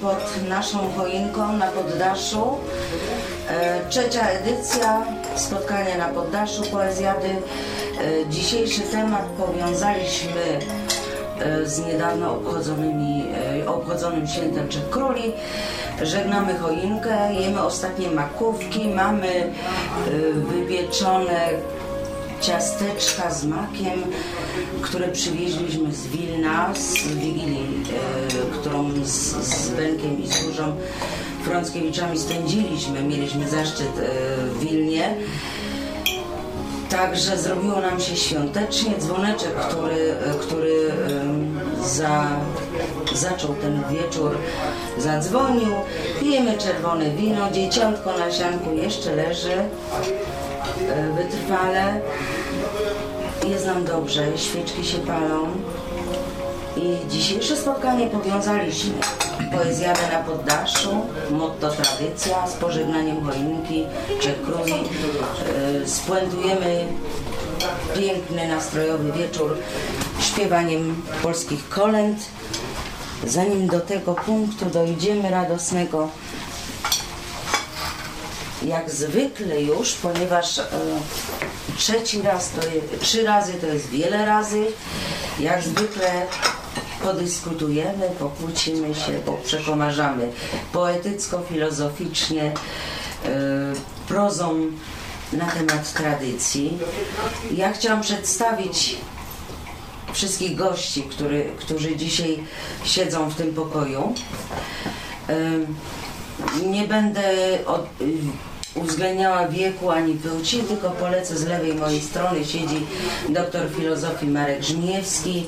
pod naszą choinką na poddaszu. E, Trzecia edycja spotkania na poddaszu poezjady. E, Dzisiejszy temat powiązaliśmy e, z niedawno obchodzonymi, obchodzonym świętem Trzech Króli. Żegnamy choinkę, jemy ostatnie makówki, mamy wypieczone ciasteczka z makiem, które przywieźliśmy z Wilna, z Wigilii, e, którą z, z Benkiem i Różą Frąckiewiczami spędziliśmy. Mieliśmy zaszczyt e, w Wilnie. Także zrobiło nam się świątecznie. Dzwoneczek, który, który em, za, zaczął ten wieczór, zadzwonił. Pijemy czerwone wino, dzieciątko na sianku jeszcze leży e, wytrwale. Jest nam dobrze, świeczki się palą. I dzisiejsze spotkanie powiązaliśmy. Poezjadę na poddaszu, motto tradycja z pożegnaniem choinki, Trzech Króli. E, Spuentujemy piękny, nastrojowy wieczór śpiewaniem polskich kolęd. Zanim do tego punktu dojdziemy radosnego, jak zwykle już, ponieważ e, trzeci raz to jest, trzy razy to jest wiele razy, jak zwykle podyskutujemy, pokłócimy się, poprzekomarzamy poetycko-filozoficznie, e, prozą na temat tradycji. Ja chciałam przedstawić wszystkich gości, który, którzy dzisiaj siedzą w tym pokoju. Em, Nie będę od, y, uwzględniała wieku ani płci, tylko polecę z lewej mojej strony siedzi doktor filozofii Marek Żmijewski.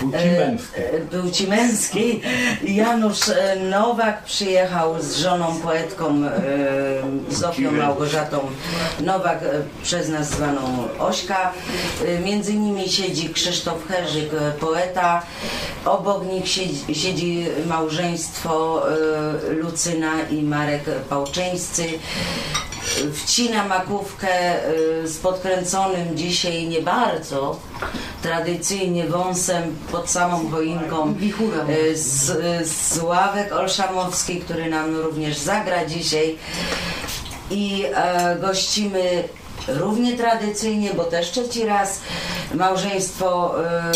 Płci E, męskiej. Płci męskiej. Janusz e, Nowak przyjechał z żoną poetką e, Zofią Małgorzatą Nowak, przez nas zwaną Ośka. Między nimi siedzi Krzysztof Herzyk, poeta. Obok nich siedzi, siedzi małżeństwo Lucyna i Marek Pałczyńscy. Wcina makówkę y, z podkręconym dzisiaj nie bardzo tradycyjnie wąsem pod samą choinką y, z, y, Sławek Olszamowski, który nam również zagra dzisiaj. I e, gościmy równie tradycyjnie, bo też trzeci raz małżeństwo e,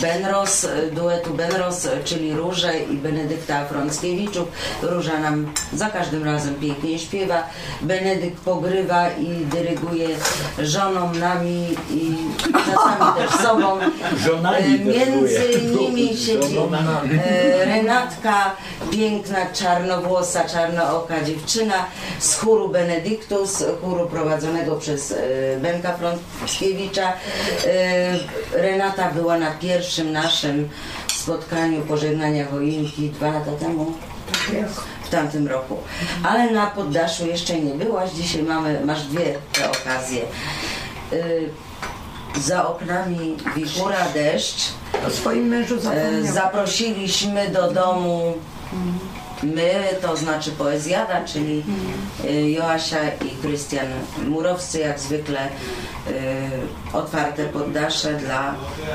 Benros, e, duetu Benros, czyli Róże i Benedykta Frąckiewiczów. Róża nam za każdym razem pięknie śpiewa, Benedykt pogrywa i dyryguje żoną, nami i czasami też sobą. Żonami E, Między nimi siedzi e, Renatka, piękna, czarnowłosa, czarnooka dziewczyna z chóru Benedyktus, chóru prowadzonego przez e, Benka Frąckiewicza. E, Renata była na pierwszym naszym spotkaniu pożegnania choinki dwa lata temu. W tamtym roku. Ale na poddaszu jeszcze nie byłaś. Dzisiaj mamy, masz dwie te okazje. E, Za oknami wichura, deszcz. O swoim mężu zapomniał. Zaprosiliśmy do domu my, to znaczy poezjada, czyli e, Joasia i Krystian Murowscy, jak zwykle e, otwarte poddasze dla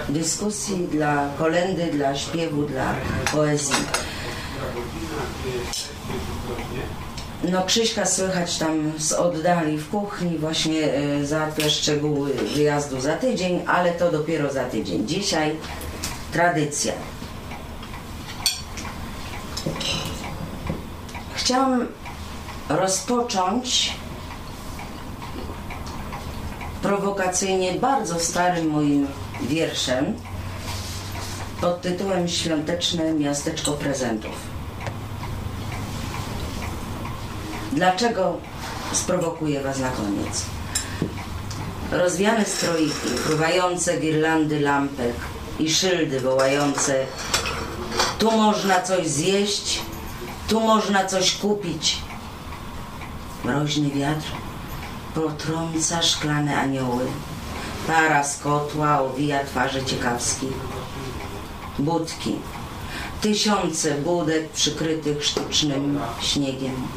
dyskusji, dla kolendy, dla śpiewu, dla poezji. No Krzyśka słychać tam z oddali w kuchni, właśnie e, załatwia szczegóły wyjazdu za tydzień, ale to dopiero za tydzień. Dzisiaj tradycja. Chciałam rozpocząć prowokacyjnie bardzo starym moim wierszem pod tytułem Świąteczne miasteczko prezentów. Dlaczego sprowokuję Was na koniec? Rozwiane stroiki, fruwające girlandy lampek i szyldy wołające tu można coś zjeść, tu można coś kupić. Mroźny wiatr potrąca szklane anioły. Para z kotła owija twarze ciekawskich. Budki. Tysiące budek przykrytych sztucznym śniegiem.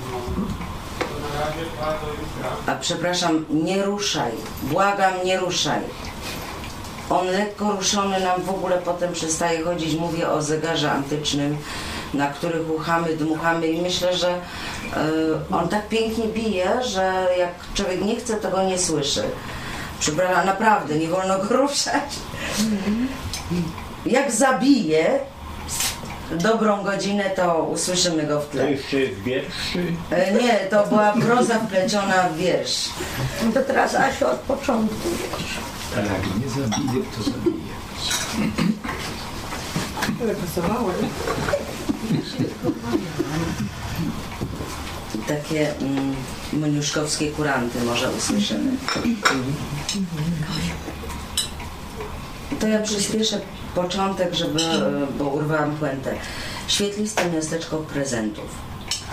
A przepraszam, nie ruszaj. Błagam, nie ruszaj. On lekko ruszony nam w ogóle potem przestaje chodzić. Mówię o zegarze antycznym, na których uchamy, dmuchamy i myślę, że y, on tak pięknie bije, że jak człowiek nie chce, to go nie słyszy. Przepraszam, naprawdę, nie wolno go ruszać. Jak zabije dobrą godzinę, to usłyszymy go w To tle. jeszcze jest wierszy. E, Nie, to była proza wpleciona w wiersz. No to teraz Asiu od początku. wiesz. Ale jak nie zabije, to zabije. Ale pasowałem. Takie mm, moniuszkowskie kuranty może usłyszymy. To ja przyspieszę początek, żeby, e, bo urwałam puentę. Świetliste miasteczko prezentów.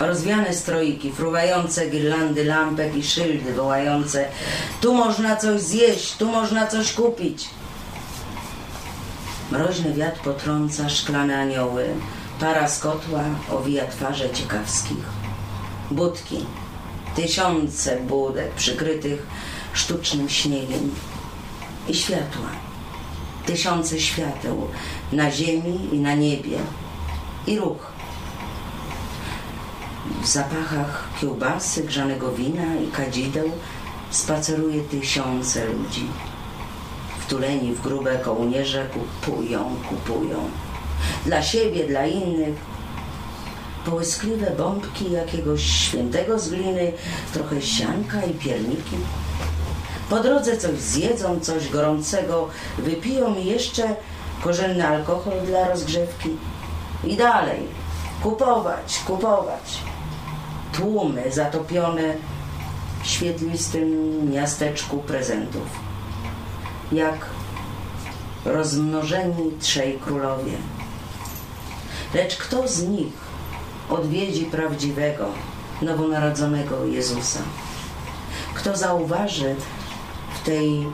Rozwiane stroiki, fruwające girlandy lampek i szyldy wołające tu można coś zjeść, tu można coś kupić. Mroźny wiatr potrąca szklane anioły, para z kotła owija twarze ciekawskich. Budki, tysiące budek przykrytych sztucznym śniegiem i światła. Tysiące świateł na ziemi i na niebie i ruch. W zapachach kiełbasy, grzanego wina i kadzideł spaceruje tysiące ludzi. Wtuleni w grube kołnierze kupują, kupują. Dla siebie, dla innych. Połyskliwe bombki jakiegoś świętego z gliny, trochę sianka i pierniki. Po drodze coś zjedzą, coś gorącego, wypiją i jeszcze korzenny alkohol dla rozgrzewki. I dalej, kupować, kupować. Tłumy zatopione w świetlistym miasteczku prezentów. Jak rozmnożeni trzej królowie. Lecz kto z nich odwiedzi prawdziwego, nowonarodzonego Jezusa? Kto zauważy w tej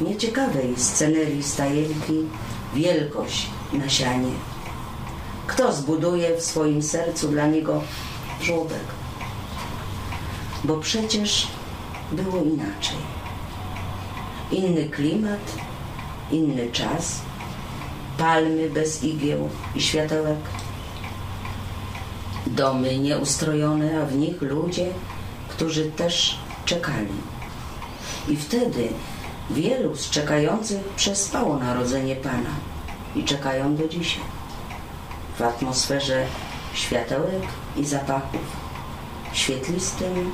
nieciekawej scenerii stajenki wielkość na sianie? Kto zbuduje w swoim sercu dla niego żłobek? Bo przecież było inaczej. Inny klimat, inny czas, palmy bez igieł i światełek, domy nieustrojone, a w nich ludzie, którzy też czekali. I wtedy wielu z czekających przespało narodzenie Pana i czekają do dzisiaj. W atmosferze światełek i zapachów, w świetlistym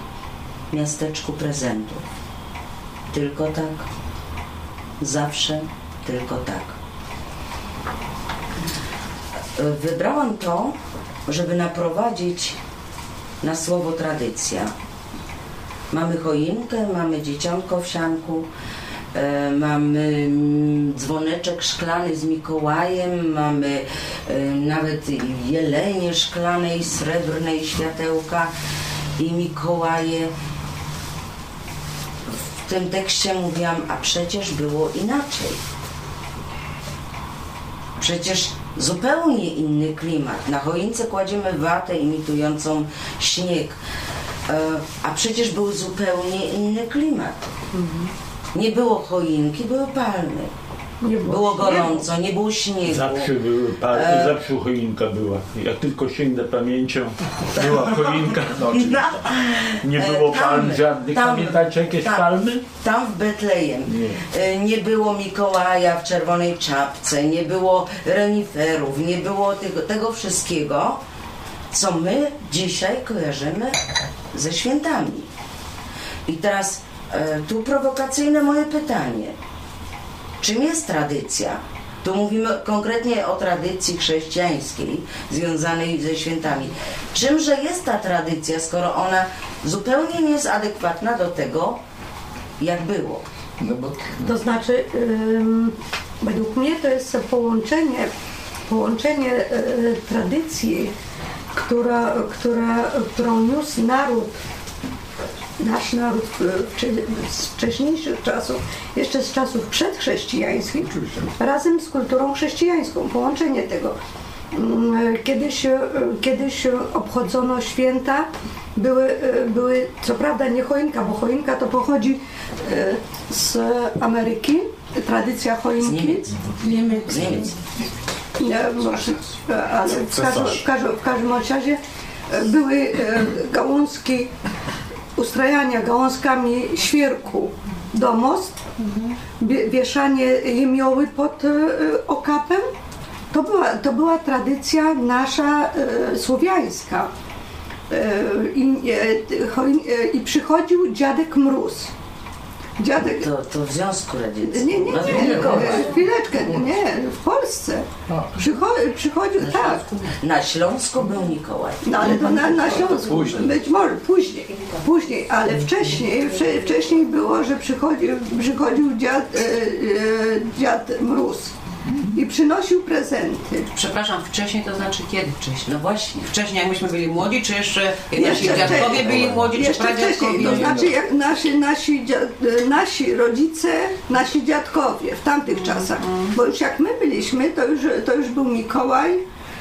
miasteczku prezentów. Tylko tak, zawsze tylko tak. Wybrałam to, żeby naprowadzić na słowo tradycja. Mamy choinkę, mamy dzieciątko w sianku, e, mamy mm, dzwoneczek szklany z Mikołajem, mamy e, nawet jelenie szklane i srebrne i światełka i Mikołaje. W tym tekście mówiłam, a przecież było inaczej. Przecież zupełnie inny klimat. Na choince kładziemy watę imitującą śnieg, E, a przecież był zupełnie inny klimat. Nie było choinki, były palmy. Nie Było śniegu. gorąco, nie było śniegu. Zawsze były pa- E. zawsze choinka była. Jak tylko sięgnę pamięcią, była choinka. No, oczywiście. Nie E, było tam- palm żadnych. tam- Pamiętacie jakieś tam- palmy? Tam w Betlejem Nie. e, nie było Mikołaja w czerwonej czapce, nie było reniferów, nie było tego, tego wszystkiego, co my dzisiaj kojarzymy ze świętami. I teraz e, tu prowokacyjne moje pytanie. Czym jest tradycja? Tu mówimy konkretnie o tradycji chrześcijańskiej związanej ze świętami. Czymże jest ta tradycja, skoro ona zupełnie nie jest adekwatna do tego, jak było? No bo To znaczy, ym, według mnie to jest połączenie, połączenie e, tradycji, która, która, którą niósł naród, nasz naród w- z wcześniejszych czasów, jeszcze z czasów przedchrześcijańskich, razem z kulturą chrześcijańską, połączenie tego. Mm, Kiedyś, e, kiedyś obchodzono święta, były, e, były co prawda nie choinka, bo choinka to pochodzi e, z Ameryki, tradycja Z choinki. Niemiec. Niemiec. Z Niemiec. Nie, może, ale w każdym, w każdym, w każdym razie e, były e, gałązki, ustrajania gałązkami świerku do most, wie- wieszanie jemioły pod e, okapem. To była, to była tradycja nasza e, słowiańska. E, I, I przychodził dziadek Mróz. Dziadek, To, to w Związku Radzieckim. nie, nie, nie, nie, chwileczkę, nie, w Polsce. Przycho- przychodził, tak, Na Śląsku był Mikołaj. no ale to na, na Śląsku, być może później, później, ale wcześniej, wcze- wcześniej było, że przychodził, przychodził dziad, e, e, dziad Mróz i przynosił prezenty. Przepraszam, wcześniej to znaczy kiedy wcześniej? No właśnie. Wcześniej jak myśmy byli młodzi, czy jeszcze jak nasi Jeszcze dziadkowie wcześniej. byli młodzi, czy Jeszcze wcześniej, pradziadkowie? to znaczy jak nasi, nasi, nasi rodzice, nasi dziadkowie w tamtych czasach, bo już jak my byliśmy, to już, to już był Mikołaj,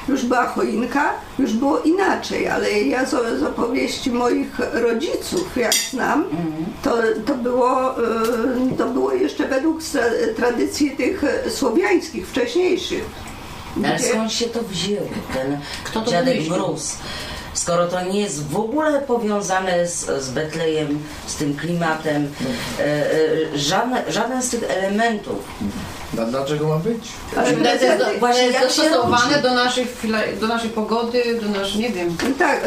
już była choinka, już było inaczej, ale ja z, z opowieści moich rodziców, jak znam, to, to, było, e, to było jeszcze według tra- tradycji tych słowiańskich, wcześniejszych. Ale Gdzie- skąd się to wzięło, ten Kto to dziadek? Mróz? Skoro to nie jest w ogóle powiązane z, z Betlejem, z tym klimatem, e, e, żadne, żaden z tych elementów. A dlaczego ma być? Ale To jest, do, Właśnie jest dostosowane do, naszych, do naszej pogody, do naszych, nie wiem. Tak,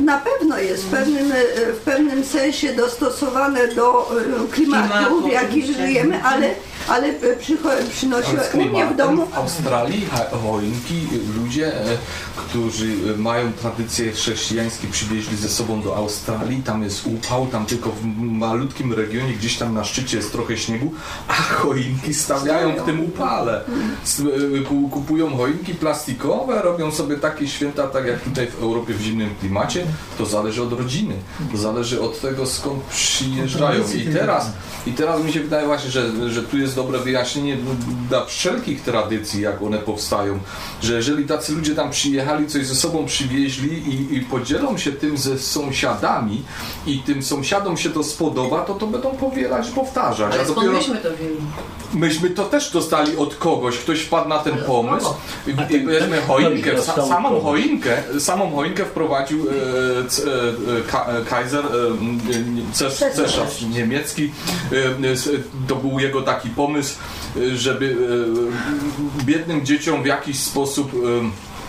na pewno jest w pewnym, w pewnym sensie dostosowane do e, klimatu, Klimatu, w jakim żyjemy, ale, ale e, przycho- przynosi Ale z u mnie w domu. w Australii choinki ludzie, e, którzy e, mają tradycje chrześcijańskie, przywieźli ze sobą do Australii. Tam jest upał, tam tylko w malutkim regionie, gdzieś tam na szczycie jest trochę śniegu, a choinki stawiają w tym upale. Kupują choinki plastikowe, robią sobie takie święta, tak jak tutaj w Europie w zimnym klimacie. To zależy od rodziny, to zależy od tego, skąd przyjeżdżają. I teraz, i teraz mi się wydaje właśnie, że, że tu jest dobre wyjaśnienie dla wszelkich tradycji, jak one powstają, że jeżeli tacy ludzie tam przyjechali, coś ze sobą przywieźli i, i podzielą się tym ze sąsiadami i tym sąsiadom się to spodoba, to to będą powielać, powtarzać. Ale dopiero myśmy to wzięli? myśmy to też dostali od kogoś, ktoś wpadł na ten pomysł. weźmy choinkę, sa, samą choinkę, samą choinkę wprowadził e, e, e, Kaiser, e, ces, cesarz. Niemiecki, e, to był jego taki pomysł, e, żeby e, biednym dzieciom w jakiś sposób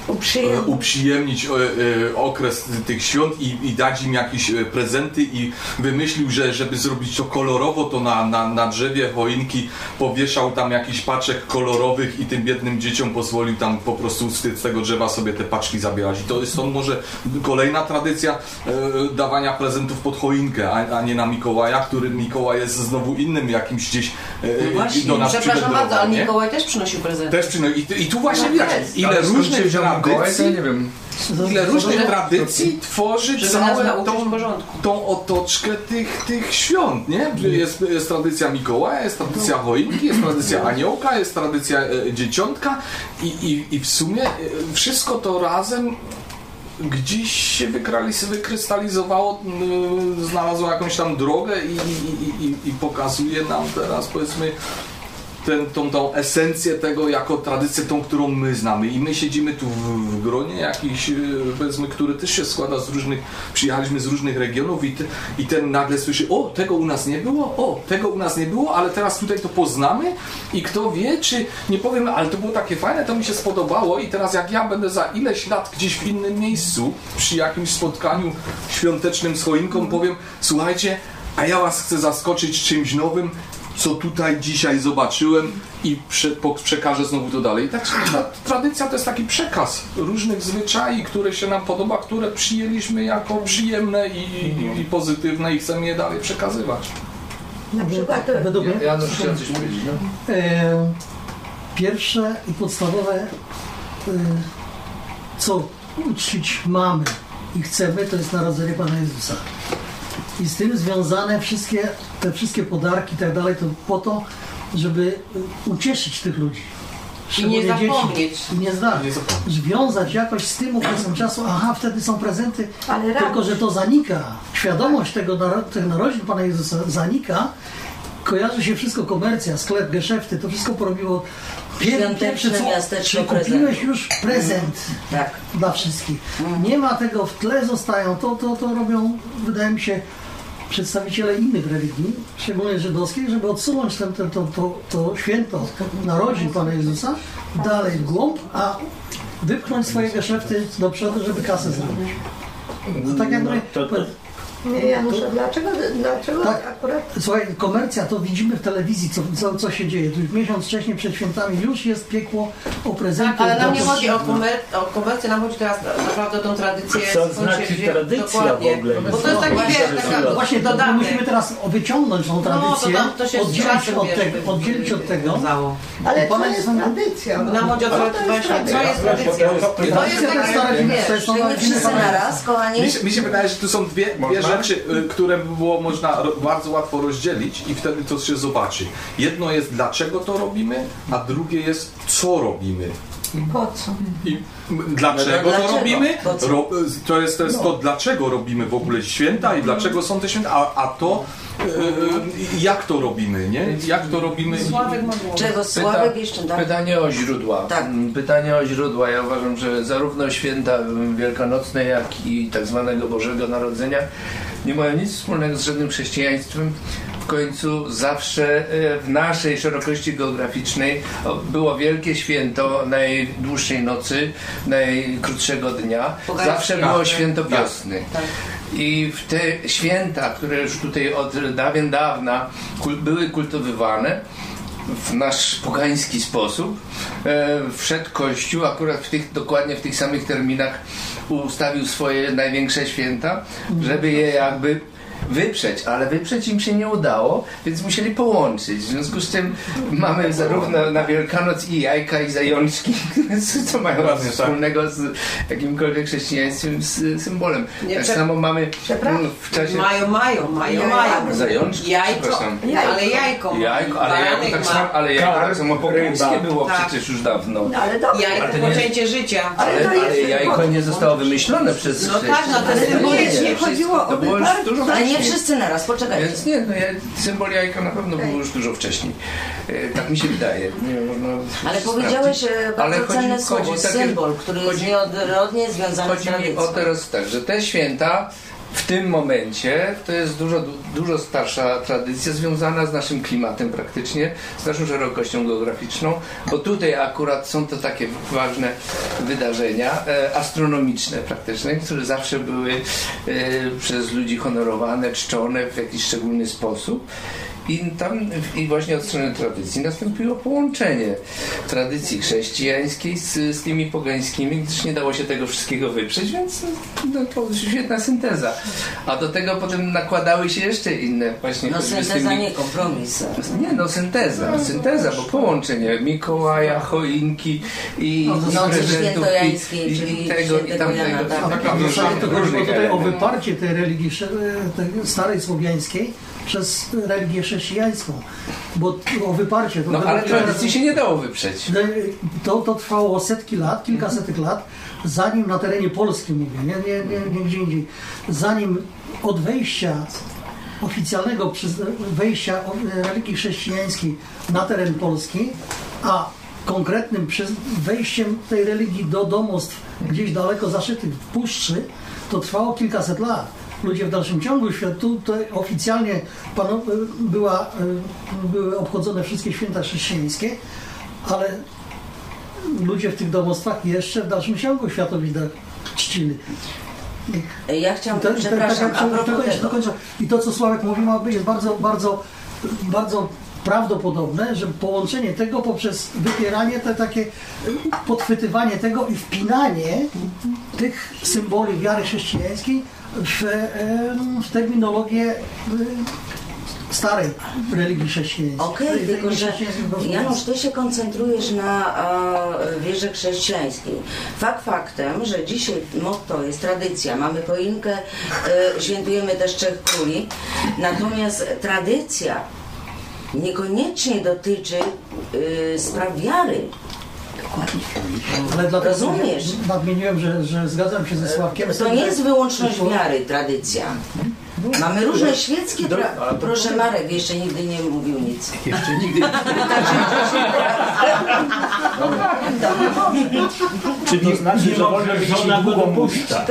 e, uprzyjemnić e, e, okres tych świąt i, i dać im jakieś prezenty i wymyślił, że żeby zrobić to kolorowo, to na, na, na drzewie choinki powieszał tam jakiś paczek kolorowych i tym biednym dzieciom pozwolił tam po prostu z, tego drzewa sobie te paczki zabierać. I to jest stąd może kolejna tradycja e, dawania prezentów pod choinkę, a, a nie na Mikołaja, który Mikołaj jest znowu innym jakimś gdzieś e, No Właśnie, do nas przepraszam bardzo, ale? Mikołaj też przynosił prezenty. Też przyno- i, I tu właśnie No widać, ile różnych Ja tradycji nie wiem. ile różnych tradycji tworzy całą tą, porządku. tą otoczkę tych, tych świąt, nie? Jest, jest tradycja Mikołaja, jest tradycja choinki, jest tradycja aniołka, jest tradycja e, dzieciątka i, i, i w sumie e, wszystko to razem gdzieś się wykrystalizowało, y, znalazło jakąś tam drogę i, i, i, i pokazuje nam teraz powiedzmy ten, tą, tą esencję tego jako tradycję, tą, którą my znamy. I my siedzimy tu w, w gronie jakiś, e, powiedzmy, który też się składa z różnych, przyjechaliśmy z różnych regionów i, te, i ten nagle słyszy, o, tego u nas nie było, o, tego u nas nie było, ale teraz tutaj to poznamy i kto wie, czy nie powiemy, ale to było takie fajne, to mi się spodobało i teraz jak ja będę za ileś lat gdzieś w innym miejscu, przy jakimś spotkaniu świątecznym z choinką, powiem, słuchajcie, a ja was chcę zaskoczyć czymś nowym, co tutaj dzisiaj zobaczyłem i prze, po, przekażę znowu to dalej. I tak tra, tradycja to jest taki przekaz różnych zwyczajów, które się nam podoba, które przyjęliśmy jako przyjemne i, i, i pozytywne i chcemy je dalej przekazywać. Na przykład e, Według mnie Janusz chciał coś powiedzieć, no. e, pierwsze i podstawowe, e, co uczcić mamy i chcemy, to jest narodzenie Pana Jezusa. I z tym związane wszystkie, te wszystkie podarki i tak dalej, to po to, żeby ucieszyć tych ludzi. szczególnie zapomnieć. dzieci, i nie, zda, Nie zapomnieć. związać jakoś z tym okresem czasu, aha, wtedy są prezenty, Ale tylko że to zanika. Świadomość tego, naro- tych narodzin Pana Jezusa zanika, kojarzy się wszystko, komercja, sklep, geszefty, to wszystko porobiło Świąteczne co- miasteczko czy kupiłeś już prezent Tak. dla wszystkich. Nie ma tego, w tle zostają, to, to, to robią, wydaje mi się, przedstawiciele innych religii, szczególnie żydowskiej, żeby odsunąć ten, ten, to, to, to święto narodzin Pana Jezusa dalej w głąb, a wypchnąć swoje geszefty do przodu, żeby kasę zrobić. Tak jak No, to- to- Nie, Janusza, dlaczego, dlaczego Tak. akurat Słuchaj, komercja to widzimy w telewizji, co, co, co się dzieje. Tu już miesiąc wcześniej przed świętami już jest piekło o prezenty. Tak, ale nam nie chodzi o, komer o komercję, nam chodzi teraz na- naprawdę o tą tradycję. Co znaczy się tradycja dokładnie. w ogóle? Bo to jest taki, wiesz, taka No Właśnie, to, to musimy teraz wyciągnąć tą tradycję, No, to tam- to się z oddzielić, od wiesz, tego, oddzielić od tego. Ale to jest tradycja. Nam chodzi o to, co jest tradycją. To jest Tradycja to jest takie, wiesz, wszyscy naraz, kochani? Mi się, wydaje, że tu są dwie, dwie? Rzeczy, y, które by było można bardzo łatwo rozdzielić i wtedy to się zobaczy. Jedno jest dlaczego to robimy, a drugie jest co robimy. Po co? I dlaczego, Dlaczego? to robimy? Ro, to jest, to, jest to, dlaczego robimy w ogóle święta i dlaczego są te święta, a, a to y, y, jak to robimy, nie? Jak to robimy? Sławek ma. Czego Sławek jeszcze tak? Pytanie o źródła. Tak. Mm, Pytanie o źródła. Ja uważam, że zarówno święta mm, wielkanocne, jak i tak zwanego Bożego Narodzenia nie mają nic wspólnego z żadnym chrześcijaństwem. W końcu zawsze e, w naszej szerokości geograficznej było wielkie święto najdłuższej nocy, najkrótszego dnia. Zawsze było Tak. święto Tak. wiosny. I w te święta, które już tutaj od dawien dawna były kultywowane w nasz pogański sposób, e, wszedł Kościół akurat w tych, dokładnie w tych samych terminach ustawił swoje największe święta, żeby je jakby wyprzeć, ale wyprzeć im się nie udało, więc musieli połączyć. W związku z tym mamy zarówno na Wielkanoc i jajka, i zajączki, co mają Dokładnie, tak. wspólnego z jakimkolwiek chrześcijaństwem, z symbolem. Nie, tak prze- samo mamy mm, w czasie... Mają, mają, mają, Jajko. mają. Zajączki? Jajko, ale jajko. Jajko, ale jajko tak samo, ale jajko tak samo ryba. było Tak. przecież już dawno. No, ale dobrze. Jajko, Ale to nie- poczęcie życia. Ale Ale, jajko nie zostało wymyślone przez No tak, no to symbolicznie nie chodziło o To było już dużo Ale nie wszyscy naraz, poczekajcie. Więc nie, no ja, symbol jajka na pewno był już dużo wcześniej. E, tak mi się wydaje. Nie wiem, można Ale powiedziałeś e, bardzo Ale chodzi- cenne chodzi słowo, takie- symbol, który jest chodzi- nieodrodnie związany z Chodzi mi tradycją. o teraz tak, że te święta w tym momencie to jest dużo, du- dużo starsza tradycja związana z naszym klimatem praktycznie, z naszą szerokością geograficzną, bo tutaj akurat są to takie ważne wydarzenia e, astronomiczne praktycznie, które zawsze były e, przez ludzi honorowane, czczone w jakiś szczególny sposób. I tam i właśnie od strony tradycji nastąpiło połączenie tradycji chrześcijańskiej z, z tymi pogańskimi, gdyż nie dało się tego wszystkiego wyprzeć, więc no, to świetna synteza. A do tego potem nakładały się jeszcze inne właśnie No synteza tymi, nie kompromis. nie, no synteza, synteza, bo połączenie Mikołaja, choinki i Nocy prezentów świętojańskiej, i, czyli i tego i tamtego. Jana, tak. Tak, Tak, różnych- to chodziło różnych tutaj o elementów. wyparcie tej religii sze- tej starej słowiańskiej przez religię chrześcijańską. Bo o wyparcie to No ale tradycji się nie dało wyprzeć. to, to trwało setki lat, kilkasetek lat, zanim na terenie Polski mówię, nie, nie, nie, nie gdzie indziej, zanim od wejścia oficjalnego wejścia religii chrześcijańskiej na teren Polski, a konkretnym wejściem tej religii do domostw gdzieś daleko zaszytych w puszczy, to trwało kilkaset lat. Ludzie w dalszym ciągu świat tutaj oficjalnie panu, była, y, były obchodzone wszystkie święta chrześcijańskie, ale ludzie w tych domostwach jeszcze w dalszym ciągu światowidach czcili. Ja chciałam, to- to- przepraszam, tak, a tak, dokończę, tego. I to, co Sławek mówił, jest bardzo, bardzo, bardzo prawdopodobne, że połączenie tego poprzez wypieranie, te takie podchwytywanie tego i wpinanie tych symboli wiary chrześcijańskiej w, w terminologię y, starej religii chrześcijańskiej. Okej, Tej tylko że. Janusz, ty się koncentrujesz na e, wierze chrześcijańskiej. Fakt faktem, że dzisiaj motto jest tradycja, mamy choinkę, e, świętujemy też Trzech Króli, natomiast tradycja niekoniecznie dotyczy e, spraw wiary. Ale dlatego Rozumiesz? nadmieniłem, że, że zgadzam się ze Sławkiem. To nie jest wyłączność wiary, tradycja. Mamy różne świeckie, tra- proszę Marek, jeszcze nigdy nie mówił nic. Jeszcze nigdy. Czyli To znaczy, że może żona go dopuszcza.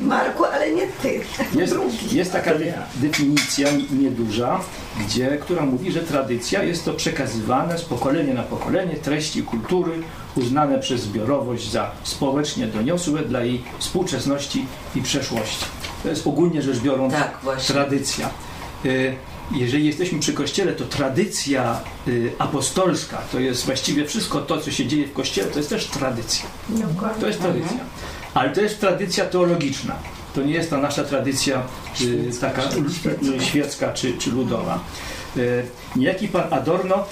Marku, ale nie ty. Jest, jest taka de- definicja nieduża, gdzie, która mówi, że tradycja jest to przekazywane z pokolenia na pokolenie treści kultury uznane przez zbiorowość za społecznie doniosłe dla jej współczesności i przeszłości. To jest ogólnie rzecz biorąc Tak, tradycja. Y, Jeżeli jesteśmy przy Kościele, to tradycja y, apostolska to jest właściwie wszystko to, co się dzieje w Kościele, to jest też tradycja. To jest tradycja. Ale to jest tradycja teologiczna. To nie jest ta nasza tradycja y, taka y, świecka czy, czy ludowa. Niejaki pan Adorno,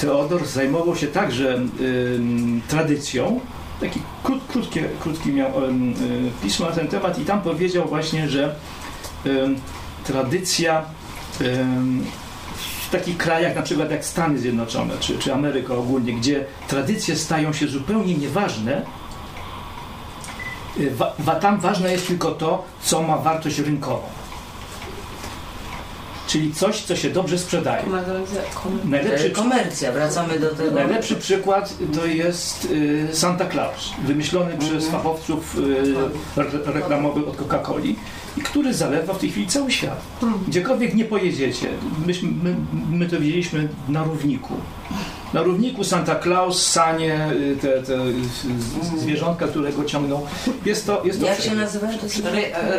Teodor, zajmował się także tradycją. Taki krót, krótkie, krótki miał y, na ten temat i tam powiedział właśnie, że tradycja w takich krajach na przykład jak Stany Zjednoczone czy, czy Ameryka ogólnie, gdzie tradycje stają się zupełnie nieważne, y, wa, tam ważne jest tylko to, co ma wartość rynkową. Czyli coś, co się dobrze sprzedaje. Najlepszy, E, Komercja, wracamy do tego. najlepszy przykład to jest y, Santa Claus, wymyślony przez fachowców y, re- reklamowych od Coca-Coli i który zalewa w tej chwili cały świat. Gdziekolwiek nie pojedziecie, myśmy, my, my to widzieliśmy na równiku. Na równiku Santa Claus, sanie, y, te, te z- zwierzątka, które go ciągną. Jest to, jest to Jak się nazywa? To jest...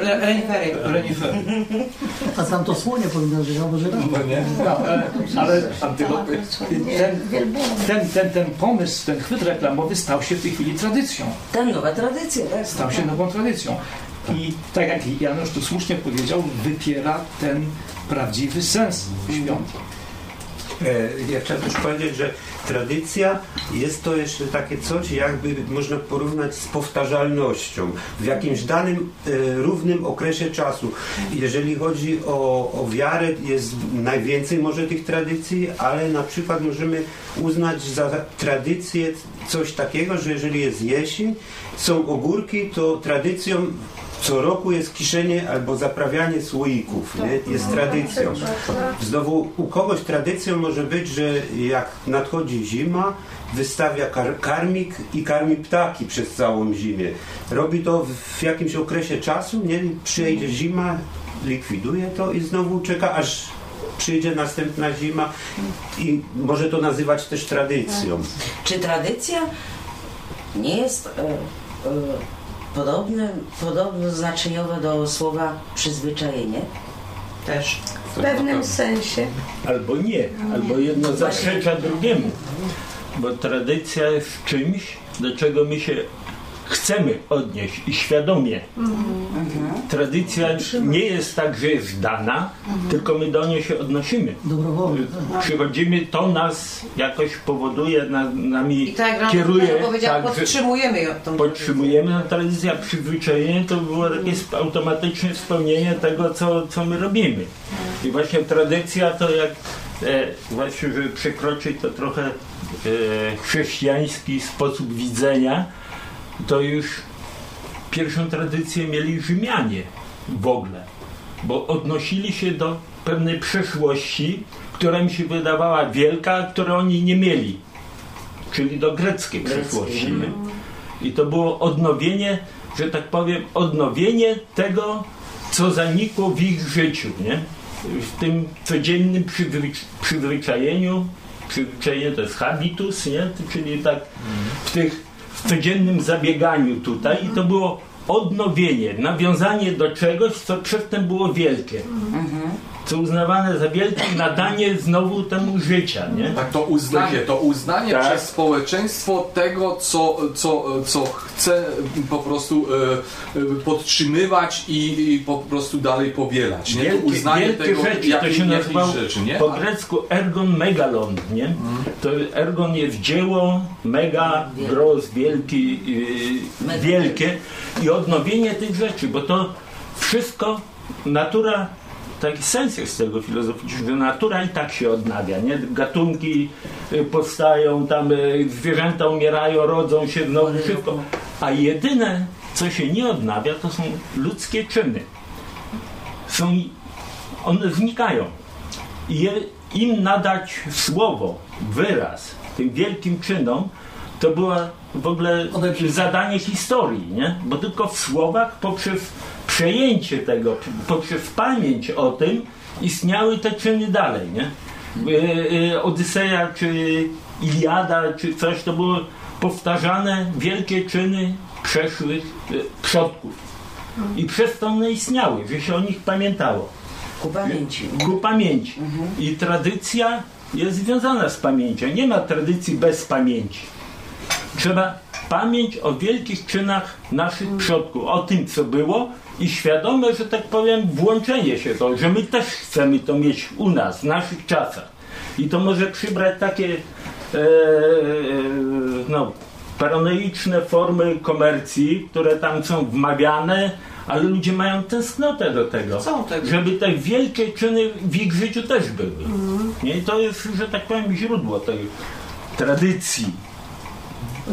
Renifery. Renifer. A tam to słonie powinno żyć, albo że No, ale, ale antylopy. Ten, ten, ten, ten pomysł, ten chwyt reklamowy stał się w tej chwili tradycją. Ta nowa tradycja, tak? Stał się nową tradycją. I tak jak Janusz tu słusznie powiedział, wypiera ten prawdziwy sens świąt. E, Ja chciałem też powiedzieć, że tradycja jest to jeszcze takie coś, jakby można porównać z powtarzalnością w jakimś danym e, równym okresie czasu. Jeżeli chodzi o, o wiarę, jest najwięcej może tych tradycji, ale na przykład możemy uznać za tradycję coś takiego, że jeżeli jest jesień, są ogórki, to tradycją co roku jest kiszenie albo zaprawianie słoików, nie? jest tradycją. Znowu u kogoś tradycją może być, że jak nadchodzi zima, wystawia kar karmik i karmi ptaki przez całą zimę. Robi to w jakimś okresie czasu, nie? przyjdzie zima, likwiduje to i znowu czeka aż przyjdzie następna zima i może to nazywać też tradycją. Czy tradycja nie jest e, e, podobne, podobno znaczeniowe do słowa przyzwyczajenie? Też. W pewnym sensie. Albo nie, albo jedno zaprzecza drugiemu. Bo tradycja jest czymś, do czego my się chcemy odnieść i świadomie. Tradycja nie jest tak, że jest dana, tylko my do niej się odnosimy. dobrowolnie. tak. Przychodzimy, to nas jakoś powoduje, na, nami I tak jak kieruje. Tak, podtrzymujemy ją tą podtrzymujemy. No, tradycja przyzwyczajenie to było takie sp- automatyczne spełnienie tego, co, co my robimy. I właśnie tradycja to jak e, właśnie, żeby przekroczyć to trochę e, chrześcijański sposób widzenia, to już pierwszą tradycję mieli Rzymianie w ogóle, bo odnosili się do pewnej przeszłości, która mi się wydawała wielka, a której oni nie mieli, czyli do greckiej przeszłości. nie? I to było odnowienie, że tak powiem, odnowienie tego, co zanikło w ich życiu, nie? W tym codziennym przywycz- przyzwyczajeniu, przyzwyczajenie to jest habitus, nie? Czyli tak w tych w codziennym zabieganiu tutaj i to było odnowienie, nawiązanie do czegoś, co przedtem było wielkie. Co uznawane za wielkie, nadanie znowu temu życia, nie? Tak, to uznanie, to uznanie Tak. przez społeczeństwo tego, co, co, co chce po prostu e, e, podtrzymywać i, i po prostu dalej powielać. Nie? To Wielkie, uznanie wielkie tego, rzeczy, jak, to się rzeczy, nie? po grecku ergon megalon, nie? To ergon jest dzieło, mega, gros, wielki, yy, Mega. wielkie i odnowienie tych rzeczy, bo to wszystko, natura, taki sens jest tego filozoficznego, że natura i tak się odnawia, nie? Gatunki y, powstają, tam y, zwierzęta umierają, rodzą się znowu wszystko. A jedyne, co się nie odnawia, to są ludzkie czyny. Są, one znikają. I je, im nadać słowo, wyraz tym wielkim czynom, to było w ogóle zadanie historii, nie? Bo tylko w słowach poprzez przejęcie tego, poprzez pamięć o tym istniały te czyny dalej, nie? Y, y, Odyseja czy Iliada czy coś, to były powtarzane wielkie czyny przeszłych y, przodków. I przez to one istniały, że się o nich pamiętało. Ku pamięci. Ku pamięci. I tradycja jest związana z pamięcią. Nie ma tradycji bez pamięci. Trzeba pamięć o wielkich czynach naszych przodków, o tym, co było i świadome, że tak powiem, włączenie się to, że my też chcemy to mieć u nas, w naszych czasach. I to może przybrać takie e, e, no, paranoiczne formy komercji, które tam są wmawiane, ale ludzie mają tęsknotę do tego, tego. żeby te wielkie czyny w ich życiu też były. Nie? I to jest, że tak powiem, źródło tej tradycji.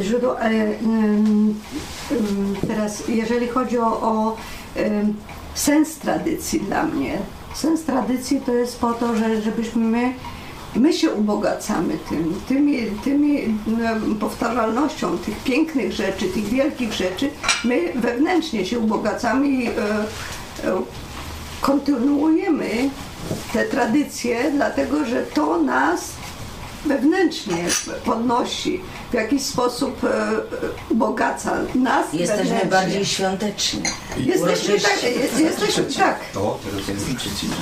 Źródło. E, teraz, jeżeli chodzi o, o sens tradycji dla mnie, sens tradycji to jest po to, że, żebyśmy my, my się ubogacamy tym, tymi, tymi powtarzalnością tych pięknych rzeczy, tych wielkich rzeczy, my wewnętrznie się ubogacamy i e, e, kontynuujemy te tradycje, dlatego że to nas wewnętrznie podnosi, w jakiś sposób e, e, ubogaca nas Jesteśmy wewnętrznie. bardziej świąteczni. Jesteśmy tak, jest, jesteśmy tak. To teraz jest przeciwne.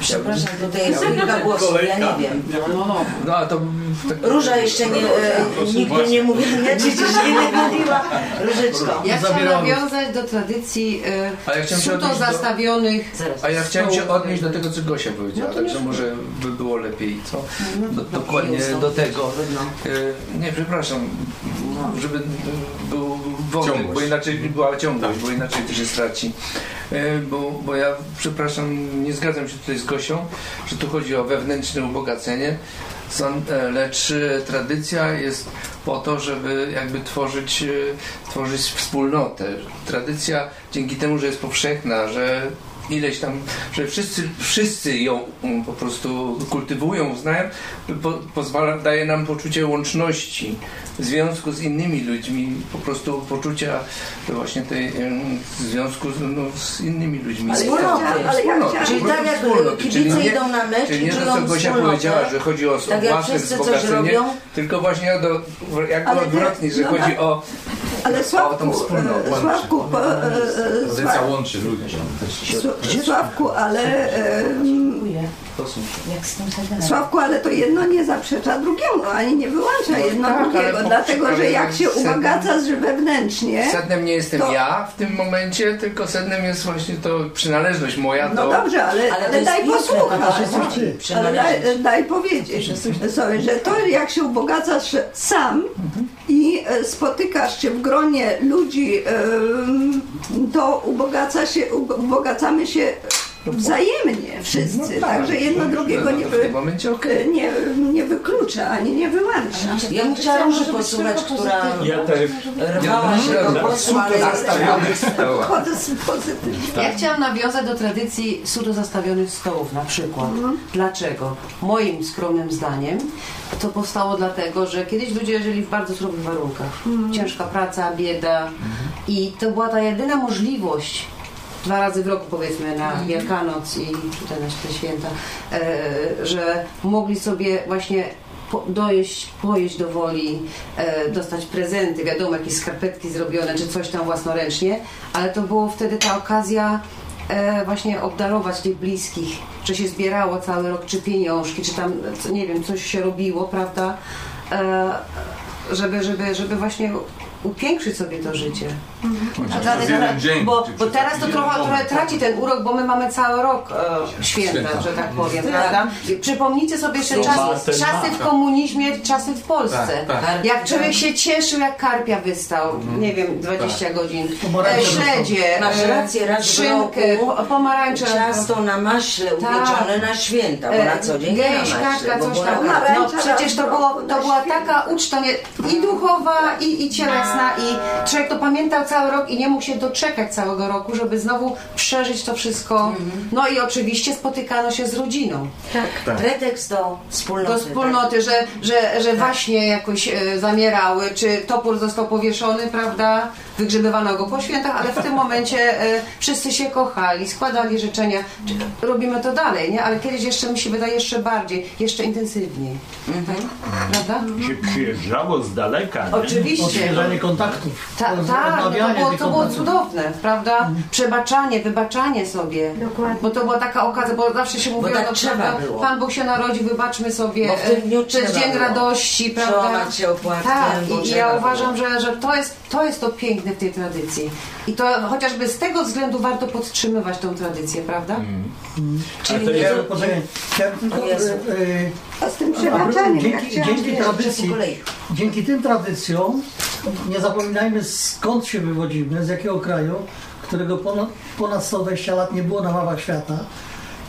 Przepraszam, tutaj jest kilka głosów, ja nie wiem. No a to... Tak, Róża jeszcze nie, e, nigdy nie mówiła, czy dziś nie mówiła. Różeczko. Ja chciałam nawiązać do tradycji A ja e, chciałem się suto do- zastawionych Zaraz. A ja chciałem się odnieść do tego, co Gosia powiedziała, No to także może by było lepiej, co? Do, no, dokładnie do to tego. E, Nie, przepraszam, żeby e, był wątek, Ciągłość. bo inaczej była ciągłość, bo inaczej to się straci. E, Bo, bo ja, przepraszam, nie zgadzam się tutaj z Gosią, że tu chodzi o wewnętrzne ubogacenie, e, lecz e, tradycja jest po to, żeby jakby tworzyć, tworzyć wspólnotę. Tradycja dzięki temu, że jest powszechna, że ileś tam, że wszyscy, wszyscy ją mm, po prostu kultywują, uznają, po, pozwala, daje nam poczucie łączności, związku z innymi ludźmi, po prostu poczucia właśnie tej em, związku z, no, z innymi ludźmi. Ale Wspólnoty. ale ja Wspólnoty, chciałam- Czyli tak jak wspólnoty, czyli kibice nie- idą na mecz Czyli i nie to, czują co Gosia powiedziała, że chodzi o Tak własne wzbogacenie, tylko właśnie o do, jak Ale odwrotnie, że no chodzi tak. o Ale O, Sławku, tą wspólnotę. e, Sławku, po- e, e, Tradycja łączy ludzi. Sła- Sławku, ale e? Sławku, ale to jedno nie zaprzecza drugiemu, ani nie wyłącza jedno tak, ale drugiego, dlatego że ale jak się sednem- ubogacasz wewnętrznie, sednem nie jestem To- ja w tym momencie, tylko sednem jest właśnie to przynależność moja no do... dobrze, ale, Ale ale, to jest daj posłuchać. Ale daj, daj powiedzieć sobie, że to jak się ubogacasz sam i e, spotykasz się w gronie ludzi, to ubogaca się, ubogacamy się wzajemnie wszyscy, także jedno drugiego nie, w wy, momencie okej. nie, nie wyklucza ani nie wyłącza. Ja bym chciała Róży posłuchać, która Ja też. rwała się do głosu, ale z pozytywnie. Ja chciałam nawiązać do tradycji suto zastawionych stołów na przykład. Dlaczego? Moim skromnym zdaniem to powstało dlatego, że kiedyś ludzie żyli w bardzo surownych warunkach. Ciężka praca, bieda i to była ta jedyna możliwość dwa razy w roku powiedzmy na Wielkanoc i tutaj na te święta, e, że mogli sobie właśnie po, dojeść, pojeść do woli, e, dostać prezenty, wiadomo, jakieś skarpetki zrobione, czy coś tam własnoręcznie, ale to było wtedy ta okazja e, właśnie obdarować tych bliskich, że się zbierało cały rok, czy pieniążki, czy tam, nie wiem, coś się robiło, prawda, e, żeby, żeby, żeby właśnie upiększyć sobie to życie. A dla- Przez jeden dzień, bo, bo teraz to trochę, trochę traci ten urok, bo my mamy cały rok e, święta, Święta. że tak powiem, prawda? Przypomnijcie sobie jeszcze czas, czasy w komunizmie, czasy w Polsce. Tak, tak. Jak człowiek się cieszył, jak karpia wystał, nie wiem, 20 godzin. Pomarańcze E, Śledzie, Masz e, rację, raz szynkę, pomarańcze. Ciasto na maśle upieczone na święta, bo na co dzień nie Tak. Gęś, na maśle, kaczka, coś tam. No przecież to, było, to była taka uczta nie, i duchowa, i, i cielesna, i człowiek to pamiętał cały rok i nie mógł się doczekać całego roku, żeby znowu przeżyć to wszystko. No i oczywiście spotykano się z rodziną. Pretekst do wspólnoty. Do wspólnoty, że, że, że właśnie jakoś e, zamierały, czy topór został powieszony, prawda? Wygrzebywano go po świętach, ale w tym momencie e, wszyscy się kochali, składali życzenia. Robimy to dalej, nie? Ale kiedyś jeszcze mi się wydaje jeszcze bardziej, jeszcze intensywniej. Tak? Prawda? Się przyjeżdżało z daleka, nie? Oczywiście. Odświeżanie kontaktów. Ta, tak, no to było, to było cudowne, prawda? Przebaczanie, wybaczanie sobie. Dokładnie. Bo to była taka okazja, bo zawsze się mówiło, tak no, trzeba prawda, było. Pan Bóg się narodził, wybaczmy sobie. Bo w tym dniu e, to jest trzeba dzień było radości, prawda? przełamać się opłatkiem, Tak, i, i trzeba ja było. uważam, że, że to, jest, to jest to piękne w tej tradycji. I to chociażby z tego względu warto podtrzymywać tą tradycję, prawda? A to jest, Poczekaj, chciałem tylko... E, A z tym a przebaczaniem, ja dzięki, dzięki tradycji, dzięki tym tradycjom, nie zapominajmy skąd się wywodzimy, z jakiego kraju, którego ponad, ponad 120 lat nie było na mapach świata.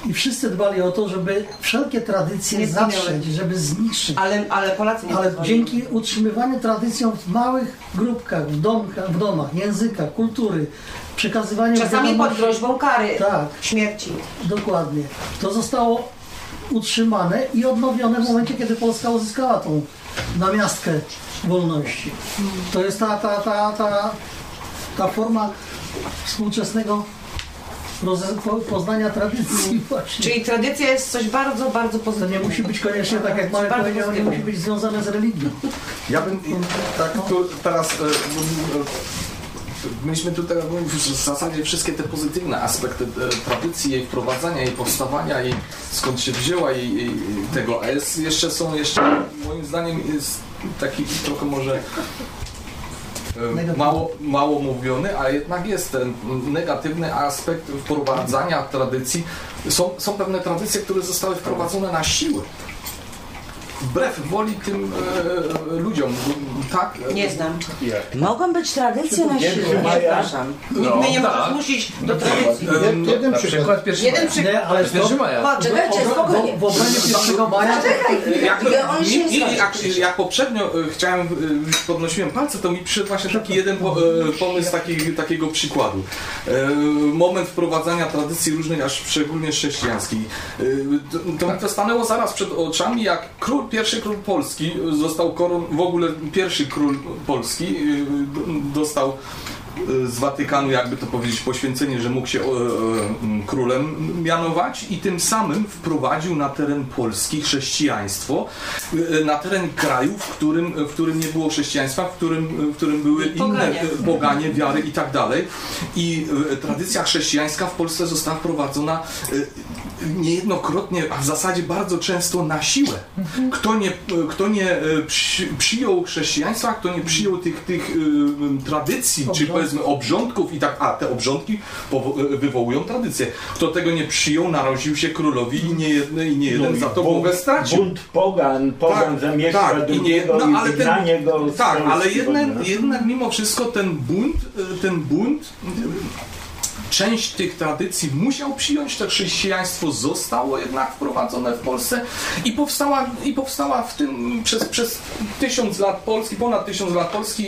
I wszyscy dbali o to, żeby wszelkie tradycje Nie zatrzeć, żeby zniszczyć. Ale, ale Polacy nie Ale dzięki utrzymywaniu tradycjom w małych grupkach, w domkach, w domach, języka, kultury, przekazywaniu Czasami pod groźbą kary, Tak. śmierci. Dokładnie. To zostało utrzymane i odnowione w momencie, kiedy Polska uzyskała tą namiastkę wolności. To jest ta, ta, ta, ta, ta forma współczesnego poznania tradycji właśnie. Czyli tradycja jest coś bardzo, bardzo To pozytywnego. nie musi być koniecznie, tak jak Marek powiedział, nie musi być związane z religią. Ja bym tak tu teraz. e, Myśmy tutaj w zasadzie wszystkie te pozytywne aspekty e, tradycji, jej wprowadzania, jej powstawania, jej skąd się wzięła i, i, i tego, a jest, jeszcze są jeszcze moim zdaniem jest taki trochę może mało, mało mówiony, a jednak jest ten negatywny aspekt wprowadzania tradycji. Są, są pewne tradycje, które zostały wprowadzone na siłę. Wbrew woli tym e, ludziom, tak? Nie znam. Mogą być tradycje na siłę, przepraszam. No, Nikt mnie nie tak. może zmusić do tradycji. Jeden Na przykład. przykład pierwszy Jeden przykład. Nie, ale Pierwszy maja. Czekajcie, spokojnie. w obronie 1 maja Czekaj, Jak, poprzednio e, chciałem, e, podnosiłem palce, to mi przyszedł właśnie taki jeden e, pomysł taki, takiego przykładu. Moment wprowadzania tradycji różnych, aż szczególnie chrześcijańskich. To, to mi to stanęło zaraz przed oczami, jak król, pierwszy król Polski został koron, w ogóle pierwszy król Polski d- dostał e, z Watykanu, jakby to powiedzieć, poświęcenie, że mógł się e, e, królem mianować i tym samym wprowadził na teren Polski chrześcijaństwo, e, na teren kraju, w którym, w którym nie było chrześcijaństwa, w którym, w którym były inne e, poganie, wiary i tak dalej. I tradycja chrześcijańska w Polsce została wprowadzona niejednokrotnie, a w zasadzie bardzo często na siłę. Kto nie, kto nie e, przy, przyjął chrześcijaństwa, kto nie przyjął tych, tych e, tradycji, czy powiedzmy obrządków i tak, a te obrządki e, wywołują tradycję. Kto tego nie przyjął, naraził się królowi i nie jeden, i nie jeden za to głowę stracił. Bunt pogan, pogan zamieszka tak, i nie, drugiego no, ale ten, go tak, ale jednak, jednak mimo wszystko ten bunt, ten bunt część tych tradycji musiał przyjąć, to chrześcijaństwo zostało jednak wprowadzone w Polsce i powstała, i powstała w tym przez, przez tysiąc lat Polski, ponad tysiąc lat Polski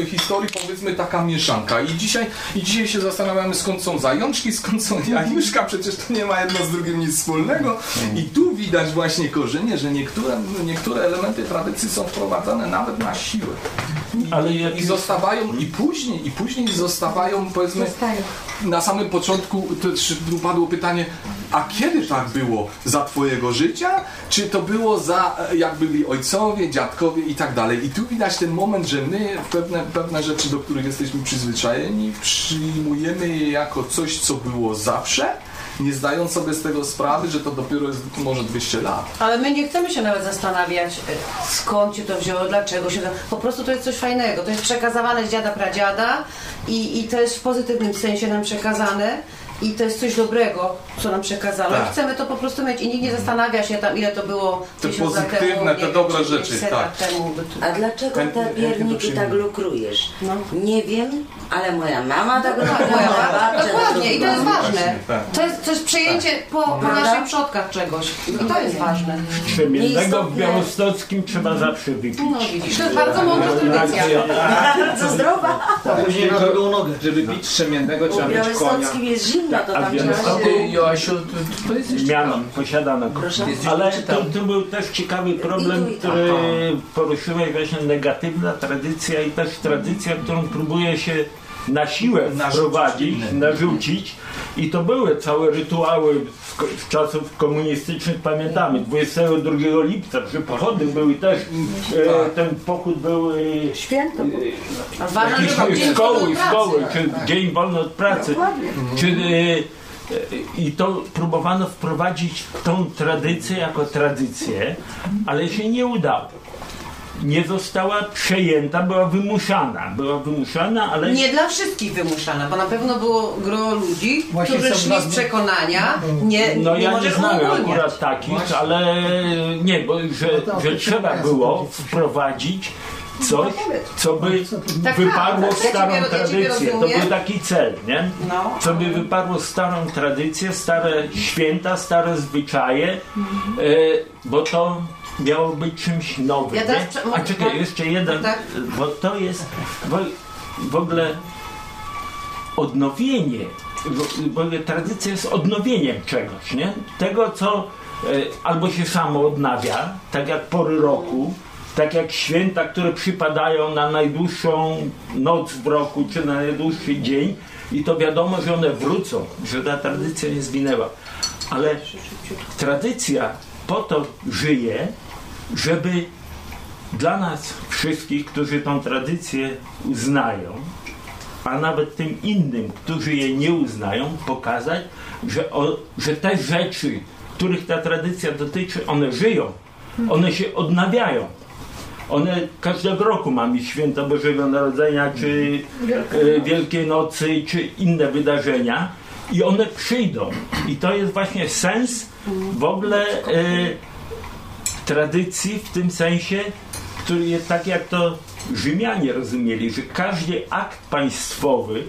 e, historii powiedzmy taka mieszanka i dzisiaj, i dzisiaj się zastanawiamy skąd są zajączki, skąd są jajuszka, przecież to nie ma jedno z drugim nic wspólnego i tu widać właśnie korzenie, że niektóre, niektóre elementy tradycji są wprowadzane nawet na siłę. I, Ale i, jak- i zostawają i później, i później zostawają powiedzmy Zostają. Na samym początku też padło pytanie, a kiedy tak było? Za twojego życia? Czy to było za, e, jak byli ojcowie, dziadkowie i tak dalej? I tu widać ten moment, że my pewne, pewne rzeczy, do których jesteśmy przyzwyczajeni, przyjmujemy je jako coś, co było zawsze nie zdając sobie z tego sprawy, że to dopiero jest może 200 lat. Ale my nie chcemy się nawet zastanawiać, e, skąd się to wzięło, dlaczego się to... Po prostu to jest coś fajnego. To jest przekazywane z dziada pradziada i, i to jest w pozytywnym sensie nam przekazane. I to jest coś dobrego, co nam przekazano. Tak. I chcemy to po prostu mieć. I nikt nie zastanawia się tam, ile to było Te pozytywne, temu, te wiem, dobre czy rzeczy, 500 tak. temu. tu- A dlaczego te pierniki tak lukrujesz? No. Nie wiem, ale moja mama tak lukruje, moja babcia tak dokładnie. I to jest ważne. tak. To jest, to jest przejęcie po, po Prawda? naszych przodkach czegoś. I to jest ważne. Krzemiennego w. Białostockim trzeba zawsze wypić. No widzisz, to jest bardzo mądra tradycja. Co zdrowa? A później na drugą nogę. Żeby pić trzemiennego trzeba W mieć konia. Jest zimno, to A tam w trzeba się... Ty, Joasiu, to, to jest jeszcze Miano, tam. posiadano. Proszę? Ale to, tam. to był też ciekawy I problem, tu, i tam. który poruszyłeś, właśnie negatywna tradycja i też tradycja, którą próbuje się na siłę Narzucić wprowadzić, innym. narzucić. I to były całe rytuały z, czasów komunistycznych, pamiętamy, 22 lipca, przy pochody były też, e, ten pochód był e, Święto. Jakieś dzień szkoły, szkoły, czy dzień wolny od pracy. Dokładnie. Czy, e, e, I to próbowano wprowadzić tą tradycję jako tradycję, ale się nie udało. Nie została przejęta, była wymuszana. Była wymuszana, ale Nie dla wszystkich wymuszana, bo na pewno było gro ludzi, Właśnie którzy szli z przekonania, nie, no nie ja nie znałem akurat takich, ale nie, bo że, No to że trzeba było wprowadzić coś, co by Tak, wyparło tak, ja starą ciebie- ja ciebie tradycję. To był taki cel, nie? No. co by wyparło starą tradycję, stare święta, stare zwyczaje, e, bo to miało być czymś nowym. Ja teraz prze- A czekaj, jeszcze jeden, Tak. bo to jest bo, w ogóle odnowienie, bo, bo tradycja jest odnowieniem czegoś, nie? Tego, co e, albo się samo odnawia, tak jak pory roku, tak jak święta, które przypadają na najdłuższą noc w roku, czy na najdłuższy dzień i to wiadomo, że one wrócą, że ta tradycja nie zginęła. Ale tradycja po to żyje, żeby dla nas wszystkich, którzy tą tradycję uznają, a nawet tym innym, którzy jej nie uznają, pokazać, że, o, że te rzeczy, których ta tradycja dotyczy, one żyją, one się odnawiają. One każdego roku mamy święto Bożego Narodzenia, czy e, Wielkiej Nocy, czy inne wydarzenia i one przyjdą. I to jest właśnie sens w ogóle e, tradycji w tym sensie, który jest tak jak to Rzymianie rozumieli, że każdy akt państwowy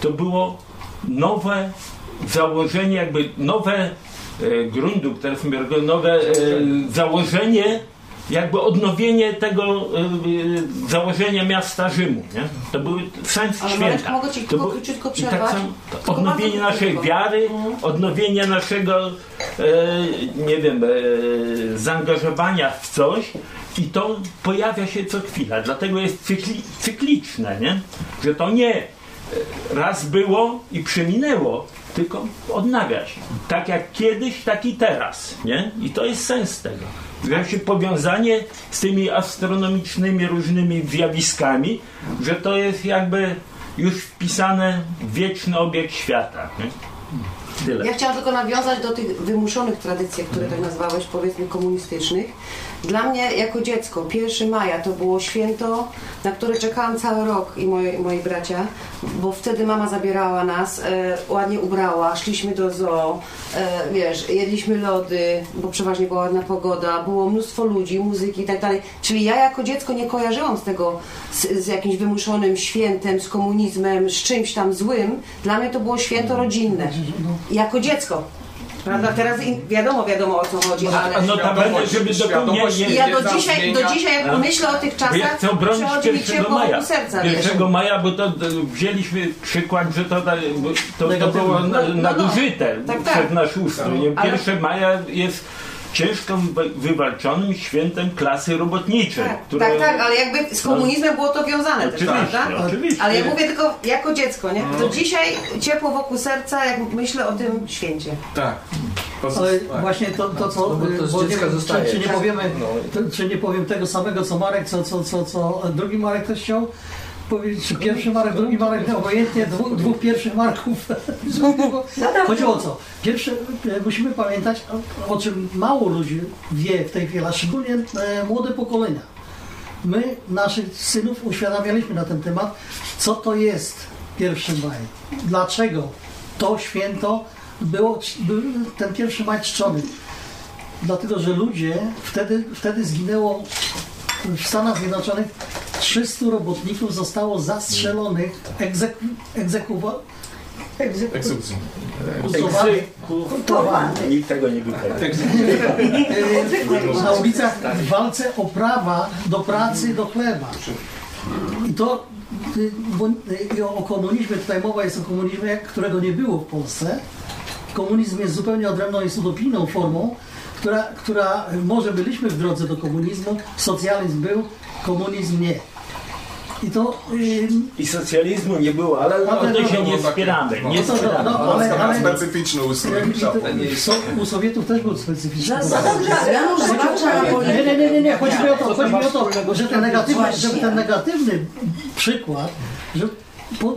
to było nowe założenie, jakby nowe e, gruntu, teraz nowe e, założenie, jakby odnowienie tego e, e, założenia miasta Rzymu. Nie? To był sens święta. mogę ci tylko był- króciutko tak przerwać? samo, to odnowienie naszej krótko. wiary, Mhm. odnowienie naszego e, nie wiem, zaangażowania w coś i to pojawia się co chwila. Dlatego jest cykli, cykliczne, nie? że to nie raz było i przeminęło, tylko odnawia się. Tak jak kiedyś, tak i teraz. Nie? I to jest sens tego. Właśnie powiązanie z tymi astronomicznymi różnymi zjawiskami, że to jest jakby już wpisane w wieczny obieg świata. Tyle. Ja chciałam tylko nawiązać do tych wymuszonych tradycji, które tak nazwałeś, powiedzmy komunistycznych. Dla mnie jako dziecko 1 maja to było święto, na które czekałam cały rok i moi, moi bracia, bo wtedy mama zabierała nas, e, ładnie ubrała, szliśmy do zoo, e, wiesz, jedliśmy lody, bo przeważnie była ładna pogoda, było mnóstwo ludzi, muzyki i tak dalej. Czyli ja jako dziecko nie kojarzyłam z tego, z, z jakimś wymuszonym świętem, z komunizmem, z czymś tam złym. Dla mnie to było święto rodzinne. Jako dziecko. Prawda? Teraz in- wiadomo, wiadomo o co chodzi, A ale... notabene, żeby Świadomość- dokładnie nie... Ja do dzisiaj, do dzisiaj jak A? myślę o tych Bo ja czasach, chcę mi 1 ciepło maja. serca, wiesz. 1 maja, bo to wzięliśmy przykład, że to, to, to było na- No, no, no. nadużyte Tak, tak. przez nasz ustrój. nie? Ale- 1 maja jest ciężko wy- wywalczonym świętem klasy robotniczej. Tak, które- tak, tak, ale jakby z komunizmem było to wiązane też, Oczywiście, prawda? oczywiście. Ale ja mówię tylko jako dziecko, nie? Do dzisiaj ciepło wokół serca, jak myślę o tym święcie. Tak. Ale Tak. właśnie to, to co, No to z dziecka zostaje. czy, czy, nie powiemy, No. to, czy nie powiem tego samego co Marek, co, co, co, co drugi Marek też chciał, powiedzieć, czy pierwszy marek, drugi marek, no, obojętnie dwóch, dwóch pierwszych marków. Chodzi o co? Pierwsze, e, musimy pamiętać, o, czym mało ludzi wie w tej chwili, a szczególnie e, młode pokolenia. My naszych synów uświadamialiśmy na ten temat, co to jest pierwszy maj. Dlaczego to święto było, był ten pierwszy maj czczony. Dlatego, że ludzie, wtedy, wtedy zginęło w Stanach Zjednoczonych 300 robotników zostało zastrzelonych, egzeku, egzekuwa, Egzekucji. egzekutowanych Egzekutowany. Nikt tego nie wypowiedział. e, na ulicach w walce o prawa do pracy, do chleba. I to y, bo, y, o komunizmie, tutaj mowa jest o komunizmie, którego nie było w Polsce. Komunizm jest zupełnie odrębną, jest utopijną formą, która, która może byliśmy w drodze do komunizmu, socjalizm był, komunizm nie. I to y, I socjalizmu nie było, ale o Ale to no, się no, nie no, wspieramy. no, Nie no wspieramy. no, ale- Polska ma ale- specyficzny ustrój. u Sowietów też był specyficzny. Za- dobrze, Nie, nie, nie, nie, nie. Chodzi mi o to, chodzi mi o to że, ten negatywny, że ten negatywny przykład, że po,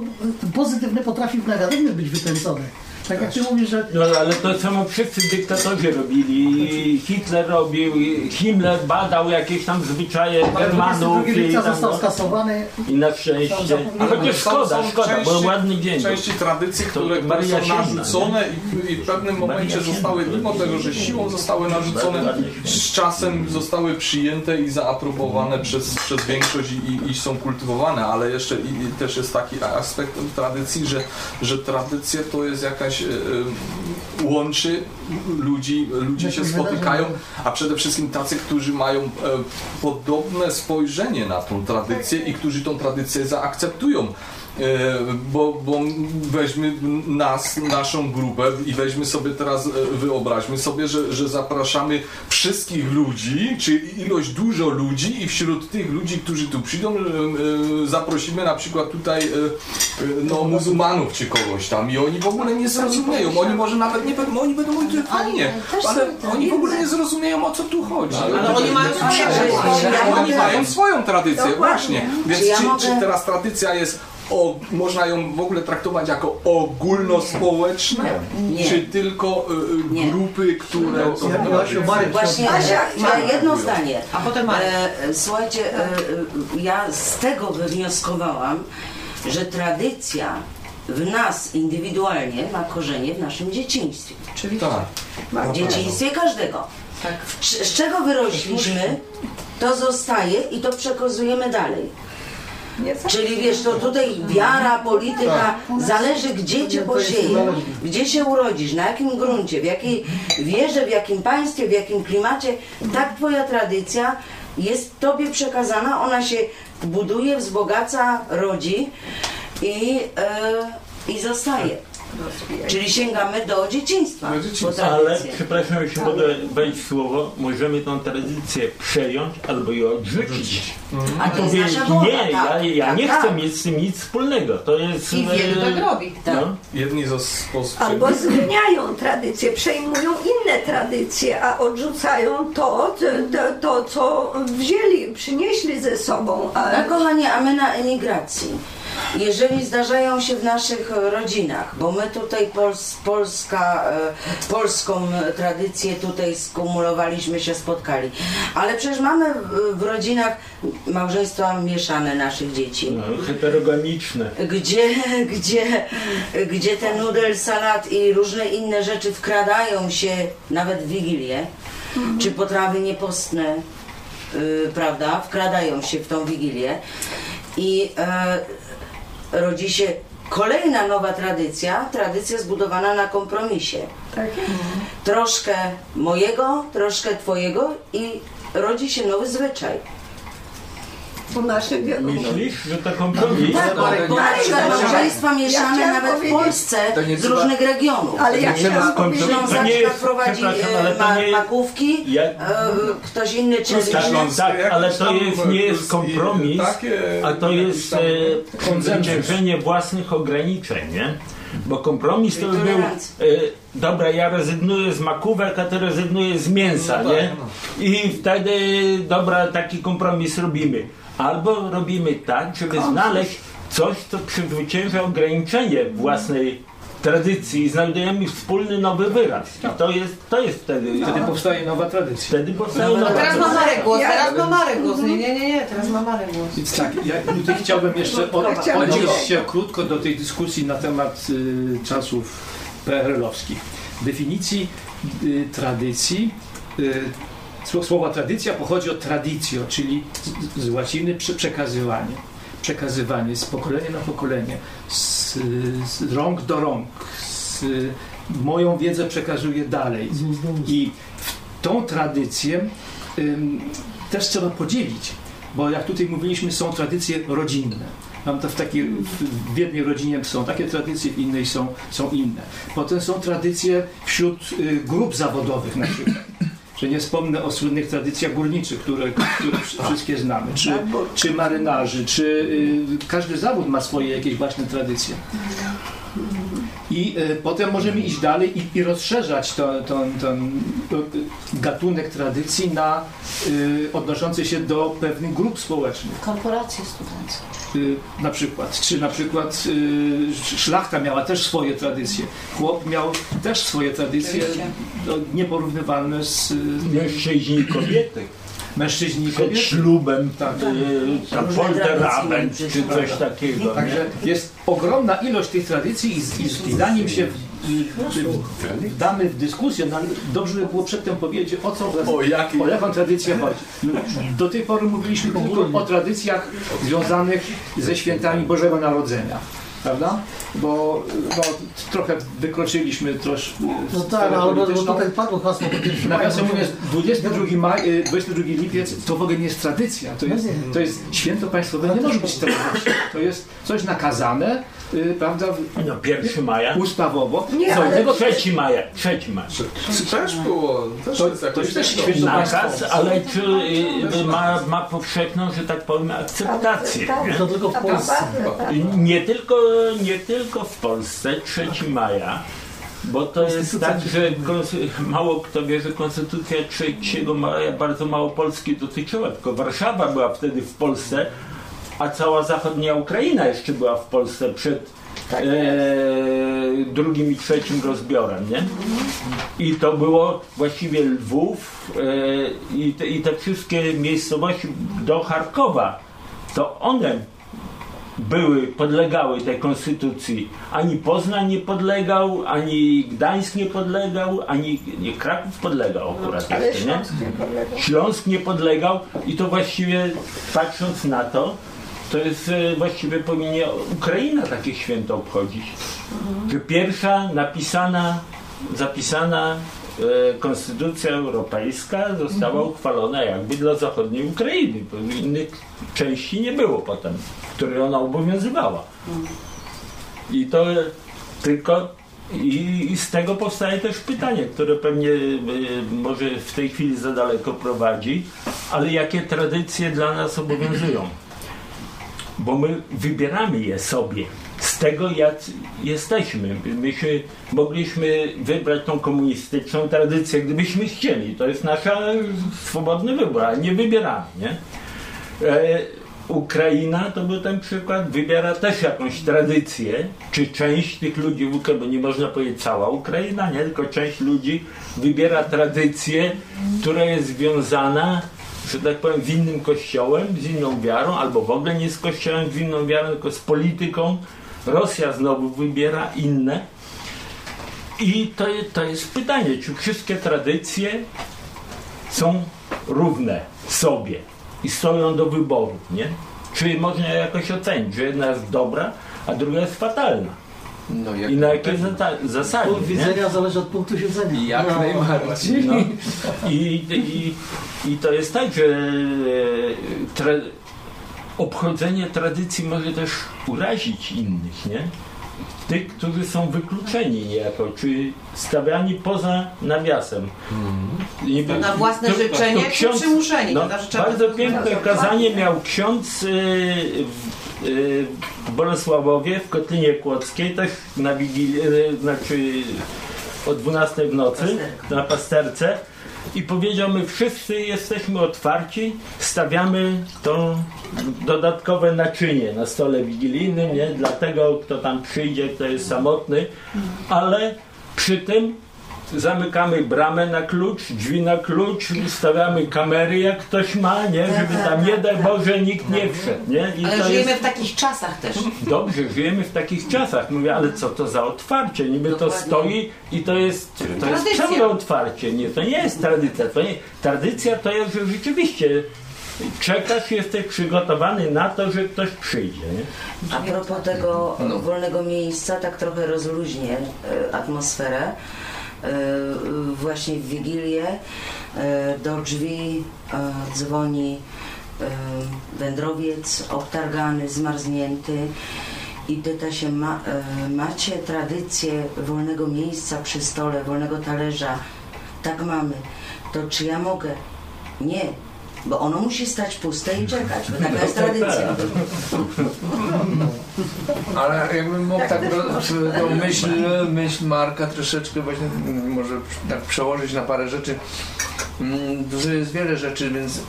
pozytywny potrafi w negatywny być wykręcony. Tak jak ty mówisz, że No ale to samo wszyscy dyktatorzy robili. Hitler robił, Himmler badał jakieś tam zwyczaje Germanów 22 i, tam, został no, skasowany. i na szczęście. Zapomniałem. Chociaż szkoda, szkoda, bo ładny dzień. Części tradycji, które, są narzucone i, i w pewnym momencie zostały, mimo tego, że siłą zostały narzucone, z czasem zostały przyjęte i zaaprobowane przez, przez większość i, i, i są kultywowane, ale jeszcze i, i też jest taki aspekt tradycji, że, że tradycja to jest jakaś, e, e, łączy ludzi, ludzie się spotykają, a przede wszystkim tacy, którzy mają e, podobne spojrzenie na tą tradycję i którzy tą tradycję zaakceptują. E, Bo, bo weźmy nas, naszą grupę i weźmy sobie teraz, e, wyobraźmy sobie, że, że zapraszamy wszystkich ludzi, czy ilość dużo ludzi i wśród tych ludzi, którzy tu przyjdą, e, zaprosimy na przykład tutaj no, muzułmanów czy kogoś tam i oni w ogóle nie zrozumieją, oni może nawet nie będą, oni będą mówić, że fajnie, ale oni w ogóle nie zrozumieją o co tu chodzi. Ale oni mają Oni mają swoją tradycję, właśnie. Więc Czy czy teraz tradycja jest o, można ją w ogóle traktować jako ogólnospołeczne, Nie. czy tylko y, y, Nie. grupy, które... Ja- Joasiu, Marek Właśnie, Asia, ja jedno zdanie. A potem Marek. E, słuchajcie, e, e, ja z tego wywnioskowałam, że tradycja w nas indywidualnie ma korzenie w naszym dzieciństwie. Tak. W dzieciństwie każdego. W- Z czego wyrośliśmy, to zostaje i to przekazujemy dalej. Czyli wiesz, to tutaj wiara, polityka, zależy gdzie cię posieje, gdzie się urodzisz, na jakim gruncie, w jakiej wierze, w jakim państwie, w jakim klimacie, tak twoja tradycja jest tobie przekazana, ona się buduje, wzbogaca, rodzi i, e, i zostaje. Czyli sięgamy do dzieciństwa. Do dzieciństwa. Ale, tradycję. przepraszam, jeśli mogę wejść w słowo, możemy tą tradycję przejąć albo ją odrzucić. A to jest wola, nie, tak, ja, ja tak, nie tak. chcę mieć z tym nic wspólnego. To jest... I wielu e, tak robi. No. Jedni ze sposób... Albo zmieniają tradycje, przejmują inne tradycje, a odrzucają to, to, to co wzięli, przynieśli ze sobą. A No kochanie, a my na emigracji. Jeżeli zdarzają się w naszych rodzinach, bo my tutaj Pols, Polska, e, polską tradycję tutaj skumulowaliśmy się, spotkali, ale przecież mamy w, rodzinach małżeństwa mieszane naszych dzieci. No, heterogamiczne. gdzie, gdzie, gdzie ten nudel, salat i różne inne rzeczy wkradają się nawet w Wigilię, czy potrawy niepostne, y, prawda, wkradają się w tą Wigilię i e, rodzi się kolejna nowa tradycja, tradycja zbudowana na kompromisie. tak, Troszkę mojego, troszkę twojego i rodzi się nowy zwyczaj. Bo nasze wiadomo. Myślisz, że to kompromis? Tak, ale bo nie- na przykład ale- małżeństwa mieszane chciałam nawet w Polsce To nie z trzeba- różnych regionów. Ale ja To nie Ślązaczka jest- prowadzi ale e, jest- makówki, Ja- e, ktoś inny Tak, czerwienie. tak, ale to jest, nie jest kompromis, a to jest e, zwyciężenie własnych ograniczeń, nie? Bo kompromis to by był e, dobra, ja rezygnuję z makówek, a ty rezygnujesz z mięsa, No tak, nie? I wtedy, dobra, taki kompromis robimy. Albo robimy tak, żeby znaleźć coś, co przezwycięża ograniczenie własnej tradycji i znajdujemy wspólny nowy wyraz. I to jest, to jest wtedy, Wtedy powstaje nowa tradycja. wtedy powstaje No nowa teraz ma. Marek głos, teraz ma Marek głos. Nie, nie, nie, nie, teraz ma Marek głos. Więc tak, ja tutaj chciałbym jeszcze od, odnieść się krótko do tej dyskusji na temat y, czasów PRL-owskich. Definicji y, tradycji. Y, sło- słowa tradycja pochodzi od traditio, czyli z, łaciny prze, przekazywanie. Przekazywanie z pokolenia na pokolenie, z, z rąk do rąk. Z, moją wiedzę przekazuję dalej. I tą tradycję ym, też trzeba podzielić, bo jak tutaj mówiliśmy, są tradycje rodzinne. Mam to w, takiej, w jednej rodzinie są takie tradycje, w innej są, są inne. Potem są tradycje wśród y, grup zawodowych na przykład. Że nie wspomnę o słynnych tradycjach górniczych, które, które wszy- wszystkie znamy, czy, czy marynarzy, czy y, każdy zawód ma swoje jakieś własne tradycje. I y, potem możemy iść dalej i, i rozszerzać to, to, ten gatunek tradycji na y, odnoszący się do pewnych grup społecznych. Korporacje studenckie. Y, na przykład, czy na przykład y, szlachta miała też swoje tradycje. Chłop miał też swoje tradycje no, nieporównywalne z y, Mężczyźni i kobiety. Mężczyźni i Przed kobiety. ślubem, Tak. y, tam polterabend czy coś takiego. nie? Także jest ogromna ilość tych tradycji i, z- i, i zanim się w, w, w, damy w dyskusję, no, ale dobrze by było przedtem powiedzieć, o co O jakiej- o jaką tradycję chodzi. Do tej pory mówiliśmy tylko o tradycjach związanych ze świętami Bożego Narodzenia. Prawda? Bo no, trochę wykroczyliśmy troszkę. No tak, ale bo, bo tutaj padło hasło po pierwsze. Nawiasem mówiąc, 22 maj, y, 22 lipiec to w ogóle nie jest tradycja, to jest, to jest święto państwowe, nie może być tradycją. To jest coś nakazane, y, prawda, w- No 1 maja. ustawowo. Nie, Co ale- innego 3 maja. 3 maja. Czy też było, też To- jest to też święto Nakaz, ale czy y, ma, ma powszechną, że tak powiem, akceptację. Tak, nie? To tylko w Polsce. tak. Nie tylko, nie tylko w Polsce 3 maja, bo to jest tak, że mało kto wie, że konstytucja 3 maja bardzo mało Polski dotyczyła, tylko Warszawa była wtedy w Polsce, a cała zachodnia Ukraina jeszcze była w Polsce przed e, drugim i trzecim rozbiorem, nie? I to było właściwie Lwów e, i, te, i te wszystkie miejscowości do Charkowa, to one były, podlegały tej konstytucji. Ani Poznań nie podlegał, ani Gdańsk nie podlegał, ani nie, Kraków podlegał akurat Ale jeszcze, nie? Śląsk nie podlega. Śląsk nie podlegał i to właściwie patrząc na to, to jest e, właściwie powinien Ukraina takie święto obchodzić. Pierwsza napisana, zapisana e, konstytucja europejska została uchwalona jakby dla zachodniej Ukrainy, bo innych części nie było potem, które ona obowiązywała. I to tylko i, z tego powstaje też pytanie, które pewnie y, może w tej chwili za daleko prowadzi, ale jakie tradycje dla nas obowiązują? Bo my wybieramy je sobie z tego, jak jesteśmy. My się, mogliśmy wybrać tą komunistyczną tradycję, gdybyśmy chcieli. To jest nasz swobodny wybór, ale nie wybieramy. Nie? E, Ukraina to był ten przykład, wybiera też jakąś tradycję, czy część tych ludzi, bo nie można powiedzieć cała Ukraina, nie, tylko część ludzi wybiera tradycję, która jest związana, że tak powiem, z innym kościołem, z inną wiarą, albo w ogóle nie z kościołem, z inną wiarą, tylko z polityką. Rosja znowu wybiera inne. I to, to jest pytanie, czy wszystkie tradycje są równe sobie i stoją do wyboru, nie? Czy można jakoś ocenić, że jedna jest dobra, a druga jest fatalna? No, jak I na jakiej zata- zasadzie, Punkt nie? widzenia zależy od punktu siedzenia. Jak najbardziej. No. I, i, I to jest tak, że e, tra obchodzenie tradycji może też urazić innych, nie? Tych, którzy są wykluczeni niejako, czy stawiani poza nawiasem. I- Na własne to- to życzenie czy ksiądz- przymuszenie? No, To znaczy, bardzo to piękne kazanie miał ksiądz y, w, w Bolesławowie, w Kotlinie Kłodzkiej, też na Wigilię, y, znaczy o 12 w nocy na pasterce i powiedział, my wszyscy jesteśmy otwarci, stawiamy to dodatkowe naczynie na stole wigilijnym, nie? Dla tego, kto tam przyjdzie, kto jest samotny, ale przy tym zamykamy bramę na klucz, drzwi na klucz, stawiamy kamery jak ktoś ma, nie? Żeby tam nie daj Boże nikt nie wszedł, nie? I Ale to żyjemy jest w takich czasach też. dobrze, żyjemy w takich czasach. Mówię, ale co to za otwarcie? Niby to Dokładnie. stoi i to jest, to jest pełne otwarcie. Nie, to nie jest tradycja. To nie, tradycja to jest, że rzeczywiście czekasz, jesteś przygotowany na to, że ktoś przyjdzie. Nie? A propos tego wolnego miejsca, tak trochę rozluźnię e, atmosferę. E, Właśnie w Wigilię e, do drzwi e, dzwoni wędrowiec obtargany, zmarznięty i pyta się, ma, macie tradycję wolnego miejsca przy stole, wolnego talerza? Tak mamy. To czy ja mogę? Nie, bo ono musi stać puste i czekać, bo taka jest tradycja. Ale jakbym mógł tak do, tą myśl, myśl Marka troszeczkę właśnie może tak przełożyć na parę rzeczy. Mm, Dużo jest wiele rzeczy, więc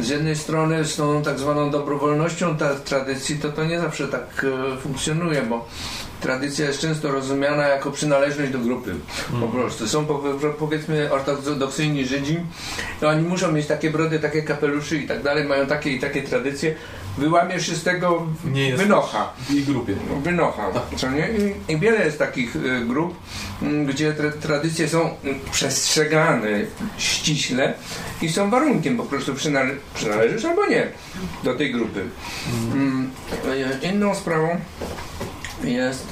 z jednej strony z tą tak zwaną dobrowolnością ta tradycji, to to nie zawsze tak e, funkcjonuje, bo tradycja jest często rozumiana jako przynależność do grupy. Po prostu. Są po- powiedzmy ortodoksyjni Żydzi, no oni muszą mieć takie brody, takie kapeluszy i tak dalej, mają takie i takie tradycje. Wyłamiesz się z tego Nie wynocha. w jej grupie. Wynocha, co nie? I, wiele jest takich y, grup, mm, gdzie tra tradycje są przestrzegane ściśle i są warunkiem po prostu przynale przynależysz albo nie do tej grupy. Mm, y, Inną sprawą jest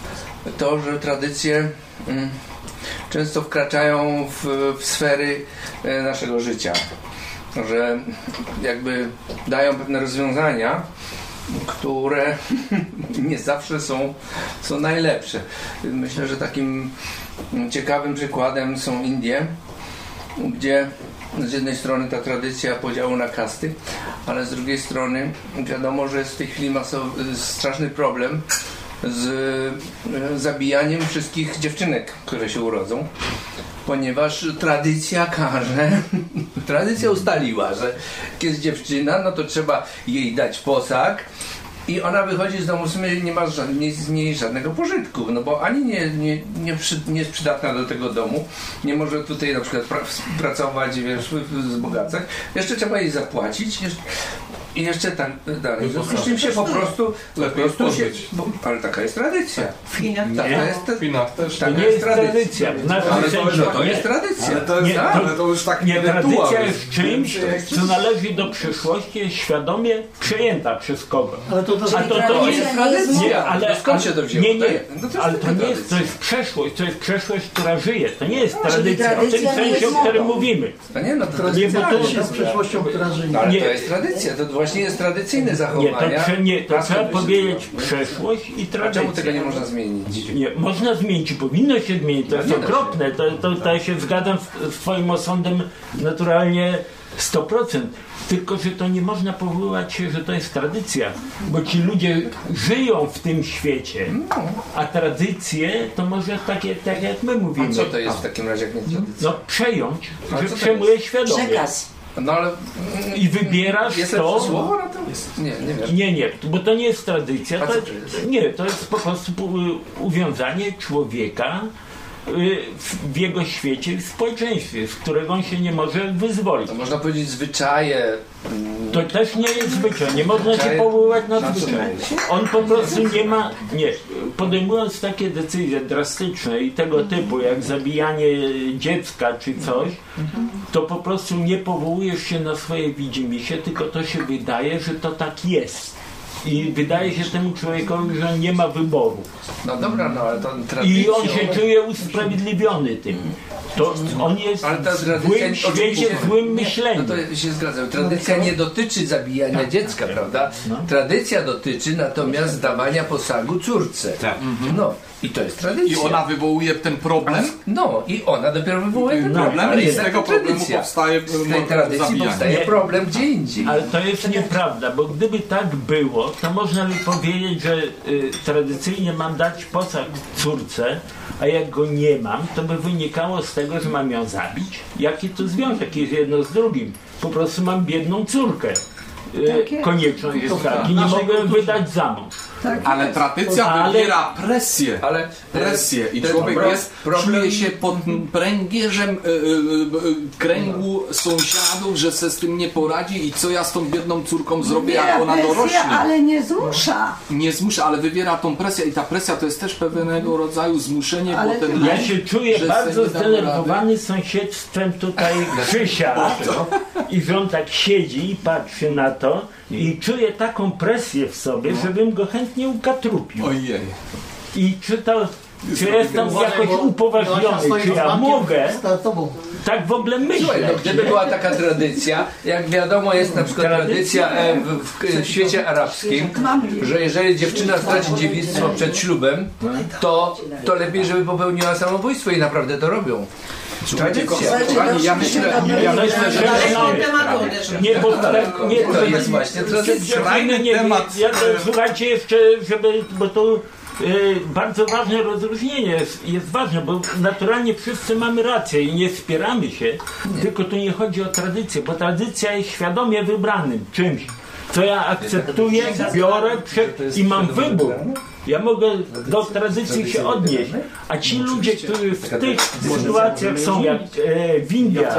to, że tradycje mm, często wkraczają w, w sfery e, naszego życia. Że jakby dają pewne rozwiązania, które nie zawsze są, są najlepsze. Myślę, że takim ciekawym przykładem są Indie, gdzie z jednej strony ta tradycja podziału na kasty, ale z drugiej strony wiadomo, że jest w tej chwili masowy, straszny problem z e, zabijaniem wszystkich dziewczynek, które się urodzą, ponieważ tradycja każe, tradycja ustaliła, że jak jest dziewczyna, no to trzeba jej dać posag i ona wychodzi z domu, w sumie nie ma ża- nie, z niej żadnego pożytku, no bo ani nie, nie, nie, przy, nie jest przydatna do tego domu, nie może tutaj na przykład pra, pracować, wiesz, wzbogacać, jeszcze trzeba jej zapłacić, jeszcze, i jeszcze tak dalej. W związku z czym się po prostu, po Lepiej prostu się, bo, ale taka jest tradycja. W Chinach Taka Nie. jest, W Chinach też. Taka nie jest tradycja. Ale to- no to jest tradycja. Ale to jest, Nie, ale to- to już taki Nie, rytuał tradycja jest czymś, co należy do przyszłości, jest świadomie przejęta przez kogo. Ale to A to, to tradycja nie nie jest Nie, ale, Skąd się to wzięło? Nie, nie, To jest- no to ale to nie jest, to tradycja. jest przeszłość, to jest przeszłość, która żyje. To nie jest No, tradycja, o tym tradycja sensie, o którym mówimy. No nie, no to tradycja to- jest przeszłością, która żyje. No, ale Nie. to jest tradycja, to właśnie jest tradycyjne Nie, zachowania. to, trze, nie, to trzeba powiedzieć przeszłość i A czemu tego nie można zmienić? Nie, można zmienić i powinno się zmienić, to jest okropne, to, to, to ja się zgadzam z, z Twoim osądem naturalnie 100%. Tylko, że to nie można powoływać się, że to jest tradycja, bo ci ludzie żyją w tym świecie, a tradycje to może takie, tak jak my A mówimy. co to jest w takim razie jak nie tradycja? No przejąć, A co że to przejmuje świadomie. Przekaz. No ale I wybierasz jest to. lepsze słowo na to? Nie, nie wiem. Nie, nie, bo to nie jest tradycja. A To, co to jest? Nie, to jest po prostu y, uwiązanie człowieka w, w jego świecie, w społeczeństwie, z którego on się nie może wyzwolić. To można powiedzieć zwyczaje. mm, To też nie jest zwyczaj, nie można się Zwyczaje- powoływać na na co zwyczaj. to On po prostu nie ma, nie, podejmując takie decyzje drastyczne i tego typu, jak zabijanie dziecka czy coś, to po prostu nie powołujesz się na swoje widzimisię, tylko to się wydaje, że to tak jest. I wydaje się temu człowiekowi, że nie ma wyboru. No dobra, no ale to tradycja. I on się czuje usprawiedliwiony tym. To on jest Ale ta w tradycja złym świecie, w złym myśleniu. No to się zgadzam. Tradycja nie dotyczy zabijania dziecka, prawda? Tradycja dotyczy natomiast dawania posagu córce. Tak. No i to jest I tradycja. ona wywołuje ten problem. No i ona dopiero wywołuje ten No, problem. Problem Ale i z tego problemu tradycja. powstaje Z tej tradycji zabijanie. powstaje Nie. problem gdzie indziej. Ale to jest nieprawda, bo gdyby tak było, to można by powiedzieć, że y, tradycyjnie mam dać posag córce, A jak go nie mam, to by wynikało z tego, że mam ją zabić. Jaki to związek jest jedno z drugim? Po prostu mam biedną córkę. E, Tak jest. Konieczność jest taki, nie kulturze. wydać za mąż. Tak Ale jest. tradycja Ale- wywiera presję. Ale presję i człowiek pro- jest, problem- czuje się pod pręgierzem y, y, y, kręgu sąsiadów, że se z tym nie poradzi i co ja z tą biedną córką zrobię, jak Wybiera ona presję, dorośnie. ale nie zmusza. Nie zmusza, ale wywiera tą presję i ta presja to jest też pewnego rodzaju zmuszenie, Ale bo ten Ja się czuję bardzo zdenerwowany sąsiedztwem tutaj Krzysia. I że on tak siedzi i patrzy na to i czuję taką presję w sobie, żebym go chętnie ukatrupił. Ojej. I czy to, czy jestem jakoś upoważniony, czy ja mogę tak w ogóle Słuchaj, no, gdyby była taka tradycja, jak wiadomo jest na przykład Tradycja. e, w, w, w świecie arabskim, że jeżeli dziewczyna straci dziewictwo przed ślubem, to, to lepiej, żeby popełniła samobójstwo i naprawdę to robią. Tradycja. Słuchajcie, Kochani, ja myślę- Ja myślę, że nie, bo nie, To jest właśnie tradycja. Skrajny nie, temat. Ja to, słuchajcie jeszcze, żeby, bo to bardzo ważne rozróżnienie jest, jest ważne, bo naturalnie wszyscy mamy rację i nie wspieramy się, tylko tu nie chodzi o tradycję, bo tradycja jest świadomie wybranym czymś, co ja akceptuję, biorę i mam wybór. Ja mogę do tradycji się odnieść, a ci ludzie, którzy w tych sytuacjach są jak e, w Indiach,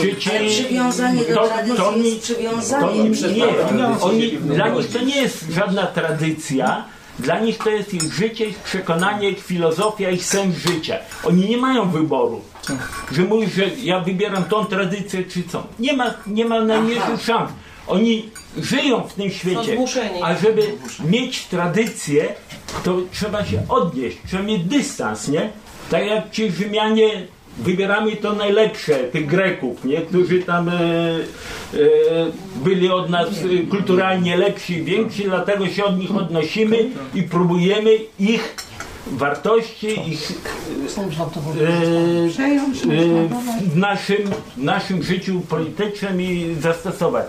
czy ci, przywiązanie do to, tradycji to mi, jest to przywiązaniem. nie, nie, oni, dla nich to nie jest żadna tradycja, dla nich to jest ich życie, ich przekonanie, ich filozofia, ich sens życia. Oni nie mają wyboru. Że mówisz, że ja wybieram tą tradycję czy co. Nie ma, nie ma najmniejszych szans. Oni żyją w tym świecie. A żeby mieć tradycję, to trzeba się odnieść, trzeba mieć dystans, nie? Tak jak ci Rzymianie wybieramy to najlepsze, tych Greków, nie? którzy tam e, e, byli od nas kulturalnie lepsi i więksi, dlatego się od nich odnosimy i próbujemy ich wartości, ich e, w naszym, naszym życiu politycznym i zastosować.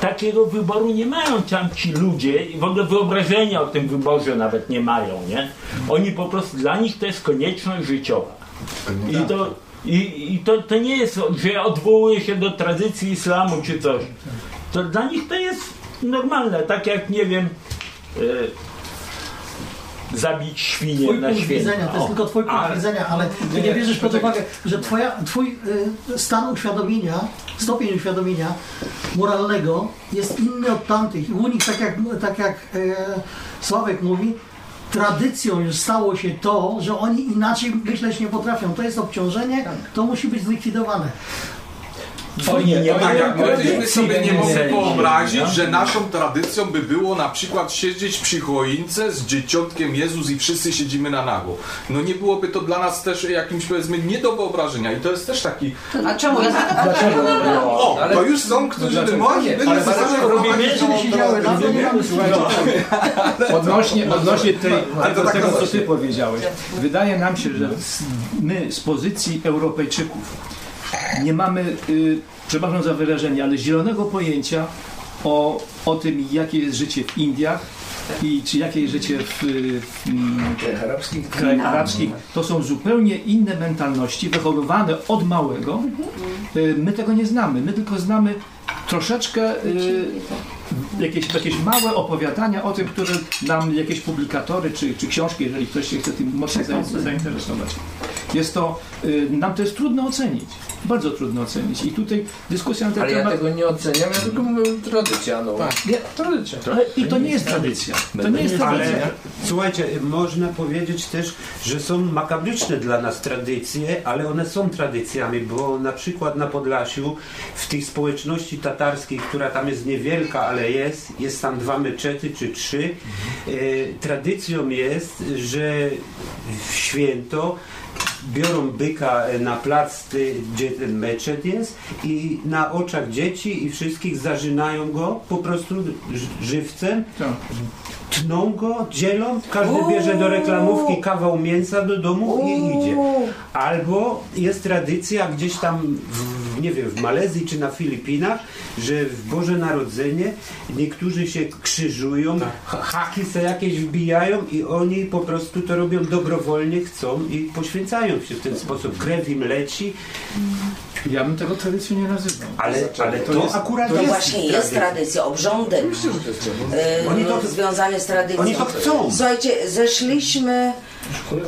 Takiego wyboru nie mają tam ci ludzie i w ogóle wyobrażenia o tym wyborze nawet nie mają, nie? Oni po prostu, dla nich to jest konieczność życiowa. I to, i, i to, to nie jest, że ja odwołuję się do tradycji islamu czy coś. To dla nich to jest normalne, tak jak, nie wiem, e, zabić świnię Twój na punkt święta. widzenia, to jest O. tylko twój punkt Ale- widzenia, ale ty nie bierzesz pod uwagę, że twoja, twój y, stan uświadomienia, stopień uświadomienia moralnego jest inny od tamtych. I u nich, tak jak, tak jak e, Sławek mówi, tradycją już stało się to, że oni inaczej myśleć nie potrafią. To jest obciążenie, to musi być zlikwidowane. Nie Tak jak my byśmy sobie nie mogli wyobrazić, no. że naszą tradycją by było na przykład siedzieć przy choince z dzieciątkiem Jezus i wszyscy siedzimy na nago. No nie byłoby to dla nas też jakimś powiedzmy nie do wyobrażenia i to jest też taki... A czemu? Ja za O, to już są, którzy by mogli ale sobą robimy, żeby się działy, tą dawno nie mamy Odnośnie, odnośnie tej, tego, tak tego, co ty powiedziałeś. Wydaje nam się, że my z pozycji Europejczyków nie mamy, y, przepraszam za wyrażenie, ale zielonego pojęcia o, o tym, jakie jest życie w Indiach i czy jakie jest życie w, w, Krajach arabskich. w krajach arabskich. To są zupełnie inne mentalności, wychowywane od małego. Y, My tego nie znamy. My tylko znamy troszeczkę y, jakieś, jakieś małe opowiadania o tym, które nam jakieś publikatory czy, czy książki, jeżeli ktoś się chce tym mocno zain- zainteresować. Jest to, y, nam to jest trudno ocenić. Bardzo trudno ocenić. I tutaj dyskusja na ten Ale ja temat... tego nie oceniam, ja tylko mówię tradycja. No. Nie, tradycja. I to nie jest tradycja. To nie jest tradycja. Ale słuchajcie, można powiedzieć też, że są makabryczne dla nas tradycje, ale one są tradycjami, bo na przykład na Podlasiu, w tej społeczności tatarskiej, która tam jest niewielka, ale jest, jest tam dwa meczety czy trzy, e, tradycją jest, że w święto biorą byka na plac, gdzie ten meczet jest i na oczach dzieci i wszystkich zażynają go po prostu żywcem Tak. tną go, dzielą, każdy bierze do reklamówki kawał mięsa do domu i idzie. Albo jest tradycja gdzieś tam w nie wiem, w Malezji czy na Filipinach, że w Boże Narodzenie niektórzy się krzyżują, haki sobie jakieś wbijają i oni po prostu to robią dobrowolnie, chcą i poświęcają się w ten sposób. Krew im leci, Ja bym tego tradycją nie nazywał. ale, ale to, To jest akurat To jest właśnie jest tradycja. tradycja, obrządek e, Oni to- związany z tradycją. oni to chcą. Słuchajcie, zeszliśmy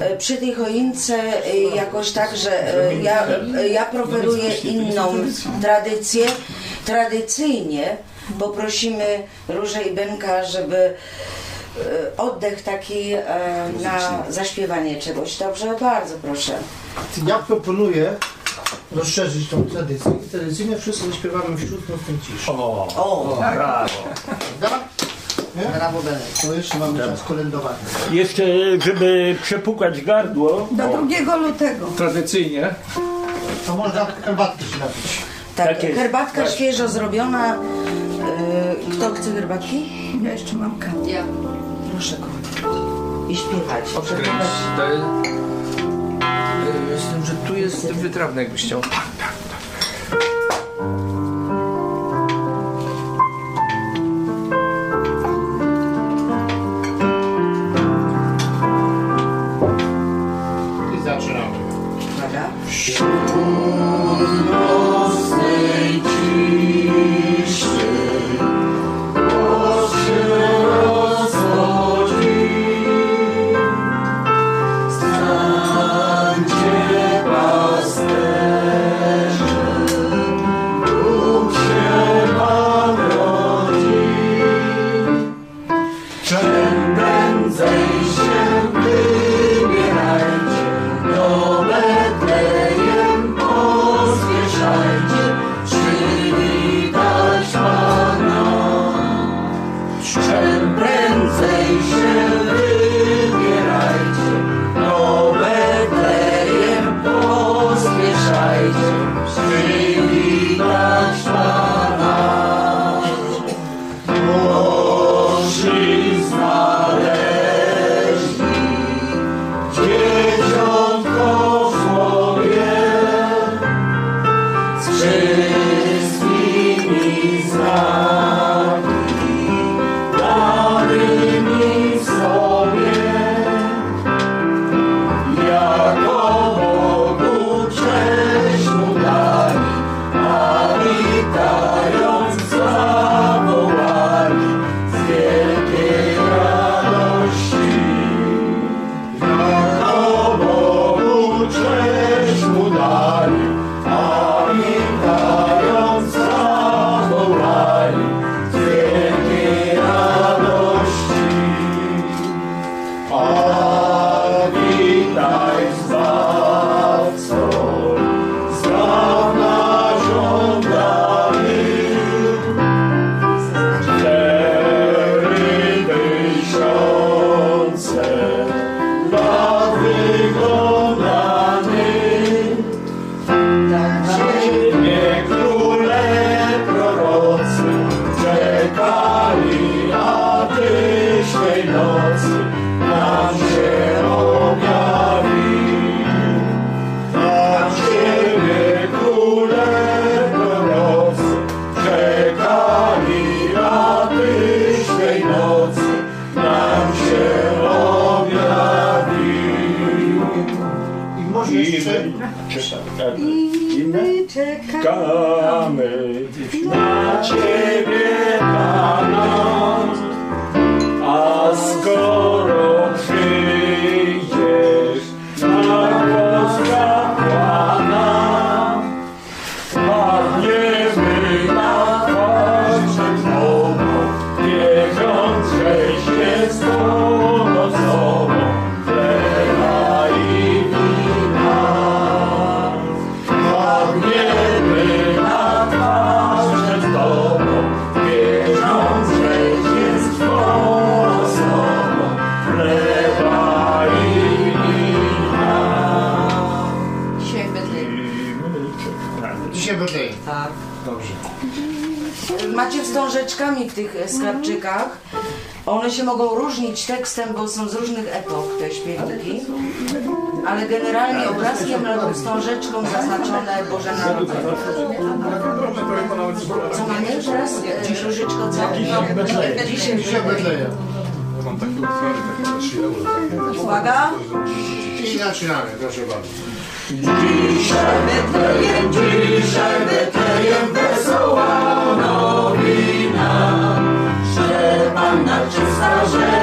e, przy tej choince e, jakoś tak, że e, ja, ja preferuję inną tradycję. Tradycyjnie poprosimy Różę i Benka, żeby oddech taki e, na zaśpiewanie czegoś. Dobrze? Bardzo proszę. Ja proponuję rozszerzyć tą tradycję. I tradycyjnie wszyscy zaśpiewamy wśród nocnej ciszy. O, Prawda? Nie? Brawo, Benek. To jeszcze mamy czas kolędowania. Jeszcze, żeby przepukać gardło, Do 2 lutego. Tradycyjnie To można herbatki się napić. tak, Tak herbatka świeżo zrobiona. E, Kto chce herbatki? Ja jeszcze mam kawę. Ja. Proszę kochani. I śpiewać. odkręć. To jest, e, z tym, że tu jest wytrawne, jakbyś chciał. I One się mogą różnić tekstem, bo są z różnych epok te śpiewniki. Ale generalnie obrazkiem albo wstążeczką zaznaczone Boże Narodzenie. Co mamy teraz? Różyczko co? Dzisiaj Mam takie utwory, takie za 3 euro. Takie. Uwaga! I zaczynamy, proszę bardzo. Że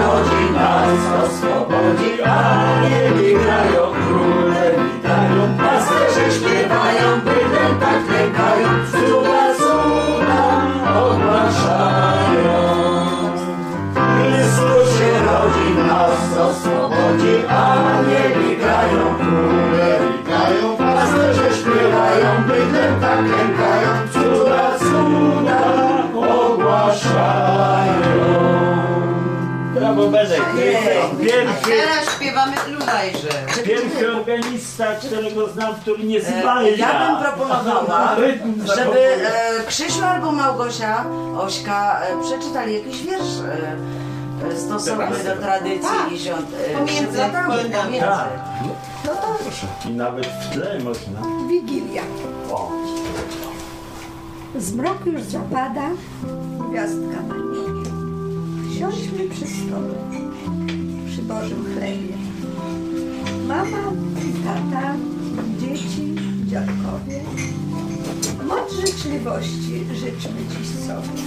rodzi, nas oswobodzi, anieli grają, króle witają, pasterze śpiewają, bydlęta klękają, cuda, cuda ogłaszają. Chrystus się rodzi, nas oswobodzi, anieli grają, króle Teraz śpiewamy Lulajże. pierwszy organista, którego znam, który nie E, zwalnia. Ja bym proponowała, Rytm żeby e, Krzysiu albo Małgosia, Ośka e, przeczytali jakiś wiersz e, stosowny do tradycji świąt. e, Pomiędzy świątecznych. kolędami. Pomiędzy. Tak. No to I nawet w tle można. Wigilia. O. Zmrok już zapada, gwiazdka na niebie. Siądźmy przy stole, Bożym chlebie. Mama tata, dzieci, dziadkowie. Moc życzliwości życzmy dziś sobie.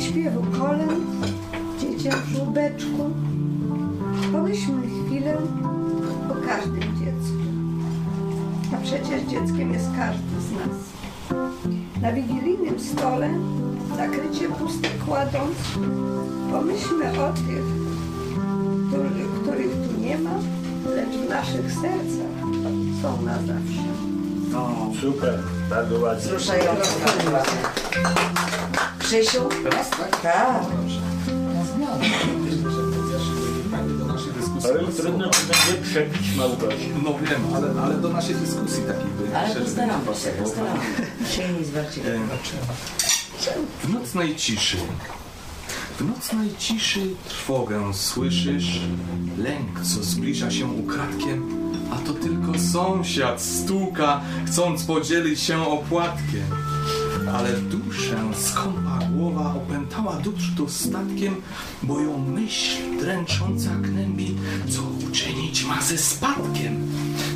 Śpiewu kolęd, dzieciom w żłóbeczku. Pomyślmy chwilę o każdym dziecku. A przecież dzieckiem jest każdy z nas. Na wigilijnym stole, nakrycie puste kładąc, pomyślmy o tych, którzy, których tu nie ma, lecz w naszych sercach są na zawsze. Super, bardzo ładnie. Wzruszające. Krzysiu? Teraz tak? Tak. Do naszej dyskusji. Ale trudno ci będzie przebić Małgosi. No wiem, ale, ale do naszej dyskusji takiej by Ale by się, postaramy. Się nie zwarcie. W nocnej ciszy. W nocnej ciszy trwogę słyszysz, lęk, co zbliża się ukradkiem, a to tylko sąsiad stuka, chcąc podzielić się opłatkiem. Ale duszę skąpa głowa opętała dóbr dostatkiem, bo ją myśl dręcząca gnębi, co uczynić ma ze spadkiem.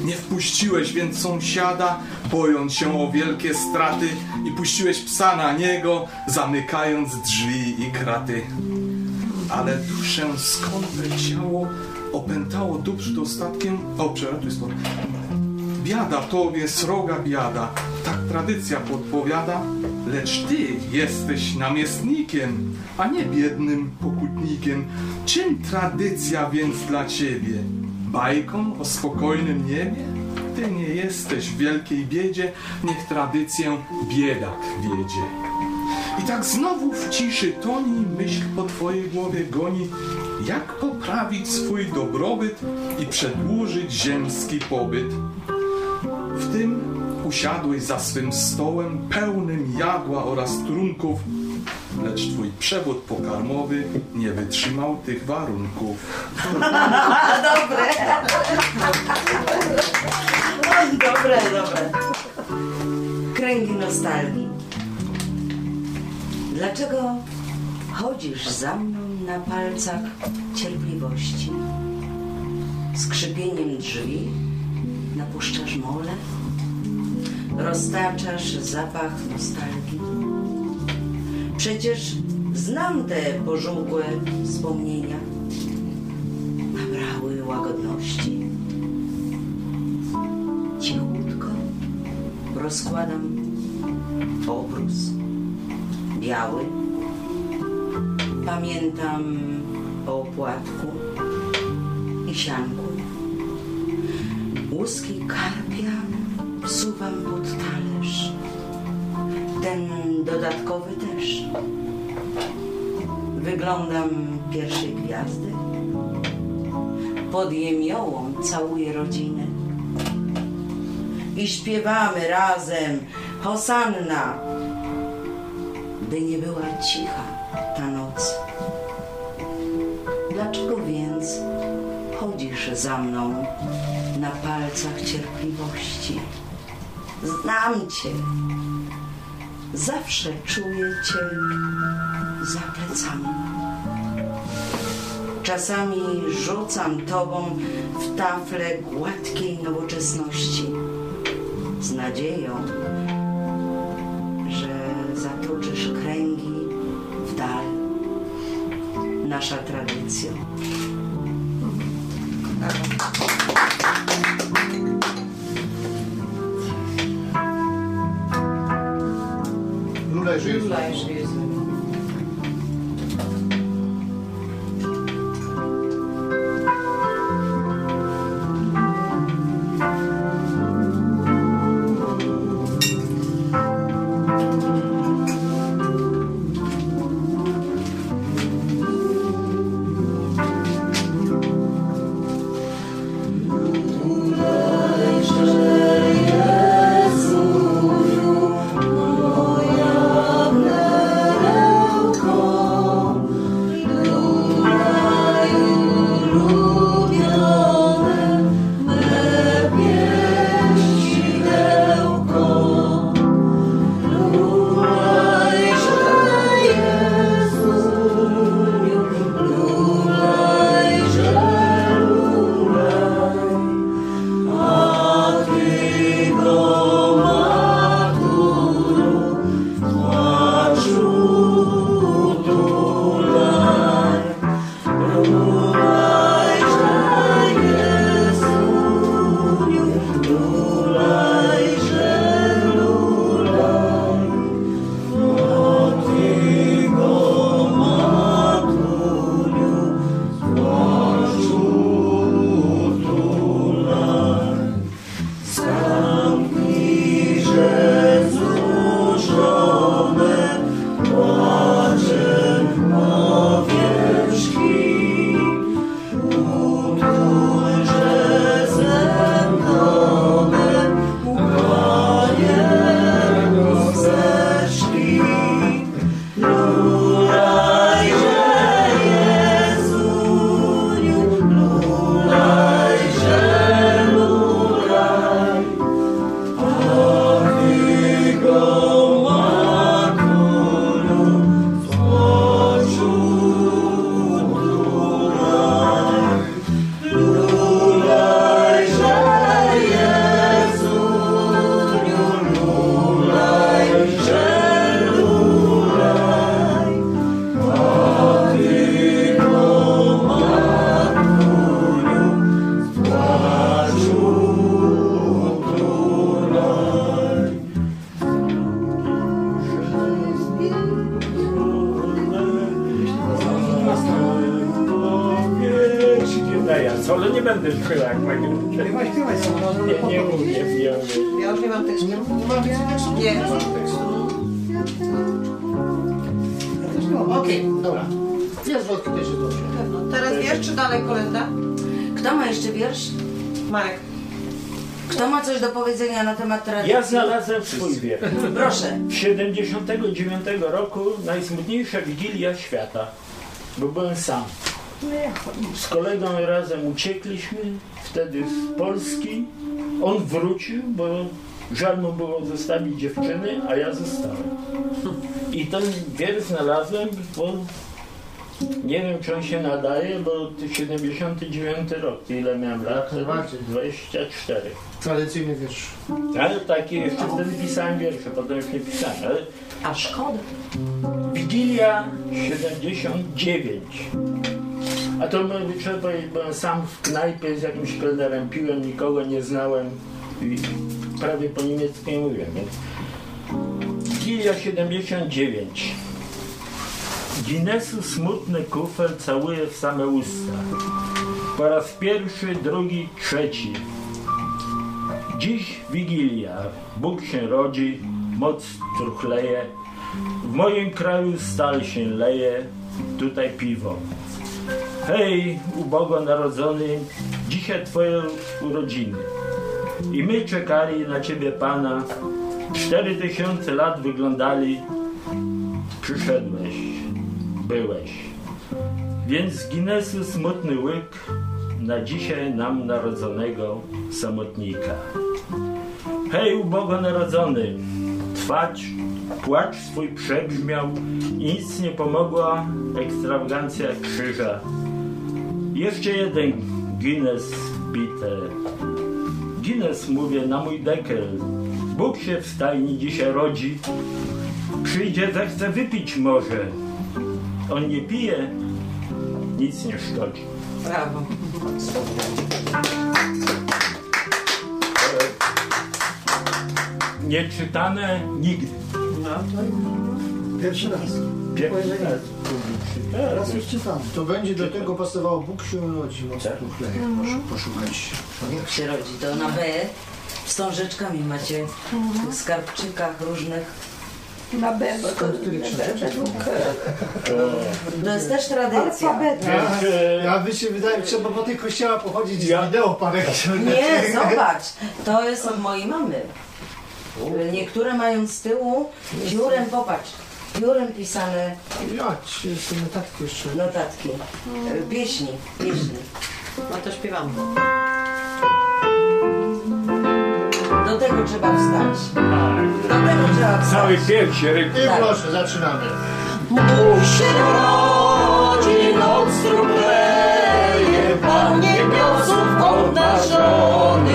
Nie wpuściłeś więc sąsiada, bojąc się o wielkie straty i puściłeś psa na niego, zamykając drzwi i kraty. Ale duszę skąpe ciało opętało dóbr dostatkiem... O, przepraszam, tu jest to. Biada tobie, sroga biada. Tak tradycja podpowiada, lecz ty jesteś namiestnikiem, a nie biednym pokutnikiem. Czym tradycja więc dla ciebie? Bajką o spokojnym niebie? Ty nie jesteś w wielkiej biedzie, niech tradycję biedak wiedzie. I tak znowu w ciszy toni myśl po twojej głowie goni, jak poprawić swój dobrobyt i przedłużyć ziemski pobyt. W tym usiadłeś za swym stołem pełnym jadła oraz trunków, lecz twój przewód pokarmowy nie wytrzymał tych warunków. Dobre. Dobre, dobre. Kręgi nostalgii. Dlaczego chodzisz za mną na palcach cierpliwości? Skrzypieniem drzwi napuszczasz mole? Roztaczasz zapach nostalgii? Przecież znam te pożółkłe wspomnienia nabrały łagodności. Cichutko rozkładam obrus biały. Pamiętam o opłatku i sianku. Łuski karpia wsuwam pod talerz. Ten dodatkowy też. Wyglądam pierwszej gwiazdy. Pod jemiołą całuję rodzinę. I śpiewamy razem Hosanna, by nie była cicha ta noc. Dlaczego więc chodzisz za mną na palcach cierpliwości? Znam cię. Zawsze czuję cię za plecami. Czasami rzucam tobą w tafle gładkiej nowoczesności z nadzieją, że zatoczysz kręgi w dal. Nasza tradycja. Lulej żyje. legisla znalazłem swój wiersz. Proszę. 79 roku najsmutniejsza wigilia świata, bo byłem sam. Z kolegą razem uciekliśmy wtedy z Polski. On wrócił, bo żal mu było zostawić dziewczyny, a ja zostałem. I ten wiersz znalazłem, bo nie wiem, czy on się nadaje, bo to 79 rok, ile miałem lat? najbardziej. 24. Tradycyjny wiersz. Ale takie jeszcze wtedy pisałem wiersze, potem już nie pisałem, ale A szkoda. Wigilia 79. A to trzeba powiedzieć, byłem sam w knajpie z jakimś kelnerem, piłem, nikogo nie znałem i prawie po niemiecku nie mówiłem, więc Wigilia 79. Guinnessu smutny kufel całuje w same usta. Po raz pierwszy, drugi, trzeci. Dziś Wigilia, Bóg się rodzi, moc truchleje, w moim kraju stal się leje, tutaj piwo. Hej, ubogo narodzony, dzisiaj twoje urodziny. I my czekali na ciebie Pana. Cztery tysiące lat wyglądali. Przyszedłeś, byłeś. Więc z Guinnessu smutny łyk na dzisiaj nam narodzonego samotnika. Hej, ubogo narodzony, trwać, płacz swój przebrzmiał nic nie pomogła ekstrawagancja krzyża. Jeszcze jeden Guinness bite. Guinness mówię na mój dekel. Bóg się w stajni dzisiaj rodzi. Przyjdzie, zechce wypić może. On nie pije, nic nie szkodzi. Brawo. Nieczytane nigdy. Pierwszy raz. Pierwszy raz. Raz już czytam. To będzie do tego pasowało Bóg się rodzi, Tak. tuchleje. Proszę poszukać. Jak się rodzi, to na B wstążeczkami macie w tych skarbczykach różnych. Na B, bo to według jest też tradycja. alfabetu. Więc, e, Ja by się wydaje, trzeba po tych kościołach pochodzić z wideo parę książek. Nie, zobacz, to jest od mojej mamy. Niektóre mają z tyłu piórem, popatrz, piórem pisane Ja, ci jeszcze notatki jeszcze. notatki, e, pieśni, pieśni. No to śpiewamy. Do tego trzeba wstać. Do tego trzeba wstać. Cały pierścień I proszę, zaczynamy. Bóg się rodzi, noc trupleje, Pan niebiosów obnażony.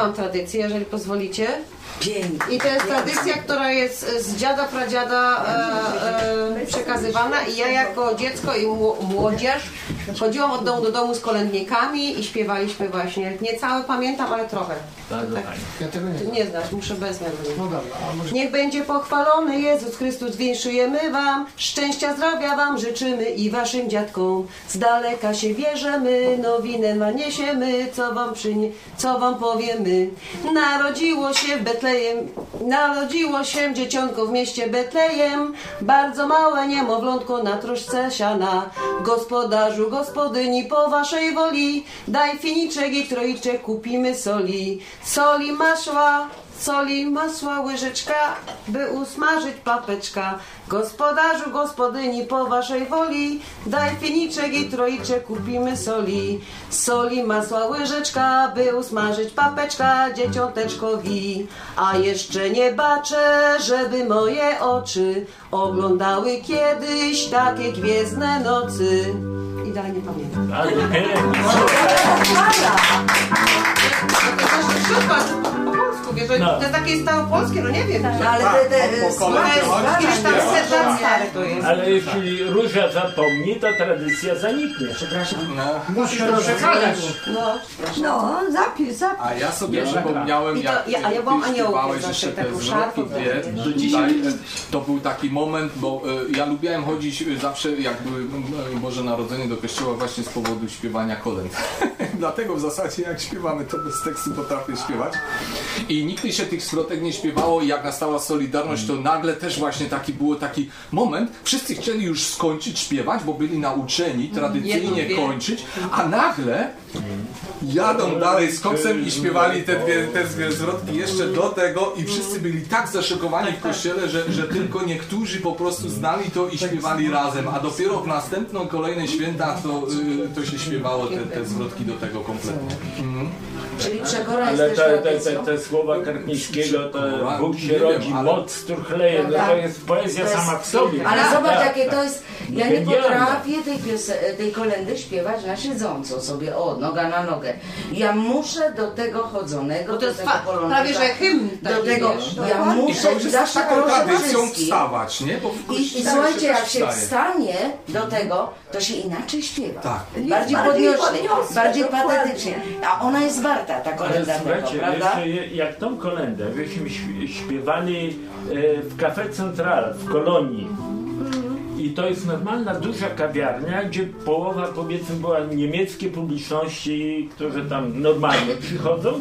Wam tradycję, jeżeli pozwolicie. Pięknie. I to jest tradycja, która jest z dziada, pradziada e, e, przekazywana i ja jako dziecko i mło- młodzież chodziłam od domu do domu z kolędnikami i śpiewaliśmy właśnie. Nie całe pamiętam, ale trochę. Bardzo Tak. fajnie. Ja tego nie Ty znam. nie znasz, muszę bez. No dobra, a może... Niech będzie pochwalony Jezus Chrystus, winszujemy Wam, szczęścia, zdrowia Wam życzymy i Waszym dziadkom. Z daleka się bierzemy, nowinę ma niesiemy, co Wam przynie, co Wam powiemy. Narodziło się w Betlejem, narodziło się dzieciątko w mieście Betlejem, bardzo małe niemowlątko na troszce siana. Gospodarzu, gospodyni, po Waszej woli, daj finiczek i troiczek, kupimy soli. Soli masła, soli, masła, łyżeczka, by usmażyć papeczka. Gospodarzu, gospodyni, po waszej woli, daj fieniczek i troiczek, kupimy soli. Soli, masła, łyżeczka, by usmażyć papeczka dzieciąteczkowi. A jeszcze nie baczę, żeby moje oczy oglądały kiedyś takie gwiezdne nocy. I dalej nie pamiętam. Bardzo pięknie. Po polsku, wiesz, No. to takie stałopolskie, no nie wiem. No ale te, te słowa Jakieś tam set lat stare to jest. Ale jeśli Róża zapomni, to tradycja zaniknie. Przepraszam. Musisz to przekazać. No. No, zapis, zapis. A ja sobie przypomniałem, jak ja- a ja byłam aniołkiem jeszcze te taką. Do dzisiaj e, to był taki moment, bo e, ja lubiłem chodzić e, zawsze, jak były Boże Narodzenie do kościoła właśnie z powodu śpiewania kolęd. Dlatego w zasadzie jak śpiewamy, to bez tekstu potrafię śpiewać. I nigdy się tych zwrotek nie śpiewało i jak nastała Solidarność, to nagle też właśnie taki było taki moment, wszyscy chcieli już skończyć śpiewać, bo byli nauczeni tradycyjnie Jedno, dwie. kończyć, a nagle jadą dalej z koksem i śpiewali te dwie, te dwie zwrotki jeszcze do tego i wszyscy byli tak zaszokowani w kościele, że, że tylko niektórzy po prostu znali to i śpiewali razem, a dopiero w następną kolejne święta to, y, to się śpiewało te, te zwrotki do tego kompletnie. Czyli przekora Ale jest te, też te, te, tradycją. te słowa Karpińskiego, to Bóg się wiem, rodzi, ale- moc turchleje, no to Tak. jest poezja To jest- sama w sobie. Ale Tak, zobacz, tak, jakie tak. to jest. Ja nie potrafię tej, tej kolendy śpiewać na siedząco sobie, o, noga na nogę. Ja muszę do tego chodzonego, Bo to do jest tego fa- poloneza, prawie, że hymn Do taki, tego, wiesz, ja I muszę, jest zawsze taką proszę tradycją wszystkich. wstawać, nie? Bo I, I słuchajcie, jak się wstanie do tego, to się inaczej śpiewa. Tak. Bardziej podniosłe, bardziej patetycznie. A ona jest warta, ta kolenda tego, prawda? jeszcze jak tą kolendę śp- śpiewali e, w Cafe Central w Kolonii. I to jest normalna, duża kawiarnia, gdzie połowa powiedzmy była niemieckie publiczności, którzy tam normalnie przychodzą,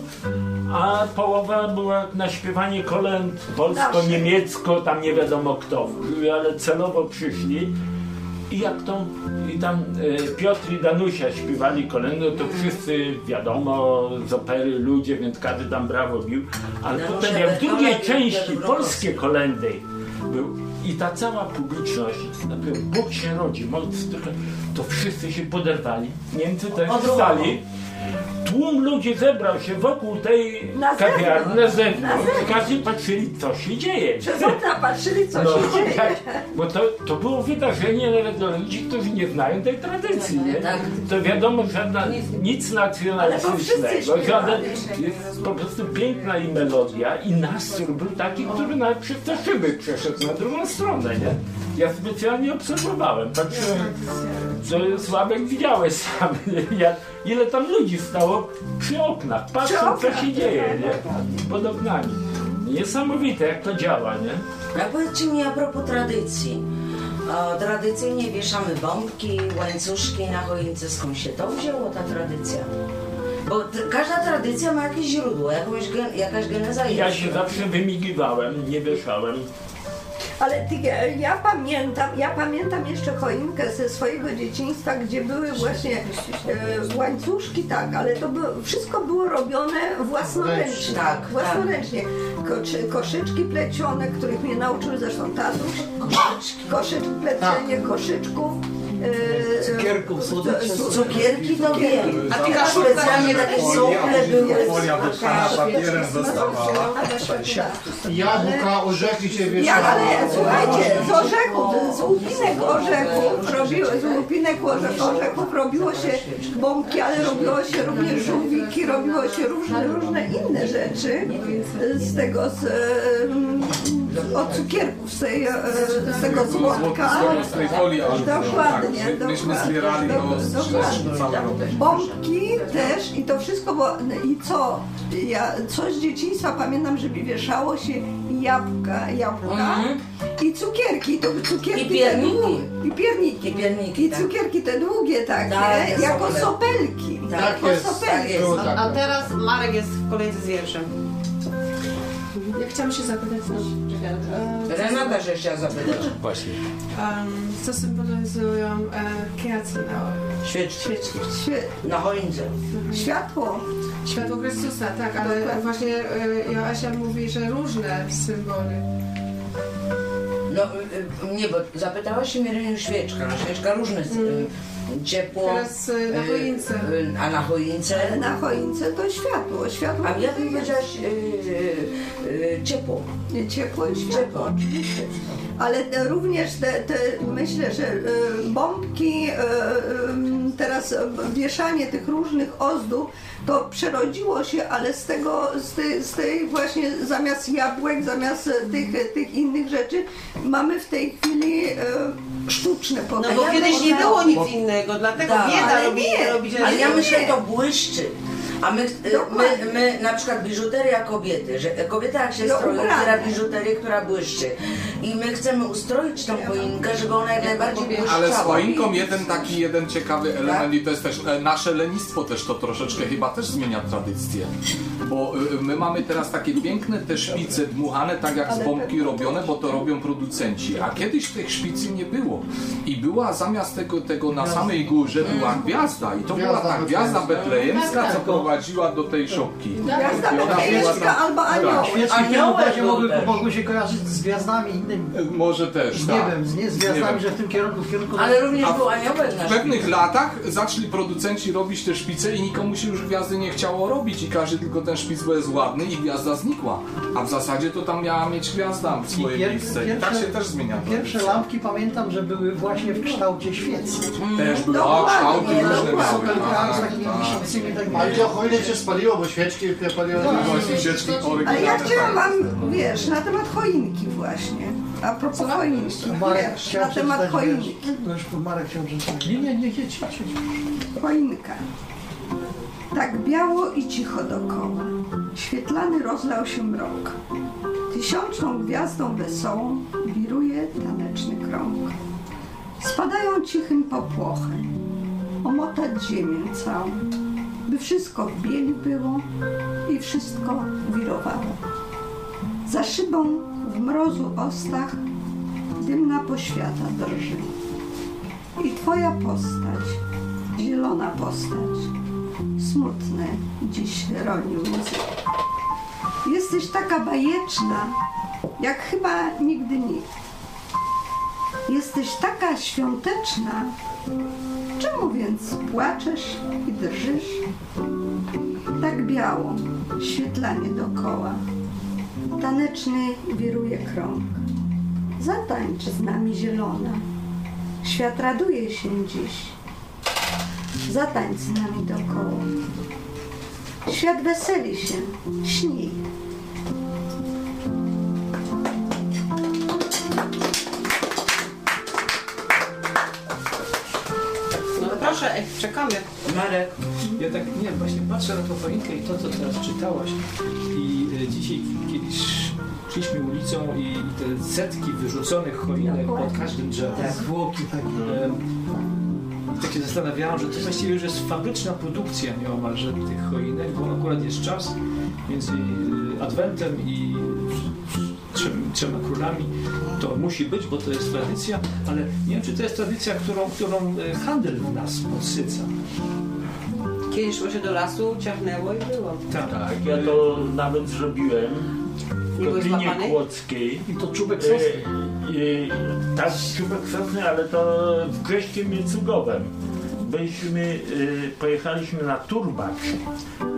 a połowa była na śpiewanie kolęd polsko-niemiecko, tam nie wiadomo kto, ale celowo przyszli. I jak tą, i tam e, Piotr i Danusia śpiewali kolędę, to wszyscy wiadomo z opery ludzie, więc każdy tam brawo bił. Ale Danusia potem jak w drugiej części polskie kolendy był, I ta cała publiczność, najpierw Bóg się rodzi, trochę, to wszyscy się poderwali. Niemcy też wstali. Tłum ludzi zebrał się wokół tej Na kawiarni na zewnątrz. Na Każdy patrzyli, co się dzieje. Przez okna patrzyli, co No, się dzieje. tak, bo to, to było wydarzenie nawet dla ludzi, którzy nie znają tej tradycji. Nie? Tak. To wiadomo, żadna, nic nacjonalistycznego, żaden, po prostu piękna i melodia i nastrój był taki, który nawet przez te szyby przeszedł na drugą stronę. Nie? Ja specjalnie obserwowałem, patrzyłem, co Sławek widziałeś sam, ile tam ludzi stało przy oknach, patrzą co się dzieje nie? pod oknami. Niesamowite jak to działa, nie? A powiedzcie mi a propos tradycji. Tradycyjnie wieszamy bombki, łańcuszki na choince. Skąd się to wzięło, ta tradycja? Bo t- każda tradycja ma jakieś źródło, jakąś gen, jakaś geneza Ja się zawsze wymigiwałem, nie wieszałem. Ale ty, ja pamiętam, ja pamiętam jeszcze choinkę ze swojego dzieciństwa, gdzie były właśnie e, łańcuszki, tak, ale to było, wszystko było robione własnoręcznie. Tak, własnoręcznie. Koczy, koszyczki plecione, których mnie nauczył zresztą tatuś. Koszyczki. Koszyczki, plecienie koszyczków. Cukierków, słodyczy. cu- Cukierki to wiem. A pika specjalnie takie sople były. Folia wypchana papierem zostawała. Jabłka, orzechy się Ja, wieszało. ale słuchajcie, z orzechów, z łupinek orzechów robiło, z łupinek orze- orzechów robiło się bombki, ale robiło się również żółwiki, robiło się różne, różne inne rzeczy z tego, z, od cukierków, z, tej, e, z tego złotka. Z tej folii Dokładnie, tak. My- Myśmy dokładnie, zbierali dokładnie. robię. Bombki też i to wszystko było. I co? Ja coś z dzieciństwa pamiętam, że wieszało się jabłka, jabłka i cukierki. To cukierki I pierniki. Te długie, I pierniki. I pierniki, I tak. cukierki te długie takie, Tak, jako sopelki. Tak jako jest, sopelki. tak jest. Było tak. A teraz Marek jest w kolejce z wierszem. Ja chciałam się zapytać coś. E, Renata się chciała zapytać. Właśnie. em, co symbolizują e, kwiaty na Świeczki. świeczki? Świe- Na choince. Światło. Światło Chrystusa, tak, ale właśnie e, Joasia mówi, że różne symbole. No y, y, nie, bo zapytałaś się mnie świeczka. No, świeczka różne. y, Ciepło. Teraz y, na y, choince. y, A na choince? Na choince to światło. Światło A ja bym powiedziała y, y, y, ciepło. Ciepło i światło, Ciepło. oczywiście. Ale te, również te, te, myślę, że y, bombki, y, y, teraz wieszanie tych różnych ozdób, to przerodziło się, ale z tego, z tej, z tej właśnie zamiast jabłek, zamiast tych, tych innych rzeczy, mamy w tej chwili sztuczne No powietrze. bo kiedyś nie było nic innego, dlatego Tak, bieda robi, nie. robi Ale ja myślę, to błyszczy. A my, y, Dokładnie. my, my na przykład biżuteria kobiety, że kobieta jak się No, stroi, ubrane. ubiera biżuterię, która błyszczy. I my chcemy ustroić tą choinkę, żeby ona jak najbardziej błyszczała. Ale z choinką jeden taki, jeden ciekawy element i to jest też e, nasze lenistwo też to troszeczkę chyba też zmienia tradycję. Bo y, my mamy teraz takie piękne te szpice dmuchane, tak jak z bombki robione, bo to robią producenci. A kiedyś tych szpicy nie było. I była zamiast tego, tego na samej górze była gwiazda. I to była ta gwiazda betlejemska, Tak, co prowadziła do tej szopki. Gwiazda I ona była Betlejemska tam- albo anioł. Świeczki w tym Aniołek był mogły, też. mogły się kojarzyć z gwiazdami innymi. E, Może też, Z tak. niebem, z, nie, z gwiazdami, że w tym kierunku, w kierunku... Ale również A był aniołek na W pewnych latach zaczęli producenci robić te szpice i nikomu się już gwiazdy nie chciało robić i każdy tylko ten szpic był jest ładny i gwiazda znikła. A w zasadzie to tam miała mieć gwiazda swoje pier- miejsce. I tak się też zmienia. Pierwsze tradycja. lampki pamiętam, że były właśnie w kształcie świec. Też były, a Dokładnie, kształty różne dokładnie. miały. Sokelkami z Tak, takimi tak. wiszącymi tak Ale to choinę się spaliło, bo świeczki paliły. Właśnie świeczki Ale ja chciałam tak. wam, wiesz, na temat choinki właśnie. A propos choinki, Marek wiesz, na temat choinki. No już Marek chciał przeczytać. Nie, nie, nie, jedź. Choinka. Tak biało i cicho dokoła. Świetlany rozlał się mrok. Tysiączną gwiazdą wesołą wiruje taneczny krąg. Spadają cichym popłochem, omotać ziemię całą, by wszystko w bieli było i wszystko wirowało. Za szybą w mrozu ostach dymna poświata drży. I twoja postać, zielona postać, smutne dziś roni łzy. Jesteś taka bajeczna, jak chyba nigdy nikt. Jesteś taka świąteczna. Czemu więc płaczesz i drżysz? Tak biało, świetlanie dokoła. Taneczny wiruje krąg. Zatańcz z nami zielona. Świat raduje się dziś. Zatańcz z nami dookoła. Świat weseli się, śni. Czekamy. Marek. Ja tak, nie, właśnie patrzę na tą choinkę i to, co teraz czytałaś i e, dzisiaj kiedyś szliśmy ulicą i, i te setki wyrzuconych choinek pod każdym drzewem. Zwłoki takie. Tak się zastanawiałem, że to właściwie już jest fabryczna produkcja nieomalże tych choinek, bo akurat jest czas między y, Adwentem i trzema, trzema królami. To musi być, bo to jest tradycja, ale nie wiem, czy to jest tradycja, którą, którą e, handel w nas podsyca. Kiedyś szło się do lasu, ciachnęło i było. Tak, Tak, ja to nawet zrobiłem w Kotlinie? Kłodzkiej. I to czubek E, sosny. e, Tak, czubek sosny, ale to w Grześkiem Miecugowem. Byliśmy, e, pojechaliśmy na Turbacz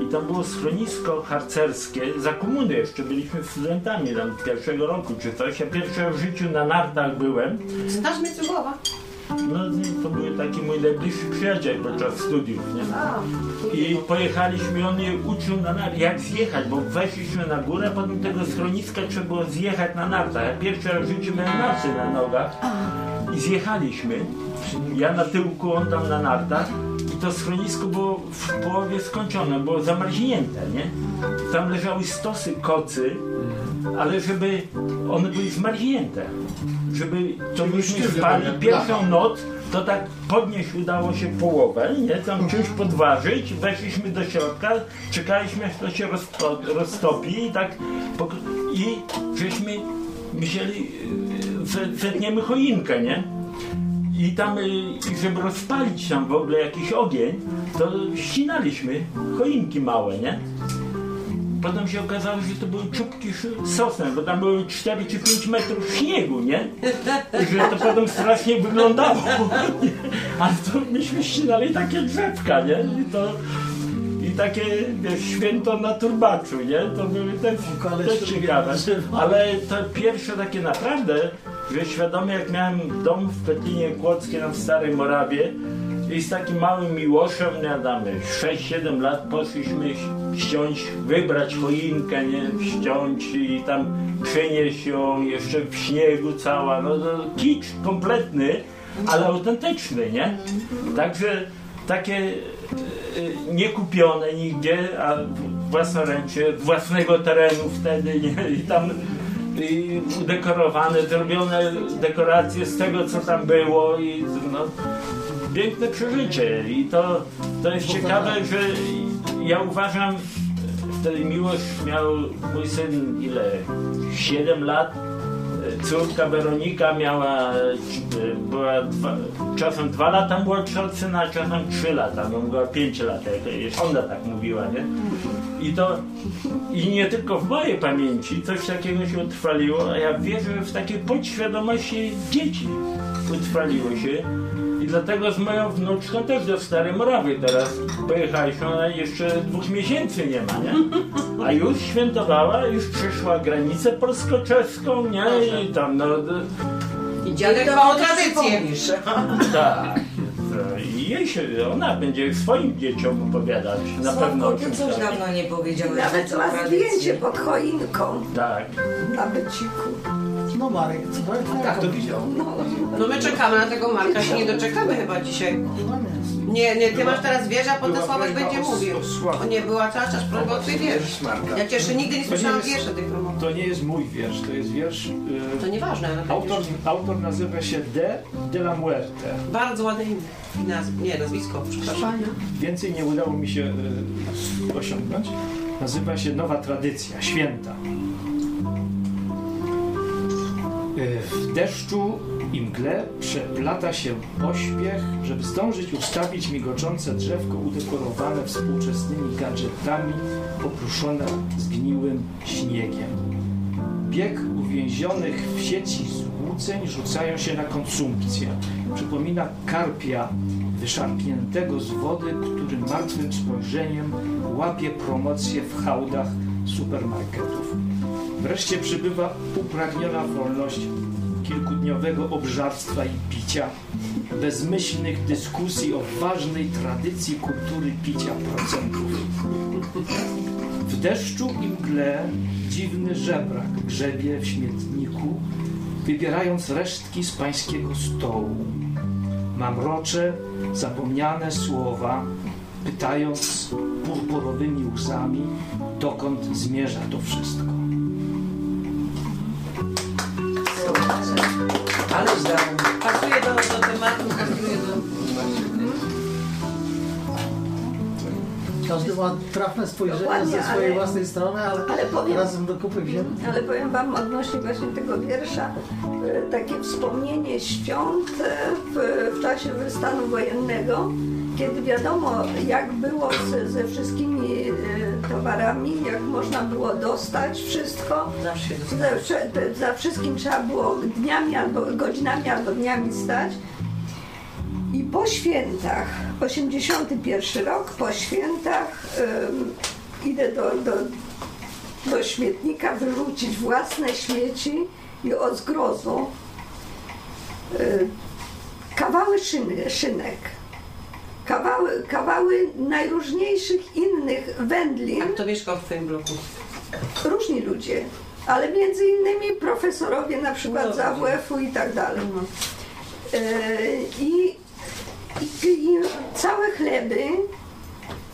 i tam było schronisko harcerskie. Za komuny jeszcze byliśmy studentami tam pierwszego roku czy coś. Ja pierwszy w życiu na nartach byłem. Znasz mnie Cygłowa? No to był taki mój najbliższy przyjaciel podczas studiów, nie? I pojechaliśmy, on mnie uczył na nar- jak zjechać, bo weszliśmy na górę, potem tego schroniska trzeba było zjechać na nartach. Ja pierwszy raz w życiu narty na nogach i zjechaliśmy. Ja na tyłku, on tam na nartach i to schronisko było w połowie skończone, było zamarznięte, nie? Tam leżały stosy kocy, ale żeby one były zmarznięte. Żeby to myśmy spali pierwszą noc, to tak podnieść udało się połowę, nie? Tam czymś podważyć, weszliśmy do środka, czekaliśmy aż to się rozto roztopi i tak i żeśmy myśleli, zetniemy choinkę, nie? I tam, i żeby rozpalić tam w ogóle jakiś ogień, to ścinaliśmy choinki małe, nie? Potem się okazało, że to były czubki sosny, bo tam były 4 czy 5 metrów śniegu, nie? I że to potem strasznie wyglądało. Ale to myśmy ścinali takie drzewka, nie? I to... I takie wiesz, święto na turbaczu, nie? To były też, też ciekawe. Ale to pierwsze takie naprawdę, że świadomie jak miałem dom w Petlinie Kłodzkiej na Starej Morawie i z takim małym Miłoszem, nie damy 6-7 lat poszliśmy ściąć, wybrać choinkę, nie? Ściąć i tam przynieść ją jeszcze w śniegu cała, no to kicz kompletny, ale autentyczny, nie? Także takie y, nie kupione nigdzie, a własnoręcznie, własnego terenu wtedy, nie? I tam i udekorowane, zrobione dekoracje z tego, co tam było i no, piękne przeżycie. I to, to jest ciekawe, że ja uważam, wtedy Miłosz miał, mój syn ile, 7 lat, córka Weronika miała, e, była dwa, czasem dwa lata młodsza od syna, czasem trzy lata, no była pięć lat, ona tak mówiła, nie? I to, i nie tylko w mojej pamięci coś takiego się utrwaliło, a ja wierzę w takie podświadomości dzieci utrwaliło się. I dlatego z moją wnuczką też do Starej Morawy teraz pojechaliśmy, ona jeszcze dwóch miesięcy nie ma, nie? A już świętowała, już przeszła granicę polsko-czeską, nie? I tam no... I dziadek ma o tradycję. Tak. I jej się, ona będzie swoim dzieciom opowiadać na pewno. o ty czymś coś takim. dawno nie powiedziałeś. Nawet o ma tradycji. zdjęcie pod choinką Tak. na byciku. No Marek, co to jest? Tak, to widział. No my czekamy na tego Marka, się nie doczekamy chyba dzisiaj. No nie. Nie, nie, ty masz teraz wieża, a potem Sławek będzie mówił. o nie, była cała czas prośba o twój wiersz. Marka. Ja cieszę, nigdy nie To słyszałam wiersza tych promocji. To nie jest mój wiersz, to jest wiersz. To y, nieważne, ale autor, autor nazywa się De, de la Muerte. Bardzo ładne imię. Naz- nie, nazwisko, przepraszam. Więcej nie udało mi się y, osiągnąć. Nazywa się Nowa Tradycja, Święta. Y, w deszczu i mgle przeplata się pośpiech, żeby zdążyć ustawić migoczące drzewko udekorowane współczesnymi gadżetami, oprószone zgniłym śniegiem. bieg uwięzionych w sieci złudzeń rzucają się na konsumpcję. Przypomina karpia wyszarpniętego z wody, który martwym spojrzeniem łapie promocję w hałdach supermarketów. Wreszcie przybywa upragniona wolność kilkudniowego obżarstwa i picia, bezmyślnych dyskusji o ważnej tradycji kultury picia procentów. W deszczu i mgle dziwny żebrak grzebie w śmietniku, wybierając resztki z pańskiego stołu. Mamrocze zapomniane słowa, pytając purpurowymi łzami, dokąd zmierza to wszystko. Ale zdałem. Pasuje do, do tematu, pasuje do... Każdy ma trafne spojrzenie Dokładnie, ze swojej ale- własnej strony, ale, ale powiem- razem do kupy wzięli. Ale powiem Wam odnośnie właśnie tego wiersza, e, takie wspomnienie świąt e, w, w czasie stanu wojennego, kiedy wiadomo jak było ze, ze wszystkimi e, towarami, jak można było dostać wszystko. Zawsze te- za wszystkim trzeba było dniami albo godzinami albo dniami stać. I po świętach, 81 rok, po świętach em, idę do, do, do śmietnika wyrzucić własne śmieci i od zgrozu y, kawały szyny, szynek, kawały, kawały najróżniejszych innych wędlin. A kto mieszkał w Twoim bloku? Różni ludzie, ale między innymi profesorowie na przykład z AWF-u i tak dalej. E, I, i, I całe chleby,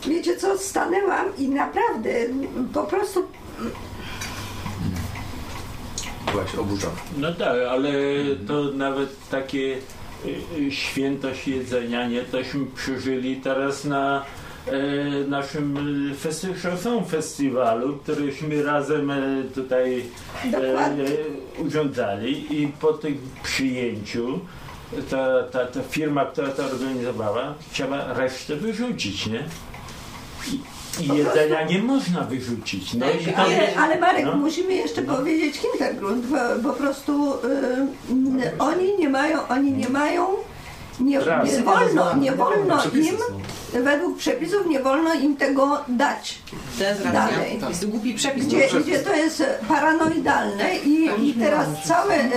wiecie co, stanęłam i naprawdę po prostu Byłaś oburzona. No tak, ale to nawet takie świętość jedzenia nie tośmy przeżyli teraz na e, naszym y, Chanson festiwalu, któryśmy razem e, tutaj e, e, urządzali i po tym przyjęciu ta, ta, ta firma, która to organizowała, chciała resztę wyrzucić, nie? I, i jedzenia nie można wyrzucić. No, i to, Ale, ale Marek, no. musimy jeszcze powiedzieć Hintergrund, bo po prostu y, oni nie mają, oni nie mają, nie, nie wolno, nie wolno im, są. według przepisów nie wolno im tego dać. To jest racja. Dalej. Jest to głupi przepis. Gdzie, gdzie to jest paranoidalne i, i teraz całe, e,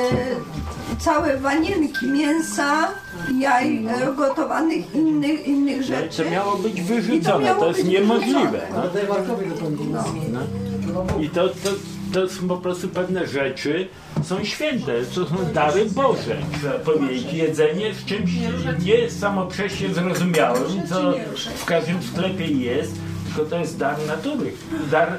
całe wanienki mięsa, jaj e, gotowanych, innych, innych No, rzeczy. to miało być wyrzucone, miało to jest być niemożliwe. No. Dokończyć. No. I to, to, to są po prostu pewne rzeczy, są święte, to są dary Boże, trzeba powiedzieć. Jedzenie jest czymś nie samo przez się zrozumiałym, co w każdym sklepie jest, tylko to jest dar natury. Dar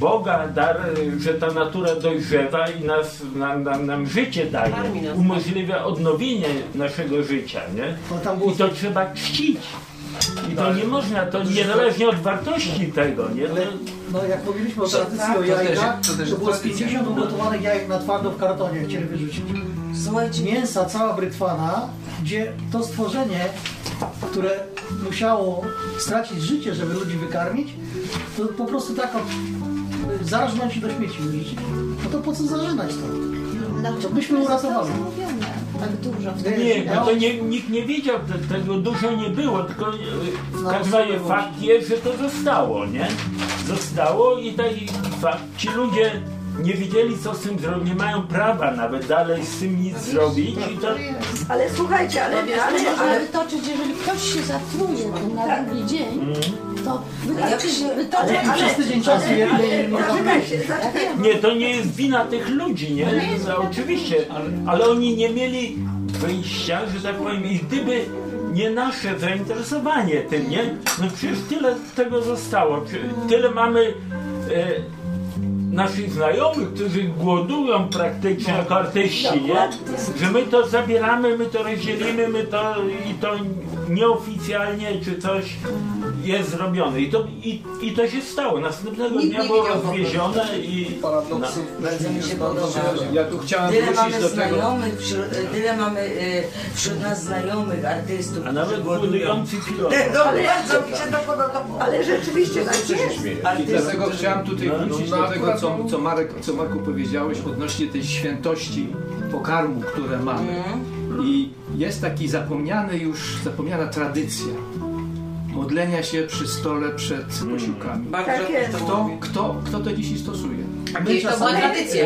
Boga, dar, że ta natura dojrzewa i nas, nam, nam, nam życie daje, umożliwia odnowienie naszego życia, nie? I to trzeba czcić. I to nie można, to niezależnie od wartości tego, nie? Ale no, jak mówiliśmy o tradycji tak, o to jajkach, było z tradycja. 50 ugotowanych jajek na twardo w kartonie, chcieli wyrzucić. Słuchajcie, Mięsa cała brytwana, gdzie to stworzenie, które musiało stracić życie, żeby ludzi wykarmić, to po prostu tak o, zarżnąć i do śmieci wyrzucić. No to po co zarzynać to? To byśmy uratowali. Tak dużo Nie, no to nie, nikt nie wiedział, te, tego dużo nie było, tylko e, w No, każdym razie było. fakt jest, że to zostało, nie? Zostało i taki fakt, ci ludzie nie wiedzieli co z tym zrobić, nie mają prawa nawet dalej z tym nic zrobić i to Ale słuchajcie, ale, ale, Ale ale, wytoczyć, jeżeli ktoś się zatruje na drugi dzień, to wystarczy się- wytoczyć. I przez tydzień czasu jednej ale, nie można zaczekajcie, zaczekajcie. nie, to nie jest wina tych ludzi, nie? No, oczywiście, ale, ale oni nie mieli wyjścia, że tak powiem, i gdyby nie nasze zainteresowanie tym, nie? No przecież tyle tego zostało, tyle mamy e, naszych znajomych, którzy głodują praktycznie jako artyści, nie? Że my to zabieramy, my to rozdzielimy, my to i to nieoficjalnie czy coś jest zrobione. I to, i, i to się stało. Następnego Nikt dnia było rozwiezione i... Paradoksów Bardzo mi się podoba. Ja tu chciałem Tyle wrócić mamy do tego. znajomych, wśród, tyle mamy y, wśród nas znajomych artystów, A nawet którzy głodują. budujący pilot. No, bardzo mi się to podoba. Ale rzeczywiście tak jest. I dlatego chciałem tutaj No, wrócić no, do akurat tego, co co, co, Marek, co Marku powiedziałeś odnośnie tej świętości pokarmu, które mamy. I jest taki zapomniany już, zapomniana tradycja modlenia się przy stole przed posiłkami. Bardzo Tak jest. Kto, kto, kto to dzisiaj stosuje? Kiedyś to była tradycja.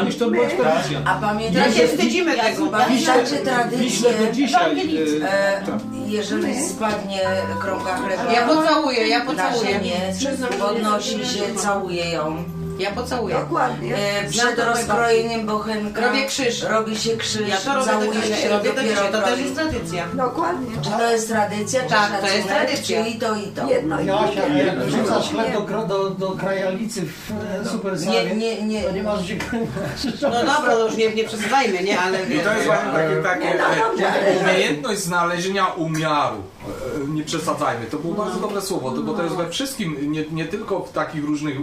Kiedyś to była tradycja. A pamiętacie, się wstydzimy ja- tego. Pamiętacie tradycję, Wiśle do dzisiaj. e, tak. jeżeli spadnie kromka chleba Ja pocałuję, ja na pocałuję. ziemię, podnosi się, całuje ją. Ja pocałuję. Dokładnie. E, przed rozkrojeniem bochenka Robię krzyż. robi się krzyż, Ja to robię całuje się robię dopiero. To też jest tradycja. Dokładnie. Czy to jest tradycja, czy Tak, to jest tradycja. czy i to, i to? Jedno i drugie. jak wrzucasz chleb do, do, do krajalicy w e, supersławie, Nie, nie, nie. to nie masz gdzie No dobra, to już nie, nie przesadzajmy, nie? Ale I to jest właśnie takie, takie Nie, no e, umiejętność znalezienia umiaru. E, Nie przesadzajmy, to było bardzo dobre słowo, to, bo to jest we wszystkim, nie, nie tylko w takich różnych e,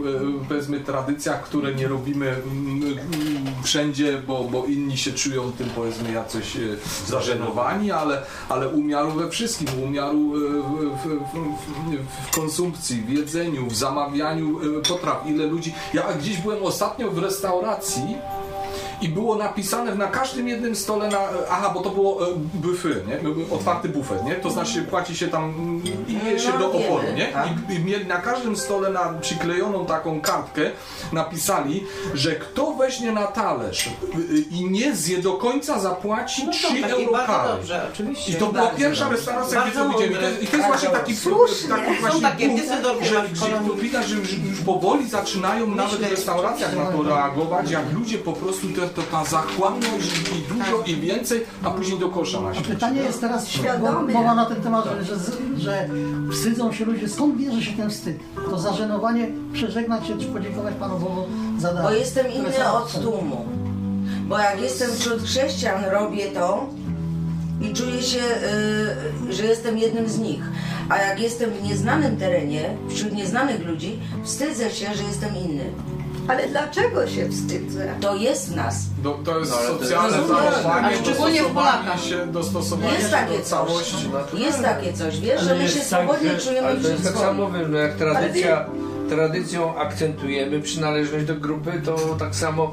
powiedzmy tradycjach, które nie robimy mm, mm, wszędzie, bo, bo inni się czują tym powiedzmy jakoś e, zażenowani, ale, ale umiaru we wszystkim, umiaru w, w, w, konsumpcji, w jedzeniu, w zamawianiu potraw, ile ludzi. Ja gdzieś byłem ostatnio w restauracji i było napisane na każdym jednym stole na, aha, bo to było e, buffet, nie? Otwarty bufet, nie? To znaczy płaci się tam mm, i je się No, do oporu, nie? tak. I, I mieli na każdym stole na przyklejoną taką kartkę napisali, że kto weźmie na talerz i nie zje do końca zapłaci No 3 to takie euro kary. dobrze, oczywiście. I to była pierwsza restauracja, gdzie to widzieli. I to jest, i to jest właśnie taki, Słusznie. taki właśnie takie punkt, że, widać, że już, już powoli zaczynają nawet w restauracjach na to reagować, jak ludzie po prostu to, to ta zachłanność i dużo i więcej, a później do kosza na. Pytanie jest teraz, Świadomie. bo mowa na ten temat, że, że, że wstydzą się ludzie. Skąd bierze się ten wstyd? To zażenowanie, przeżegnać się czy podziękować Panu Bogu za dar. Bo jestem inny od tłumu. Bo jak jestem wśród chrześcijan, robię to i czuję się, y, że jestem jednym z nich. A jak jestem w nieznanym terenie, wśród nieznanych ludzi, wstydzę się, że jestem inny. Ale dlaczego się wstydzę? To jest w nas. To jest No, ale to jest socjalne zachowanie, A szczególnie w Polakach. się, dostosowanie Jest się takie do coś. całości. Jest takie coś, wiesz, Ale że my się tak, swobodnie czujemy Ale to jest tak samo, wiem, że jak tradycja, tradycją akcentujemy przynależność do grupy, to tak samo e,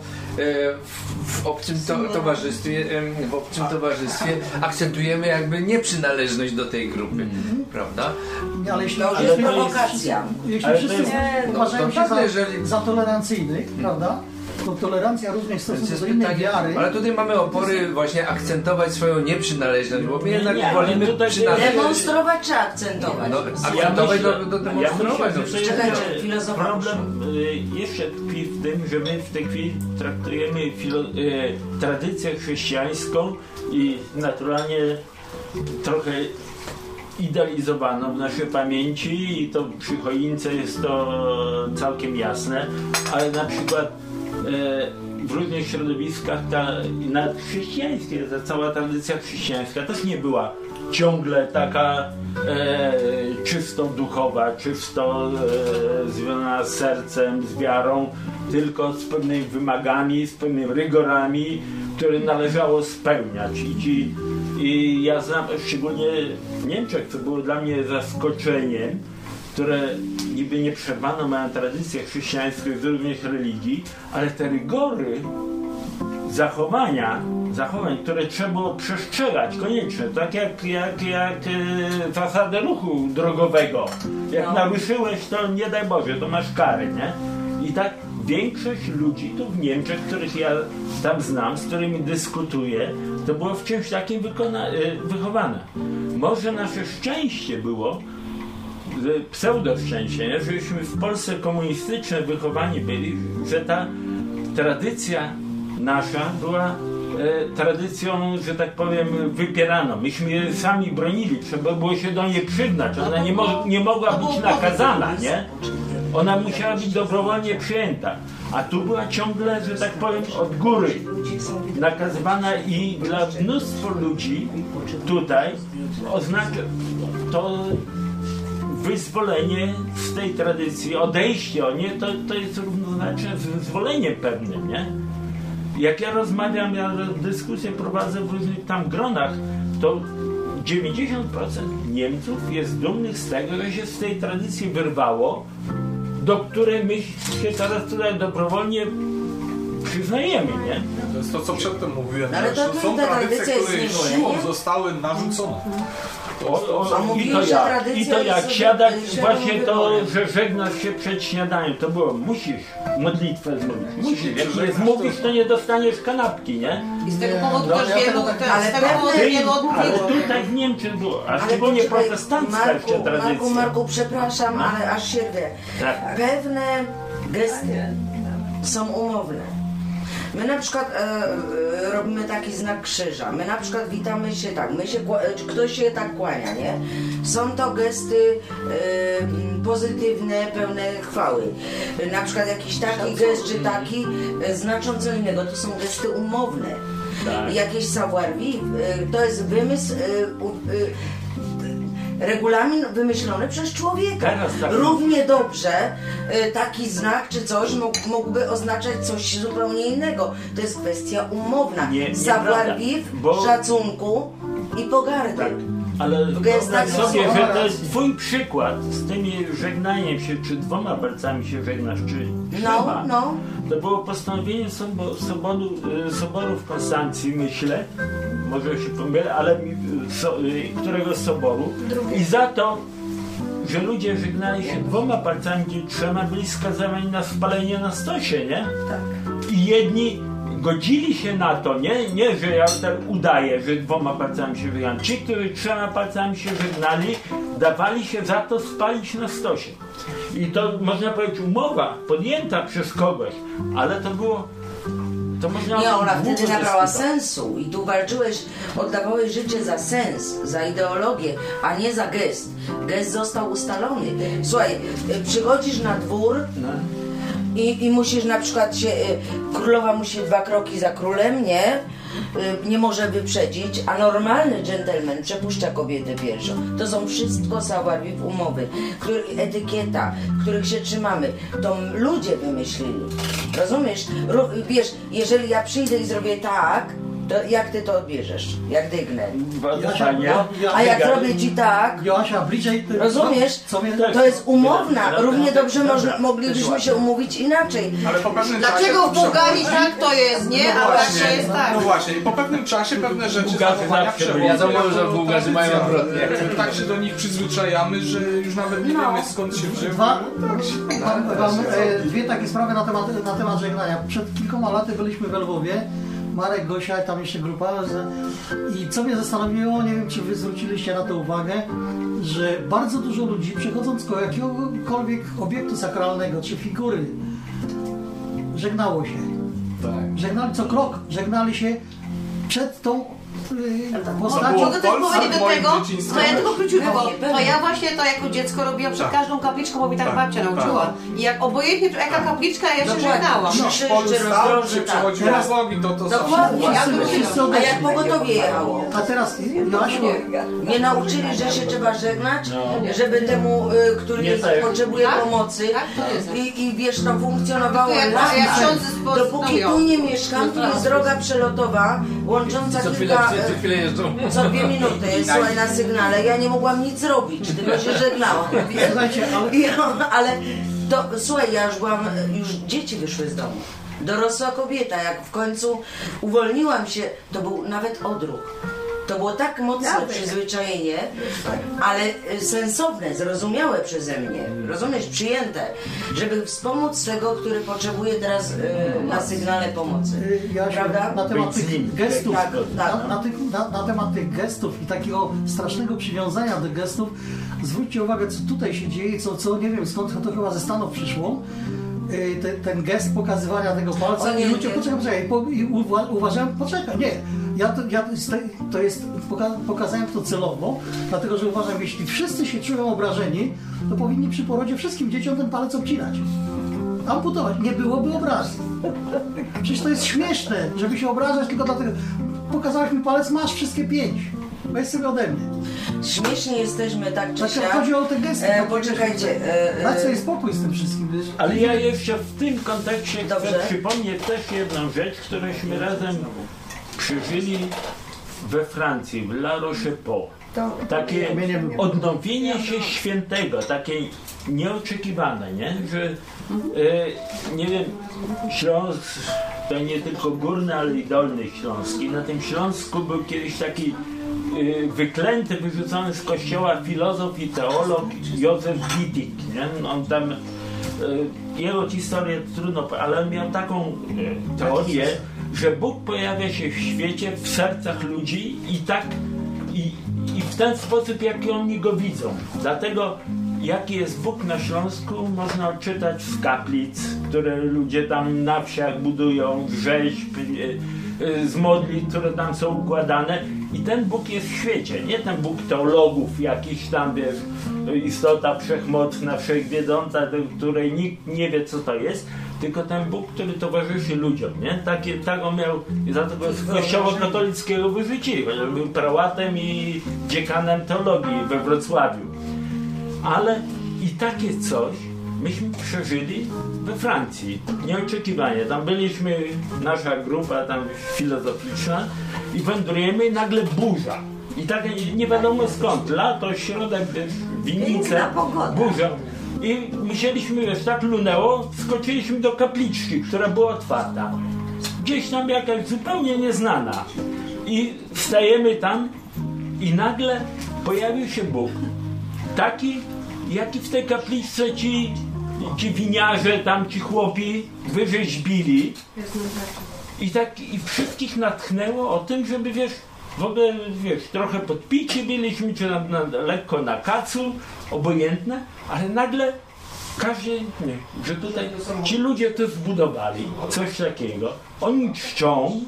w, w obcym to, towarzystwie, w obcym towarzystwie akcentujemy jakby nieprzynależność do tej grupy, prawda? Ale jeśli, już ale jest prowokacja. jeśli wszyscy uważają no się za, za tolerancyjnych, prawda? To tolerancja również w To stosunku do innej pytanie, wiary. ale tutaj mamy opory właśnie akcentować swoją nieprzynależność, bo my jednak nie, wolimy tutaj przynależeć. Demonstrować czy akcentować? No, Ja akcentować myślę, do, do ja demonstrować. myślę, no, Czekajcie, problem y, jeszcze tkwi w tym, że my w tej chwili traktujemy filo, y, tradycję chrześcijańską i naturalnie trochę idealizowaną w naszej pamięci i to przy choince jest to całkiem jasne, ale na przykład w różnych środowiskach ta, nawet chrześcijańskie, ta cała tradycja chrześcijańska też nie była ciągle taka e, czysto duchowa, czysto e, związana z sercem, z wiarą, tylko z pewnymi wymagami, z pewnymi rygorami, które należało spełniać. I, ci, i ja znam szczególnie w Niemczech, co było dla mnie zaskoczeniem, które niby nieprzerwano mają tradycję chrześcijańską z różnych religii, ale te rygory zachowania, zachowań, które trzeba było przestrzegać koniecznie, tak jak, jak, jak e, zasady ruchu drogowego. Jak No. naruszyłeś, to nie daj Boże, to masz karę, nie? I tak większość ludzi tu w Niemczech, których ja tam znam, z którymi dyskutuję, to było w czymś takim wykona, e, wychowane. Może nasze szczęście było, pseudo szczęście, nie? żeśmy w Polsce komunistyczne wychowani byli, że ta tradycja nasza była e, tradycją, że tak powiem, wypieraną. Myśmy je sami bronili, trzeba było się do niej przyznać. Ona nie, mo nie mogła być nakazana, nie? Ona musiała być dobrowolnie przyjęta. A tu była ciągle, że tak powiem, od góry nakazywana i dla mnóstwo ludzi tutaj oznacza to wyzwolenie z tej tradycji, odejście od niej, to, to jest równoznaczne z wyzwoleniem pewnym, nie? Jak ja rozmawiam, ja dyskusję prowadzę w różnych tam gronach, to 90% Niemców jest dumnych z tego, że się z tej tradycji wyrwało, do której my się teraz tutaj dobrowolnie przyznajemy, nie? To jest to, co przedtem mówiłem, No ale że to są tradycje, które siłą zostały narzucone. O, o, A I to jak, i to jak siadać, właśnie to, że żegnasz się przed śniadaniem, to było, musisz modlitwę zmówić, musisz, jak nie zmówisz, to nie dostaniesz kanapki, nie? I z tego powodu No, też ja wielu, tego tak- Ale z tego powodu wielu Ale tutaj w Niemczech było, a Ale szczególnie protestancka jeszcze tradycja. Marku, Marku, przepraszam, ale aż się rwie. Tak. Pewne gesty są umowne. My na przykład e, e, robimy taki znak krzyża. My na przykład witamy się tak, my się, e, ktoś się tak kłania, nie? Są to gesty e, pozytywne, pełne chwały. Na przykład jakiś taki gest czy taki e, znaczą co innego. To są gesty umowne. Tak. Jakieś savoir-vivre, e, to jest wymysł regulamin wymyślony przez człowieka. Teraz tak. Równie dobrze y, taki znak czy coś mógł, mógłby oznaczać coś zupełnie innego. To jest kwestia umowna. Nie, Savoir-vivre, bo- szacunku i pogardy. Tak. Ale gestach wyobraź sobie, to jest twój przykład z tymi żegnaniem się, czy dwoma palcami się żegnasz, czy No, trzema. no. To było postanowienie sobo, soboru, y, soboru w Konstancji, myślę, może się pomylę, ale so, y, któregoś soboru. I za to, że ludzie żegnali się dwoma palcami, czy trzema, byli skazani na spalenie na stosie, nie? Tak. I jedni godzili się na to, nie? Nie, że ja tak udaję, że dwoma palcami się żegnam. Ci, którzy trzema palcami się żegnali, dawali się za to spalić na stosie. I to można powiedzieć umowa podjęta przez kogoś, ale to było. To można Nie, ona wtedy nabrała sensu i tu walczyłeś, oddawałeś życie za sens, za ideologię, a nie za gest. Gest został ustalony. Słuchaj, przychodzisz na dwór No. I, i musisz na przykład się, y, królowa musi dwa kroki za królem, nie? Y, Nie może wyprzedzić, a normalny dżentelmen przepuszcza kobietę pierwszą. To są wszystko savoir-vivre umowy, który, etykieta, których się trzymamy. To ludzie wymyślili. Rozumiesz? Ru, wiesz, jeżeli ja przyjdę i zrobię tak, to jak ty to odbierzesz? Jak dygnę? Bardzo Jasia, fajnie. ja- ja- A jak ja- zrobię ci tak, Joasia, bliżej... ty- rozumiesz? Co mnie To jest umowna. Równie dobrze można, moglibyśmy się umówić inaczej. Ale po pewnym Dlaczego w czasie... Bułgarii tak to jest, nie? No A tak właśnie, to jest tak. No właśnie, po pewnym czasie pewne rzeczy Bułgarzy zachowania zawsze przechodzą wiadomo, jako że Bułgarzy mają odwrotnie. Tak się do nich przyzwyczajamy, że już nawet nie No. wiemy skąd się wzięły. Dwa, Tak się- mam, tak mam się e, dwie takie sprawy na temat, na temat żegnania. Przed kilkoma laty byliśmy w Lwowie, Marek, Gosia i tam jeszcze grupa. Że, I co mnie zastanowiło, nie wiem czy wy zwróciliście na to uwagę, że bardzo dużo ludzi przechodząc koło jakiegokolwiek obiektu sakralnego czy figury żegnało się. Tak. Żegnali co krok, żegnali się przed tą y, postacią. było Mogę coś powiedzieć do tego? To ja też. tylko króciutko. To ja właśnie to jako dziecko robiłam przed Tak. każdą kapliczką, bo mi tak Tak, babcia tak. nauczyła. I jak obojętnie jaka kapliczka, ja się żegnałam. No. Stał, rozdroży, tak. Teraz- bogi, to to. Dokładnie. Ja A jak pogotowie jechało? A teraz, Joasiu, Mnie nauczyli, że się trzeba żegnać, No. żeby temu, y, który Nie tak. potrzebuje Tak? pomocy Tak, i, i wiesz, to funkcjonowało z- Dopóki no, tu nie mieszkam, no to tak. jest droga przelotowa łącząca kilka... co chwilę jeżdżą. Co dwie minuty, słuchaj, na sygnale. Ja nie mogłam nic zrobić, tylko się żegnałam. I, ale to, słuchaj, ja już byłam, już dzieci wyszły z domu. Dorosła kobieta, jak w końcu uwolniłam się, to był nawet odruch. To było tak mocne przyzwyczajenie, ale y, sensowne, zrozumiałe przeze mnie, rozumiesz, przyjęte, żeby wspomóc tego, który potrzebuje teraz y, na sygnale pomocy. Y, Jasiu, Prawda? na temat Być tych z nim. gestów, Tak, tak. Na, na, tych, na, na temat tych gestów i takiego strasznego przywiązania do gestów, zwróćcie uwagę, co tutaj się dzieje, co, co nie wiem, skąd to chyba ze Stanów przyszło. Y, Ten, ten gest pokazywania tego palca. O nie, i ludzie, nie. poczekaj, poczekaj, po, i uwa, uważałem, poczekaj, nie, ja to, ja to, jest- pokazałem to celowo, dlatego, że uważam, jeśli wszyscy się czują obrażeni, to powinni przy porodzie wszystkim dzieciom ten palec obcinać. Amputować, nie byłoby obrazu. Przecież to jest śmieszne, żeby się obrażać tylko dlatego. Pokazałeś mi palec, masz wszystkie pięć. Weź sobie ode mnie. Śmieszni jesteśmy tak czy Znaczy, siak. chodzi o te gesty. E, poczekajcie, e, e, Dać sobie spokój z tym wszystkim. Ale ja jeszcze w tym kontekście Dobrze. chcę przypomnieć też jedną rzecz, którąśmy razem przeżyli we Francji, w La Rochepot. Takie odnowienie się świętego, takiej nieoczekiwane, nie? Że e, nie wiem, Śląsk to nie tylko górny, ale i dolny Śląski. Na tym Śląsku był kiedyś taki e, wyklęty, wyrzucony z kościoła filozof i teolog Józef Wittig, nie? On tam e, jego historię trudno, ale on miał taką e, teorię, że Bóg pojawia się w świecie, w sercach ludzi i tak i, i w ten sposób, jaki oni go widzą. Dlatego jaki jest Bóg na Śląsku, można odczytać z kaplic, które ludzie tam na wsiach budują, rzeźb, e, e, z modlitw, które tam są układane. I ten Bóg jest w świecie, nie ten Bóg teologów, jakiś tam, wiesz, istota wszechmocna, wszechwiedząca, której nikt nie wie, co to jest, tylko ten Bóg, który towarzyszy ludziom, nie? Takie, tak on miał, i dlatego z kościoła katolickiego wyrzucili, chociaż był prałatem i dziekanem teologii we Wrocławiu. Ale i takie coś myśmy przeżyli we Francji. Nieoczekiwanie. Tam byliśmy, nasza grupa tam filozoficzna i wędrujemy i nagle burza. I tak nie- wiadomo skąd. Lato, środek, winnice, burza. I musieliśmy, wiesz, tak lunęło, skoczyliśmy do kapliczki, która była otwarta. Gdzieś tam jakaś zupełnie nieznana. I wstajemy tam i nagle pojawił się Bóg. Taki, jaki w tej kapliczce ci, ci winiarze, tam ci chłopi wyrzeźbili. I tak i wszystkich natchnęło o tym, żeby wiesz, w ogóle wiesz, trochę podpici byliśmy, czy na, na, lekko na kacu, obojętne, ale nagle każdy, nie, że tutaj ci ludzie to zbudowali, coś takiego. Oni czczą,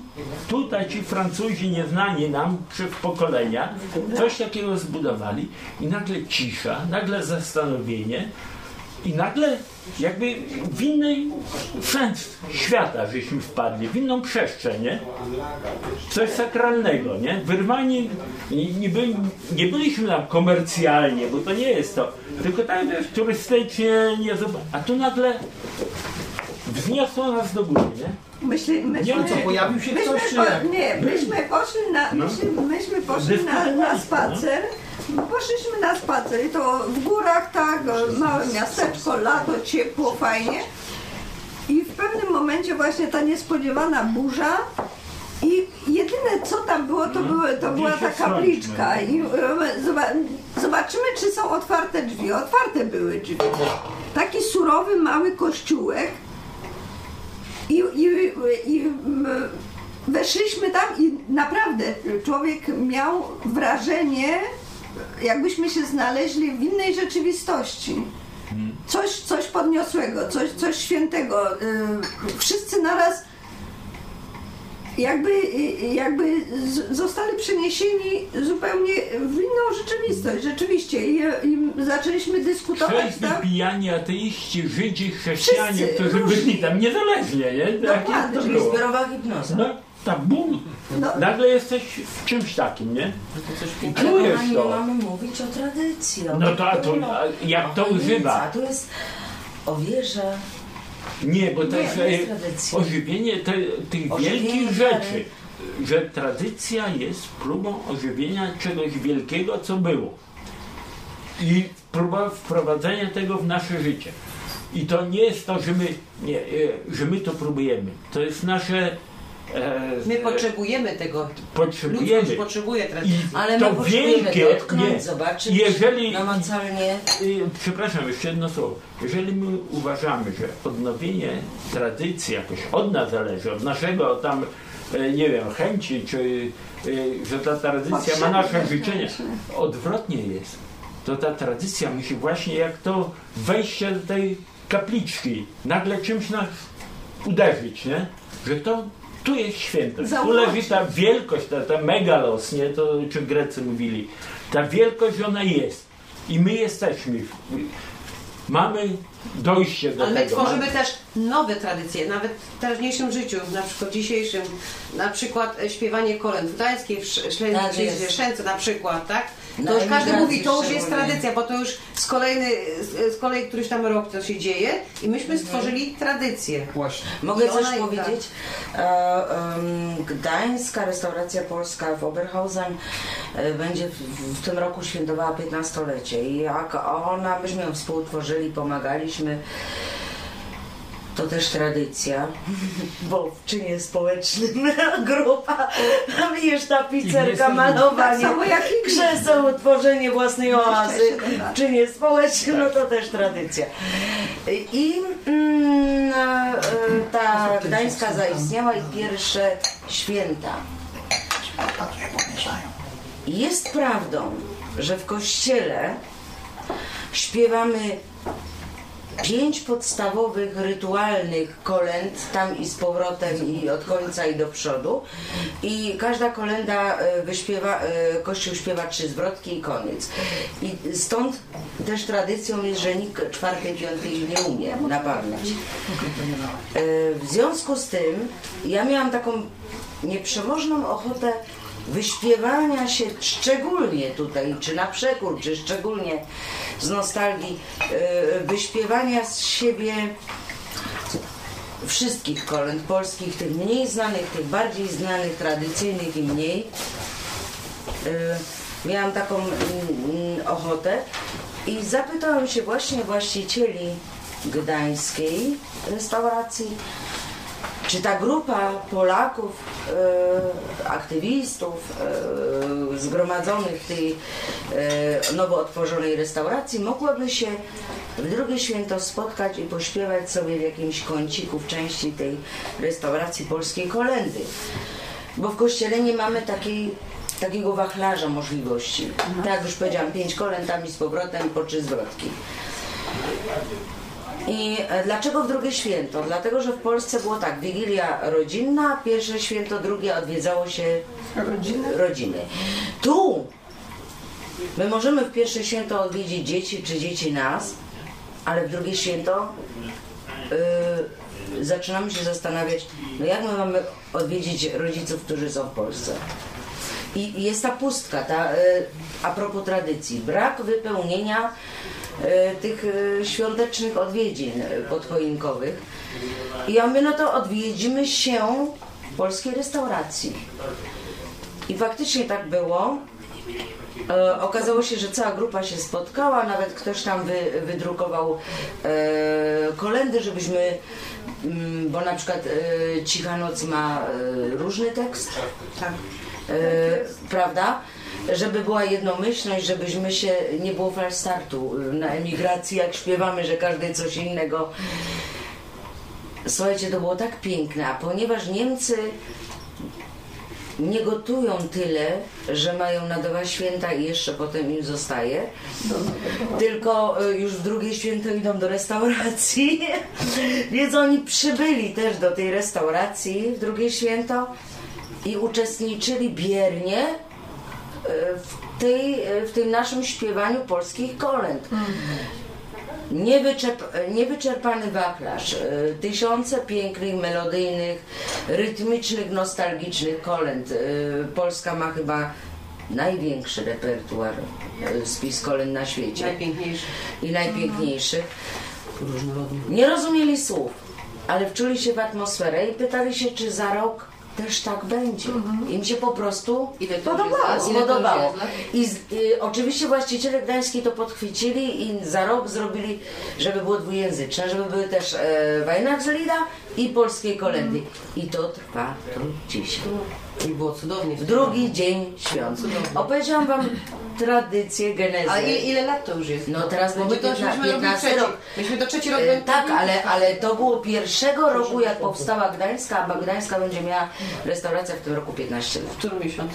tutaj ci Francuzi nieznani nam przez pokolenia, coś takiego zbudowali i nagle cisza, nagle zastanowienie i nagle jakby w innej sens świata żeśmy wpadli, w inną przestrzeń, nie? Coś sakralnego, nie? Wyrwani, nie, nie, byli, nie byliśmy tam komercjalnie, bo to nie jest to, tylko tak wiesz, turystycznie, nie a tu nagle wzniosło nas do góry, nie? Myśli, myśmy, Nie wiem, co, pojawił się myśmy ktoś, po? Nie, myśmy poszli na, No. myśmy, myśmy poszli na, na spacer. Poszliśmy na spacer i to w górach, tak, małe miasteczko, lato, ciepło, fajnie. I w pewnym momencie właśnie ta niespodziewana burza i jedyne co tam było, to, były, to była ta kapliczka. I e, zoba- zobaczymy, czy są otwarte drzwi. Otwarte były drzwi. Taki surowy, mały kościółek. I, i, i weszliśmy tam i naprawdę człowiek miał wrażenie, jakbyśmy się znaleźli w innej rzeczywistości. Coś, coś podniosłego, coś, coś świętego. Y, Wszyscy naraz jakby, jakby zostali przeniesieni zupełnie w inną rzeczywistość. Rzeczywiście. I, i zaczęliśmy dyskutować Wszyscy tam. pijani ateiści, Żydzi, chrześcijanie, Wszyscy, którzy różni. byli tam niezależnie, nie? Takie Dokładnie. to Czyli było. Zbiorowa hipnoza. No, tak, bum. No. Nagle jesteś w czymś takim, nie? I Ale czujesz to. mamy mówić o tradycji. O No to, a to a jak to używa? A tu jest o wierze. Nie, bo to Nie, jest to jest e, ożywienie te, tych Ożywienie wielkich rzeczy. Że tradycja jest próbą ożywienia czegoś wielkiego, co było. I próba wprowadzenia tego w nasze życie. I to nie jest to, że my, nie, e, że my to próbujemy. To jest nasze. E, My potrzebujemy tego. potrzebujemy. Ludzkość potrzebuje tradycji. I Ale to my potrzebujemy wielkie, dotknąć, nie, zobaczyć jeżeli, namacalnie. przepraszam, jeszcze jedno słowo. Jeżeli my uważamy, że odnowienie tradycji jakoś od nas zależy, od naszego tam, e, nie wiem, chęci, czy e, że ta tradycja ma nasze życzenia, odwrotnie jest. To ta tradycja musi właśnie jak to wejście do tej kapliczki, nagle czymś nas uderzyć, nie? Że to tu jest świętość, tu leży ta wielkość, ta, ta megalos, nie? To czy Grecy mówili. Ta wielkość ona jest. I my jesteśmy. Mamy dojście do Ale my tego. tworzymy też nowe tradycje, nawet w teraźniejszym życiu, na przykład dzisiejszym, na przykład e, śpiewanie kolęd w Gdańskiej, w Sz- Szle- Tak na przykład, tak? Na To już każdy mówi, to już jest tradycja, bo to już z, kolejny, z, z kolei któryś tam rok to się dzieje i myśmy stworzyli tradycję. Właśnie. Mogę I coś i- powiedzieć? E, em, Gdańska restauracja polska w Oberhausen e, będzie w, w tym roku świętowała 15-lecie i jak ona, myśmy ją współtworzyli, pomagaliśmy. To też tradycja, bo w czynie społecznym grupa, wiesz, tapicerka, malowanie, Tak jak krzeseł, tworzenie własnej oazy, tak. w czynie społecznym, no to też tradycja. I mm, e, ta Gdańska zaistniała i pierwsze święta. Jest prawdą, że w kościele śpiewamy pięć podstawowych rytualnych kolęd tam i z powrotem i od końca i do przodu. I każda kolenda e, wyśpiewa, e, kościół śpiewa trzy zwrotki i koniec. I stąd też tradycją jest, że nikt czwartej, piątej nie umie na pamięć. E, w związku z tym ja miałam taką nieprzemożną ochotę wyśpiewania się szczególnie tutaj, czy na przekór, czy szczególnie z nostalgii, e, wyśpiewania z siebie wszystkich kolęd polskich, tych mniej znanych, tych bardziej znanych, tradycyjnych i mniej. E, Miałam taką mm, mm, ochotę i zapytałam się właśnie właścicieli gdańskiej restauracji, czy ta grupa Polaków, e, aktywistów e, zgromadzonych w tej e, nowo otworzonej restauracji mogłaby się w drugie święto spotkać i pośpiewać sobie w jakimś kąciku w części tej restauracji polskiej kolendy. Bo w kościele nie mamy takiej, takiego wachlarza możliwości. Tak jak już powiedziałam, pięć kolęd tam i z powrotem po trzy zwrotki. I e, dlaczego w drugie święto? Dlatego, że w Polsce było tak, Wigilia rodzinna, pierwsze święto, drugie odwiedzało się rodziny. rodziny. Tu my możemy w pierwsze święto odwiedzić dzieci, czy dzieci nas, ale w drugie święto y, zaczynamy się zastanawiać, no jak my mamy odwiedzić rodziców, którzy są w Polsce. I i jest ta pustka, ta, y, a propos tradycji, brak wypełnienia y, tych y, świątecznych odwiedzin y, podchoinkowych. I ja mówię, no to odwiedzimy się w polskiej restauracji. I faktycznie tak było. E, okazało się, że cała grupa się spotkała, nawet ktoś tam wy, wydrukował e, kolendy, żebyśmy, mm, bo na przykład e, Cicha Noc ma e, różny tekst, Tak. e, prawda? Żeby była jednomyślność, żebyśmy się, nie było flash startu. E, na emigracji, jak śpiewamy, że każdy coś innego. Słuchajcie, to było tak piękne, a ponieważ Niemcy nie gotują tyle, że mają na dwa święta i jeszcze potem im zostaje, tylko y, już w drugie święto idą do restauracji, więc oni przybyli też do tej restauracji w drugie święto i uczestniczyli biernie w, tej, w tym naszym śpiewaniu polskich kolęd. Niewyczerp, niewyczerpany wachlarz, y, tysiące pięknych, melodyjnych, rytmicznych, nostalgicznych kolęd. Y, Polska ma chyba największy repertuar, y, spis kolęd na świecie. Najpiękniejszy. I najpiękniejszych. Różnorodny. Nie rozumieli słów, ale wczuli się w atmosferę i pytali się, czy za rok też tak będzie. Im się po prostu Ile to już podobało. jest Podobało. lat? I z, y, oczywiście właściciele gdańskiej to podchwycili i za rok zrobili, żeby było dwujęzyczne, żeby były też e, Weihnachtslieder i polskie kolendy. I to trwa do dzisiaj. I było cudownie. Drugi dzień świąt. Opowiedziałam wam tradycję, genezę. A ile, ile lat to już jest? No teraz Bo będzie my to już 15, myśmy robili 15 trzeci. rok. Myśmy to trzeci rok E, Tak, ale, ale to było pierwszego roku, jak powstała Gdańska, a Gdańska będzie miała restaurację w tym roku 15 lat. W którym miesiąc?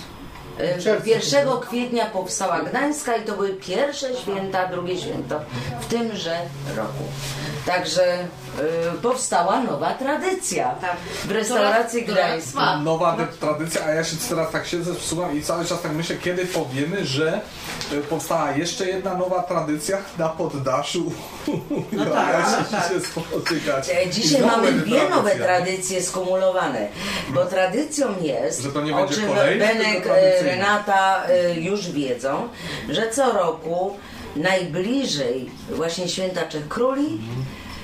E, czerwcu. 1 kwietnia powstała Gdańska i to były pierwsze święta, drugie święto w tymże roku. Także y, powstała nowa tradycja w restauracji gdańskiej. Nowa tradycja, a ja się teraz tak siedzę, wsłucham i cały czas tak myślę, kiedy powiemy, że e, powstała jeszcze jedna nowa tradycja na poddaszu. No tak, ja no się, tak. się spotykać. E, Dzisiaj mamy dwie nowe tradycje skumulowane, bo tradycją jest, Że to nie o będzie czym kolej, Benek. Renata e, już wiedzą, że co roku najbliżej właśnie święta Trzech Króli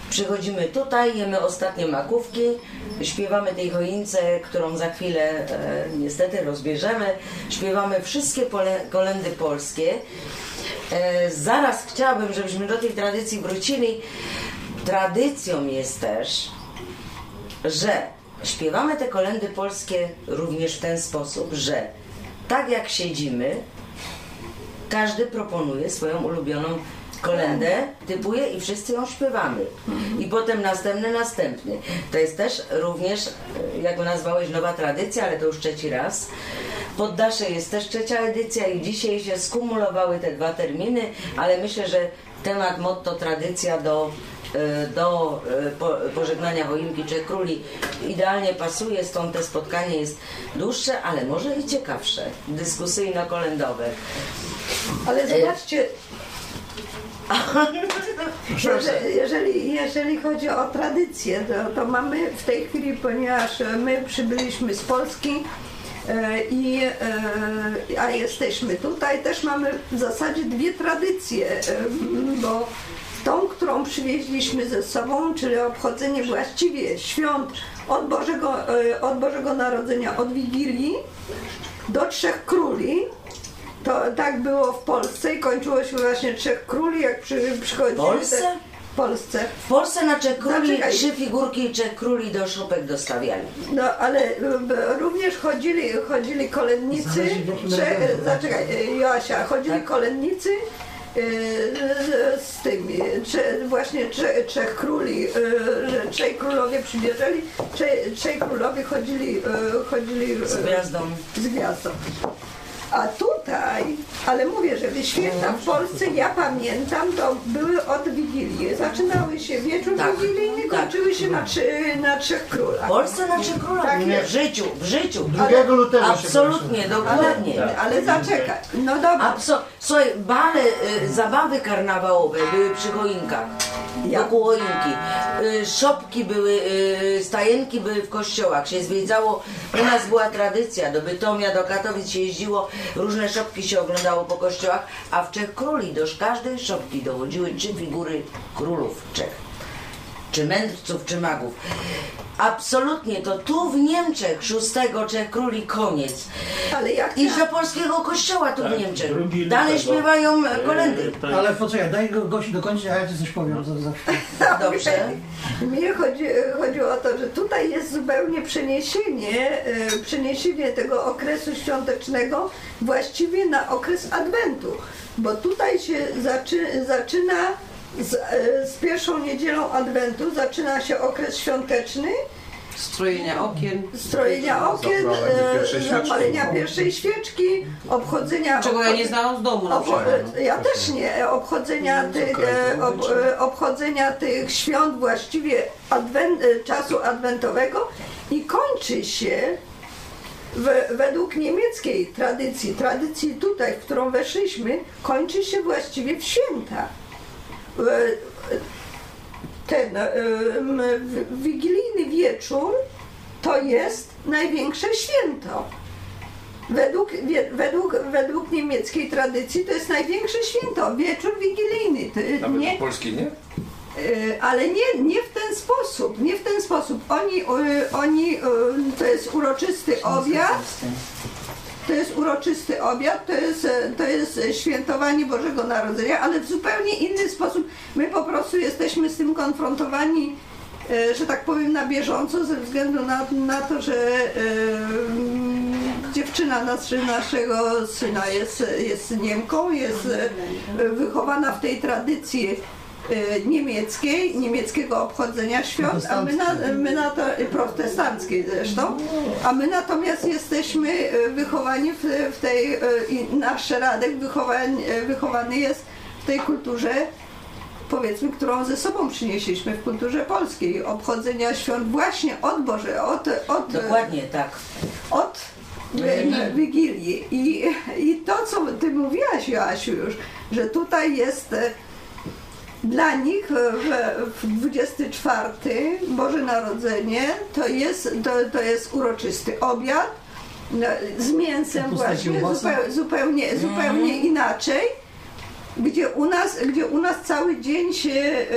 przychodzimy tutaj, jemy ostatnie makówki, śpiewamy tej choince, którą za chwilę e, niestety rozbierzemy, śpiewamy wszystkie pole, kolendy polskie. E, zaraz chciałabym, żebyśmy do tej tradycji wrócili. Tradycją jest też, że śpiewamy te kolendy polskie również w ten sposób, że tak jak siedzimy, każdy proponuje swoją ulubioną kolendę, typuje i wszyscy ją śpiewamy. I potem następny, następny. To jest też również, e, jak nazwałeś, nowa tradycja, ale to już trzeci raz. Poddasze jest też trzecia edycja i dzisiaj się skumulowały te dwa terminy, ale myślę, że temat motto tradycja do do e, po, pożegnania choinki Trzech Króli. Idealnie pasuje, stąd te spotkanie jest dłuższe, ale może i ciekawsze, dyskusyjno-kolendowe. Ale zobaczcie, jeżeli, jeżeli, jeżeli chodzi o tradycję, to, to mamy w tej chwili, ponieważ my przybyliśmy z Polski e, i, e, a jesteśmy tutaj, też mamy w zasadzie dwie tradycje, e, bo tą, którą przywieźliśmy ze sobą, czyli obchodzenie właściwie świąt od Bożego, e, od Bożego Narodzenia, od Wigilii do Trzech Króli, to tak było w Polsce i kończyło się właśnie Trzech Króli, jak przy, przychodzili... W Polsce? Te, w Polsce. W Polsce na Trzech Króli Zaczekaj. trzy figurki Trzech Króli do szopek dostawiali. No ale b- również chodzili, chodzili kolędnicy, zaczekaj, y, Joasia, chodzili Tak. kolędnicy z- z tymi, właśnie trze, trzech króli, y, że trzej królowie przybierzeli, trzej, trzej królowie chodzili, y, chodzili y, Z gwiazdą. z gwiazdą. A tutaj, ale mówię, że święta w Polsce, ja pamiętam, to były od Wigilii. Zaczynały się wieczór Tak, wigilijny, tak. kończyły się na, trzy, na Trzech Królach. W Polsce na Trzech Królach. Tak jest. w życiu, w życiu. 2 lutego się Absolutnie, kończy. dokładnie. Ale, ale zaczekaj, no dobra. Abso- Słuchaj, bale, y, zabawy karnawałowe były przy choinkach. Wokół choinki. Y, szopki były, y, stajenki były w kościołach. Się zwiedzało. U nas była tradycja. Do Bytomia, do Katowic się jeździło. Różne szopki się oglądało po kościołach. A w Trzech Króli do każdej szopki dochodziły trzy figury królów Czech czy mędrców, czy magów. Absolutnie, to tu w Niemczech szóstego Trzech Króli koniec. Ale jak I do polskiego kościoła tu w Niemczech. drugi Dalej lutego. śpiewają e, kolendy. tak. Ale poczekaj, daj go gości dokończyć, a ja ci coś powiem za, za chwilę. Dobrze. Mnie chodzi, chodziło o to, że tutaj jest zupełnie przeniesienie, e, przeniesienie tego okresu świątecznego właściwie na okres Adwentu, bo tutaj się zaczy, zaczyna z, e, z pierwszą niedzielą Adwentu, zaczyna się okres świąteczny, Strojenia okien. strojenia okien, e, pierwszej świeczki. zapalenia pierwszej świeczki, obchodzenia... Czego ja nie znałam z domu na przykład. ja też nie. Obchodzenia tych, e, ob, e, obchodzenia tych świąt właściwie adwen, e, czasu adwentowego i kończy się w, według niemieckiej tradycji, tradycji tutaj, w którą weszliśmy, kończy się właściwie w święta. E, Ten e, wigilijny wieczór to jest największe święto. Według, według, według niemieckiej tradycji to jest największe święto, wieczór wigilijny. To, Nawet nie, w nie? y, ale nie, nie w ten sposób, nie w ten sposób. Oni, oni to jest uroczysty obiad, to jest uroczysty obiad, to jest, to jest świętowanie Bożego Narodzenia, ale w zupełnie inny sposób. My po prostu jesteśmy z tym konfrontowani, e, że tak powiem, na bieżąco, ze względu na, na to, że mm, dziewczyna naszy, naszego syna jest, jest Niemką, jest e, wychowana w tej tradycji niemieckiej, niemieckiego obchodzenia świąt, a my, na, my na to, protestanckiej zresztą, a my natomiast jesteśmy y, wychowani w, w tej, y, i nasz Radek wychowany, wychowany jest w tej kulturze powiedzmy, którą ze sobą przynieśliśmy w kulturze polskiej, obchodzenia świąt właśnie od Boże, od, od Dokładnie tak. od Wigilii. Wigilii. I, I to, co ty mówiłaś, Joasiu, już, że tutaj jest dla nich e, w, w 24 Boże Narodzenie to jest, to, to jest uroczysty obiad no, z mięsem właśnie, zupełnie, zupełnie, zupełnie inaczej. Gdzie u, nas, gdzie u nas cały dzień się e,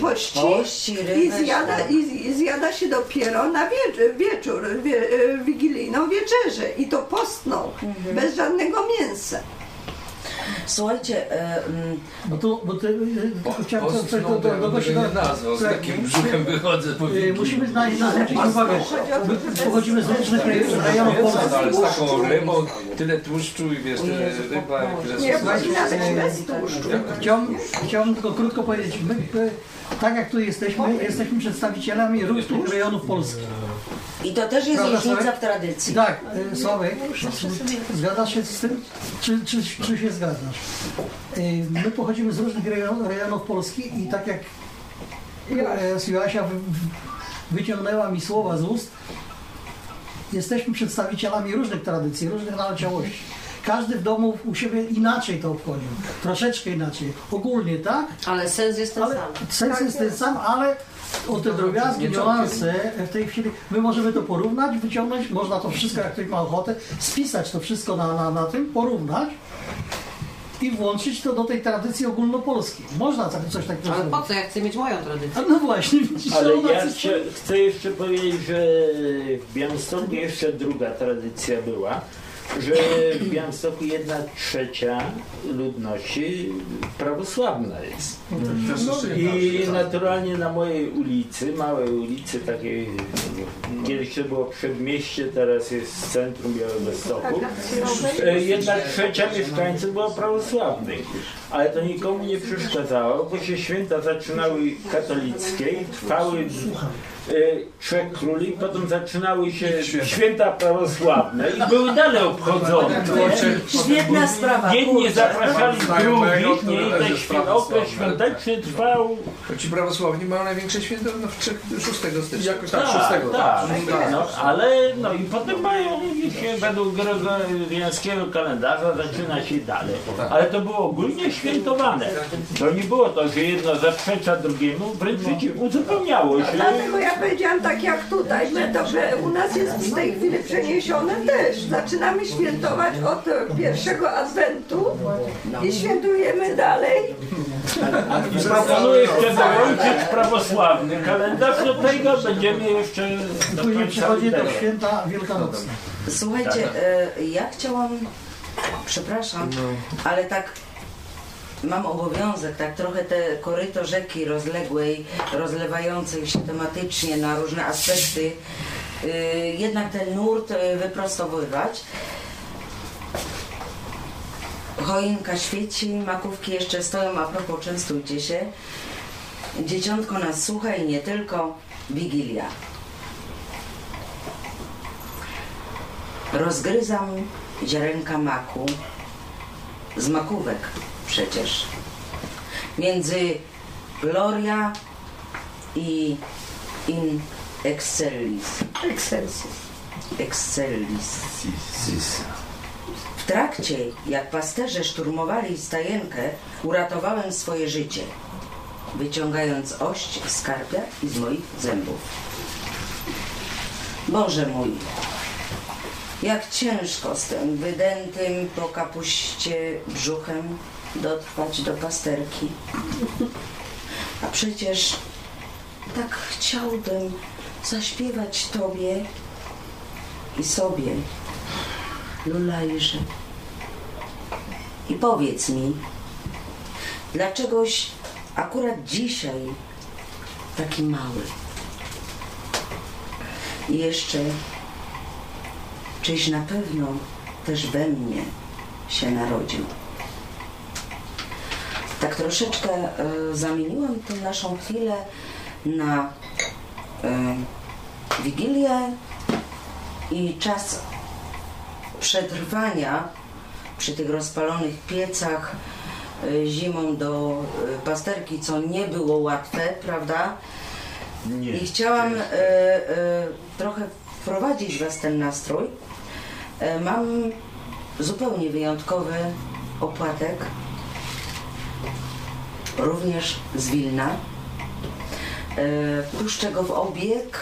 pości, Pości, i, zjada, tak. i, i zjada się dopiero na wieczór, wieczór wie, e, wigilijną wieczerzę i to postną, Mhm. bez żadnego mięsa. Słuchajcie, e, mm, Bo tu, bo ty, Po- chciałem coś do, do, do, do, nazwał, z tak, takim brzuchem wychodzę po Wigilii. Musimy znaleźć na zwrócić uwagę. My pochodzimy z różnych rejonów Polski. Ale z taką rybą, tyle tłuszczu i wiesz, ryba, że Nie, nawet bez tłuszczu. Chciałbym, chciałbym tylko krótko powiedzieć, my, tak jak tu jesteśmy, jesteśmy przedstawicielami różnych rejonów Polski. i to też jest Prawda, różnica Sławek? w tradycji. Tak, y, Sławek, zgadzasz się z tym, czy, czy, czy się zgadzasz? Y, My pochodzimy z różnych rejon, rejonów Polski i tak jak e, Joasia wy, wy- wyciągnęła mi słowa z ust, jesteśmy przedstawicielami różnych tradycji, różnych naleciałości. Każdy w domu u siebie inaczej to obchodził, troszeczkę inaczej, ogólnie tak, Ale sens jest ten ale sam. sens jest ten sam, ale o te drobiazgi, niuanse w tej chwili, my możemy to porównać, wyciągnąć, można to wszystko, jak ktoś ma ochotę, spisać to wszystko na, na, na tym, porównać i włączyć to do tej tradycji ogólnopolskiej. Można tak- coś takiego Ale po co? Ja chcę mieć moją tradycję. A No właśnie, widzisz, Ale ja chcia, chcę jeszcze powiedzieć, że w Białymstoku jeszcze druga tradycja była, że w Białymstoku jedna trzecia ludności prawosławna jest. I naturalnie na mojej ulicy, małej ulicy, takiej, kiedyś to było przedmieście, teraz jest centrum Białegostoku, e, jedna trzecia mieszkańców była prawosławnych. Ale to nikomu nie przeszkadzało, bo się święta zaczynały katolickie i trwały trzech króli, potem zaczynały się święta prawosławne i były dalej obchodzone. Świetna sprawa. Jedni zapraszali drugich, nie, i ten sprawa okres świąteczny trwał ci prawosławni mają największe święto no, w trzech- 6 stycznia. Jakoś tak, Tak, 6 tak, tak. no, ale no i potem mają się według gregoriańskiego kalendarza zaczyna się dalej. Ale to było ogólnie świętowane. To nie było to, że jedno zaprzecza drugiemu, wręcz przeciwnie, uzupełniało się. Powiedziałam tak jak tutaj, że to, że u nas jest w tej chwili przeniesione też. Zaczynamy świętować od pierwszego adwentu i świętujemy dalej. I proponuję jeszcze dołączyć prawosławny kalendarz do tego, będziemy jeszcze do Później końca przychodzi do święta wielkanocne. Słuchajcie, e, ja chciałam, przepraszam, ale tak mam obowiązek, tak trochę te koryto rzeki rozległej, rozlewającej się tematycznie na różne aspekty, e, jednak ten nurt e, wyprostowywać. Choinka świeci, makówki jeszcze stoją, a propos częstujcie się. Dzieciątko nas słucha i nie tylko. Wigilia. Rozgryzam ziarenka maku z makówek przecież. Między Gloria i in excellis. Excelsis. Excellis. W trakcie, jak pasterze szturmowali stajenkę, uratowałem swoje życie, wyciągając ość z karpia i z moich zębów. Boże mój, jak ciężko z tym wydętym po kapuście brzuchem dotrwać do pasterki. A przecież tak chciałbym zaśpiewać Tobie i sobie, Lulajże. I powiedz mi, dlaczegoś akurat dzisiaj taki mały? I jeszcze, czyś na pewno też we mnie się narodził. Tak troszeczkę e, zamieniłam tę naszą chwilę na e, Wigilię i czas przetrwania przy tych rozpalonych piecach e, zimą do pasterki, co nie było łatwe, prawda? Nie. I chciałam e, e, trochę wprowadzić Was ten nastrój. E, mam zupełnie wyjątkowy opłatek, również z Wilna. E, puszczę go w obieg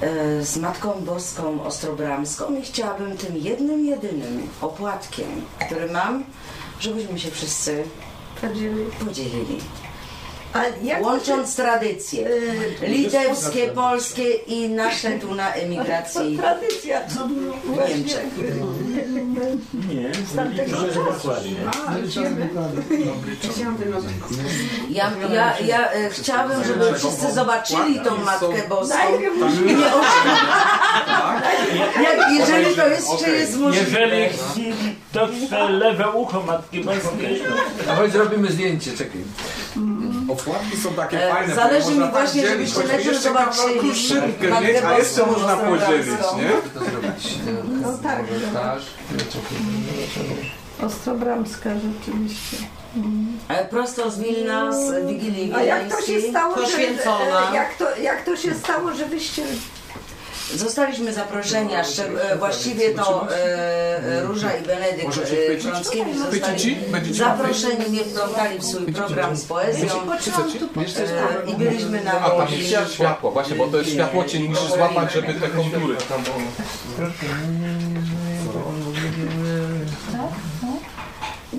e, z Matką Boską Ostrobramską i chciałabym tym jednym, jedynym opłatkiem, który mam, żebyśmy się wszyscy podzielili. Łącząc tradycje. Litewskie, polskie i nasze tu na emigracji. Tradycja, co dużo w Niemczech. Nie, Ja, ja, ja e, chciałabym, żeby wszyscy zobaczyli tą Matkę Boską. Nie Jak, jeżeli to jest, czy jest możliwe. Jeżeli to lewe ucho Matki Boskiej. A chodź zrobimy zdjęcie, czekaj. Opłatki są takie E, fajne, zależy mi tak właśnie, żebyście najpierw zobaczyli wiesz, a jeszcze można podzielić, nie? To zrobić. No tak, Montaż. Ostrobramska rzeczywiście. E, Prosto z Wilna, z Wigilii A jak to się stało, że, Poświęcona. e, jak, to, jak to się stało, że wyście Zostaliśmy zaproszeni, a szczeg- e, właściwie to e, e, Róża i Benedykt Możecie e, zostali zaproszeni, mnie wplątali w swój program z poezją. E, i byliśmy na A tam jest światło, właśnie, bo to jest światło cień musisz złapać, żeby te kontury.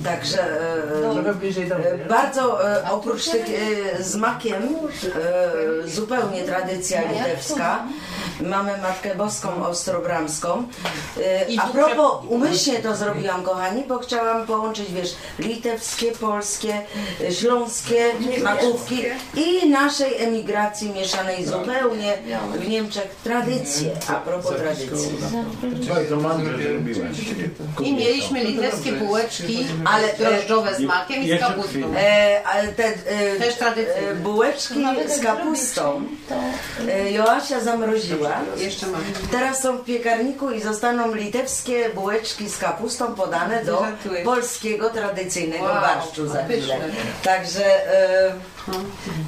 Także e, e, bardzo e, oprócz tych e, z makiem e, zupełnie tradycja litewska. Mamy Matkę Boską Ostrobramską. E, a propos, umyślnie to zrobiłam kochani, bo chciałam połączyć wiesz, litewskie, polskie, śląskie makówki i naszej emigracji mieszanej zupełnie w Niemczech tradycje. A propos tradycji. I mieliśmy litewskie bułeczki, Ale, ale drożdżowe z makiem i z kapustą. E, ale te e, Też tradycyjne. e, bułeczki z kapustą e, Joasia zamroziła. Jeszcze mam. Teraz są w piekarniku i zostaną litewskie bułeczki z kapustą podane do Żartujesz. polskiego tradycyjnego Wow, barszczu za chwilę. pyszne. Także e,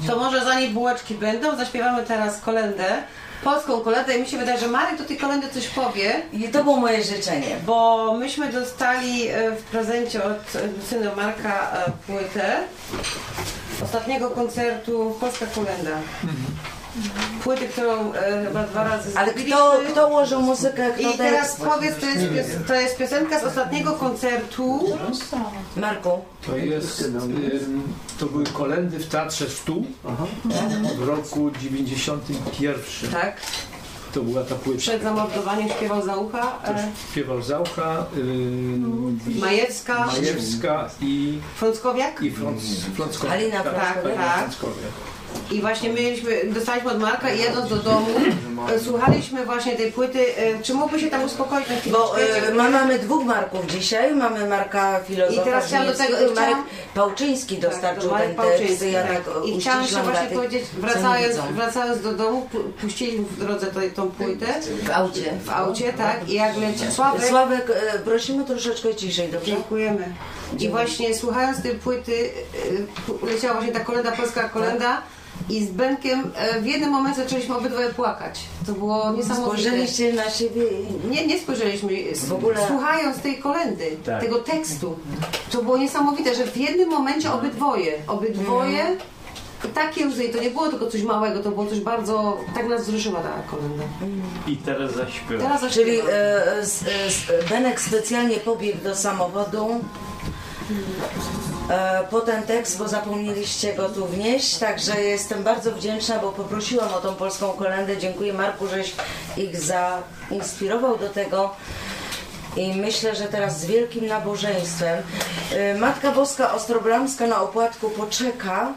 To może zanim bułeczki będą, zaśpiewamy teraz kolendę. Polską kolendę i mi się wydaje, że Marek do tej kolendy coś powie. i to było moje życzenie. Bo myśmy dostali e, w prezencie od syna Marka e, płytę ostatniego koncertu Polska Kolenda. Płyty, którą e, chyba dwa razy Ale zrobiliśmy. kto, kto ułożył muzykę, kto I teraz tekst? powiedz, to jest, pios- to jest piosenka z ostatniego koncertu. Marku. To jest, ym, to były kolendy w Teatrze Stu w roku 91. Tak. To była ta płyta. Przed zamordowaniem śpiewał za ucha. E, śpiewał Zaucha, ym, Majewska. Majewska i, Frąckowiak? i Frąc, Frąckowiak. Halina Tak, Frąckowiak. tak. Frąckowiak. I właśnie mieliśmy, dostaliśmy od Marka i jadąc do domu, e, słuchaliśmy właśnie tej płyty. E, Czy mógłby się tam uspokoić na chwilę? Bo e, ma, mamy dwóch Marków dzisiaj. Mamy Marka filozofa I teraz chciałam do tego- Żmińskiego i Marek chciałam- Pałczyński dostarczył Marek ten Pałczyński, tekst. Ja tak. tak I chciałam jeszcze właśnie tych, powiedzieć, wracając, wracając do domu, pu- puściliśmy w drodze tą, tą płytę. W aucie. W aucie, tak. I jak leci Sławek, Sławek, prosimy troszeczkę ciszej, dobrze? Dziękujemy. I właśnie słuchając tej płyty, leciała właśnie ta kolenda, polska kolenda i z Benkiem e, w jednym momencie zaczęliśmy obydwoje płakać. To było niesamowite. Spojrzeliście na siebie. Nie, nie spojrzeliśmy. W ogóle- Słuchając tej kolendy, Tak. tego tekstu, to było niesamowite, że w jednym momencie obydwoje, obydwoje i takie łzy, i to nie było tylko coś małego, to było coś bardzo, tak nas wzruszyła ta kolenda. I teraz zaśpiewam. Teraz Czyli zaśpiewam. e, s, s, Benek specjalnie pobiegł do samochodu e, po ten tekst, bo zapomnieliście go tu wnieść, także jestem bardzo wdzięczna, bo poprosiłam o tą polską kolendę. Dziękuję Marku, żeś ich zainspirował do tego. I myślę, że teraz z wielkim nabożeństwem e, Matka Boska Ostrobramska na opłatku poczeka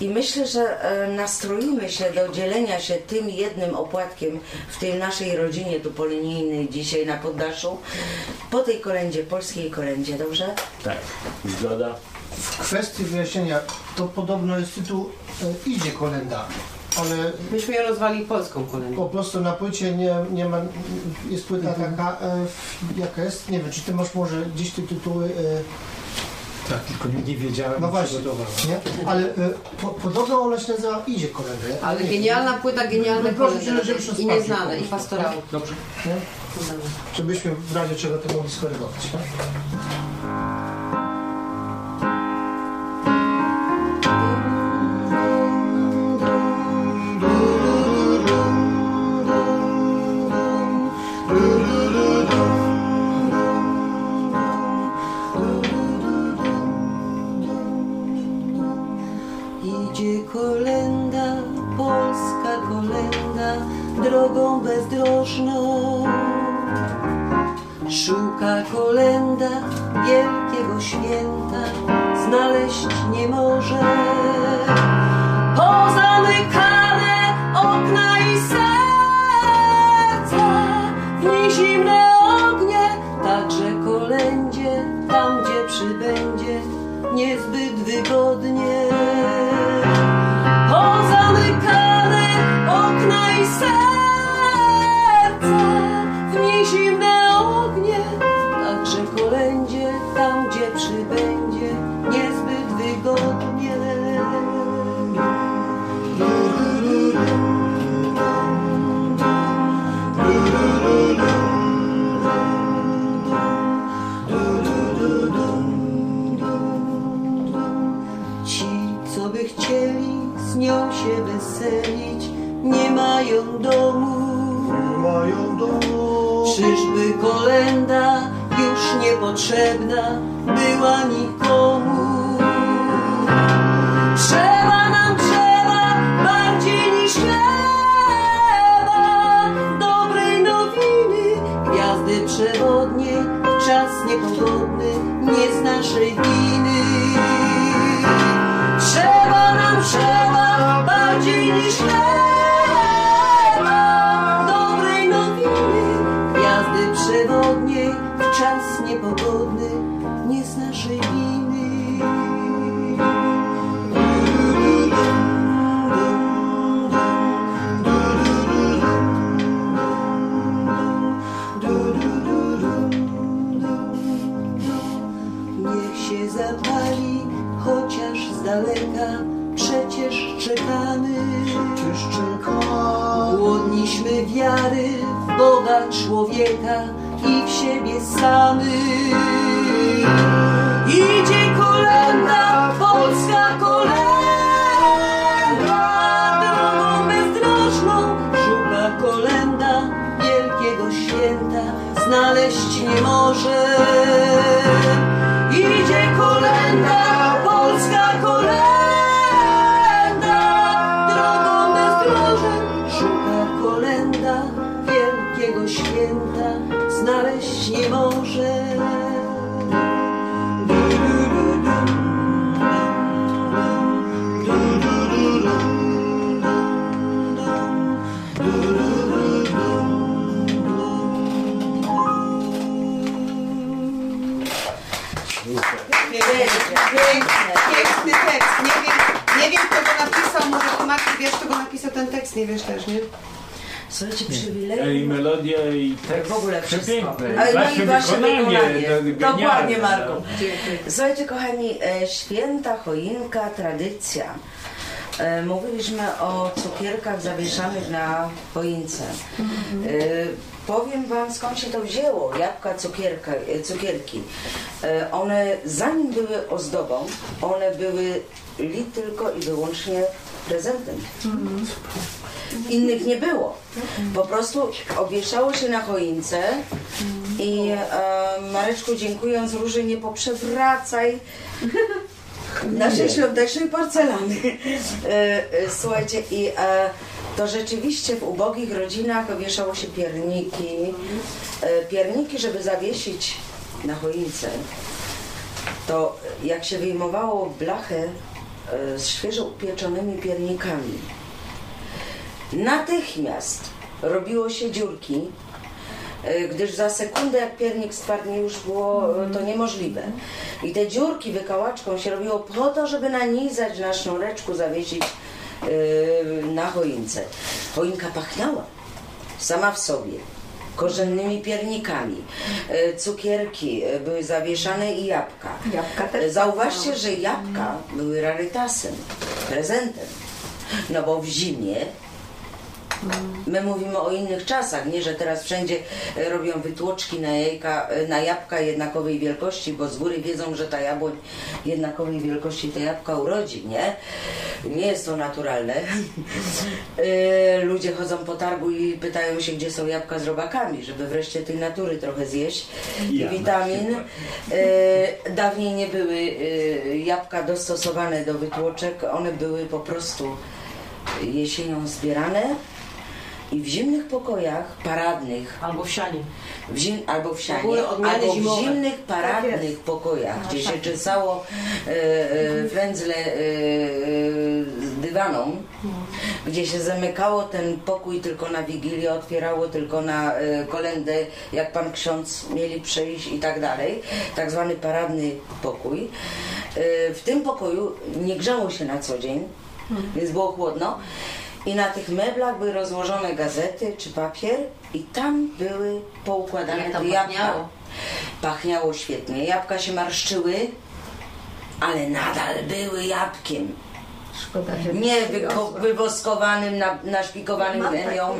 i myślę, że e, nastroimy się do dzielenia się tym jednym opłatkiem w tej naszej rodzinie tu polinijnej dzisiaj na poddaszu po tej kolędzie, polskiej kolędzie, dobrze? Tak, zgoda. W kwestii wyjaśnienia, to podobno jest tytuł e, Idzie kolenda, ale Myśmy ją nazwali polską kolendą. po prostu na płycie nie, nie ma, jest płyta taka, e, w- jaka jest, nie wiem, czy ty masz może gdzieś te tytuły, e, Tak, tylko nie, nie wiedziałem, no właśnie, przygotowałem. nie? ale e, po, podobno ona się nazywa Idzie kolenda. ja Ale nie- genialna płyta, genialne proszę, kolendy. żeby przez I papier nieznane, i prostu, tak? Dobrze. Nie? Żebyśmy w razie czego to mogli skorygować. tak? Kolenda, polska kolenda, drogą bezdrożną. Szuka kolenda wielkiego święta, znaleźć nie może. Pozamykane okna i serca, w niej zimne ognie, także kolędzie, tam gdzie przybędzie, niezbyt wygodnie. Zimne ognie, także kolędzie, tam gdzie przybędzie, niezbyt wygodnie. Ci, co by chcieli z nią się weselić, nie mają domu. Nie mają domu. Czyżby kolenda już niepotrzebna była nikomu? Trzeba nam trzeba bardziej niż chleba, dobrej nowiny, gwiazdy przewodniej, czas niepogodny, nie z naszej człowieka i w siebie samych. Idzie kolenda, polska kolenda, drogą bezdrożną szuka kolenda wielkiego święta, znaleźć nie może. Nie wiesz też, nie? Słuchajcie, I przywilej. melodia i tekst W ogóle wszystko. przepiękne. Ale no Wasze i wasze wykonanie, wykonanie. no, Dokładnie, no. Marku. Słuchajcie, kochani, e, święta, choinka, tradycja. E, Mówiliśmy o cukierkach zawieszanych na choince. E, Powiem Wam skąd się to wzięło, jabłka, cukierka, cukierki. One zanim były ozdobą, one były li tylko i wyłącznie prezentem. Innych nie było. Po prostu obwieszało się na choince i e, Mareczku dziękując Róży nie poprzewracaj naszej świątecznej porcelany. E, e, Słuchajcie, i e, to rzeczywiście w ubogich rodzinach wieszało się pierniki. E, Pierniki, żeby zawiesić na choince, to jak się wyjmowało blachę e, z świeżo upieczonymi piernikami, natychmiast robiło się dziurki e, gdyż za sekundę jak piernik stwardnie już było e, to niemożliwe. I te dziurki wykałaczką się robiło po to, żeby nanizać na sznureczku, zawiesić e, na choince. Choinka pachniała sama w sobie korzennymi piernikami. Cukierki były zawieszane i jabłka. Jabłka też Zauważcie, że jabłka były rarytasem, prezentem. No bo w zimie My mówimy o innych czasach, nie, że teraz wszędzie e, robią wytłoczki na, jajka, e, na jabłka jednakowej wielkości, bo z góry wiedzą, że ta jabłoń jednakowej wielkości te jabłka urodzi, nie? Nie jest to naturalne. E, Ludzie chodzą po targu i pytają się, gdzie są jabłka z robakami, żeby wreszcie tej natury trochę zjeść i Ja witamin. Dawniej nie były jabłka dostosowane do wytłoczek, one były po prostu jesienią zbierane i w zimnych pokojach paradnych Albo w sianie. w zim, albo w sianie, były odmiany albo w zimowe. zimnych Tak paradnych jest. pokojach, gdzie się tak. czesało e, e, wędzle e, e, z dywaną, gdzie się zamykało ten pokój tylko na Wigilię, otwierało tylko na e, kolendę, jak pan ksiądz mieli przejść i tak dalej, tak zwany paradny pokój. E, w tym pokoju nie grzało się na co dzień, więc było chłodno. I na tych meblach były rozłożone gazety czy papier i tam były poukładane Jak tam te jabłka. pachniało? Pachniało świetnie. Jabłka się marszczyły, ale nadal były jabłkiem. Szkoda, że Nie wywoskowanym, na, naszpikowanym chemią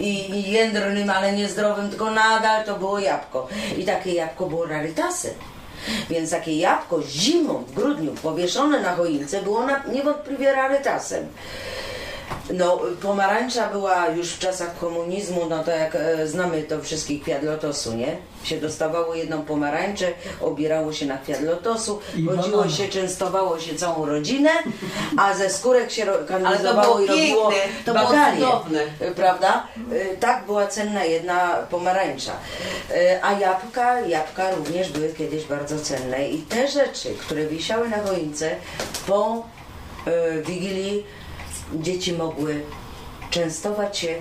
i, i jędrnym, ale niezdrowym, tylko nadal to było jabłko. I takie jabłko było rarytasem. Więc takie jabłko zimą w grudniu powieszone na choince było na, niewątpliwie rarytasem. No, pomarańcza była już w czasach komunizmu, no to jak e, znamy to wszystkich kwiat lotosu, nie? Się dostawało jedną pomarańczę, obierało się na kwiat lotosu, I chodziło banana. się, częstowało się całą rodzinę, a ze skórek się ro- kanalizowało i robiło to było bagalie, cudowne. e, prawda? E, Tak była cenna jedna pomarańcza. E, A jabłka, jabłka również były kiedyś bardzo cenne i te rzeczy, które wisiały na choince po e, Wigilii dzieci mogły częstować się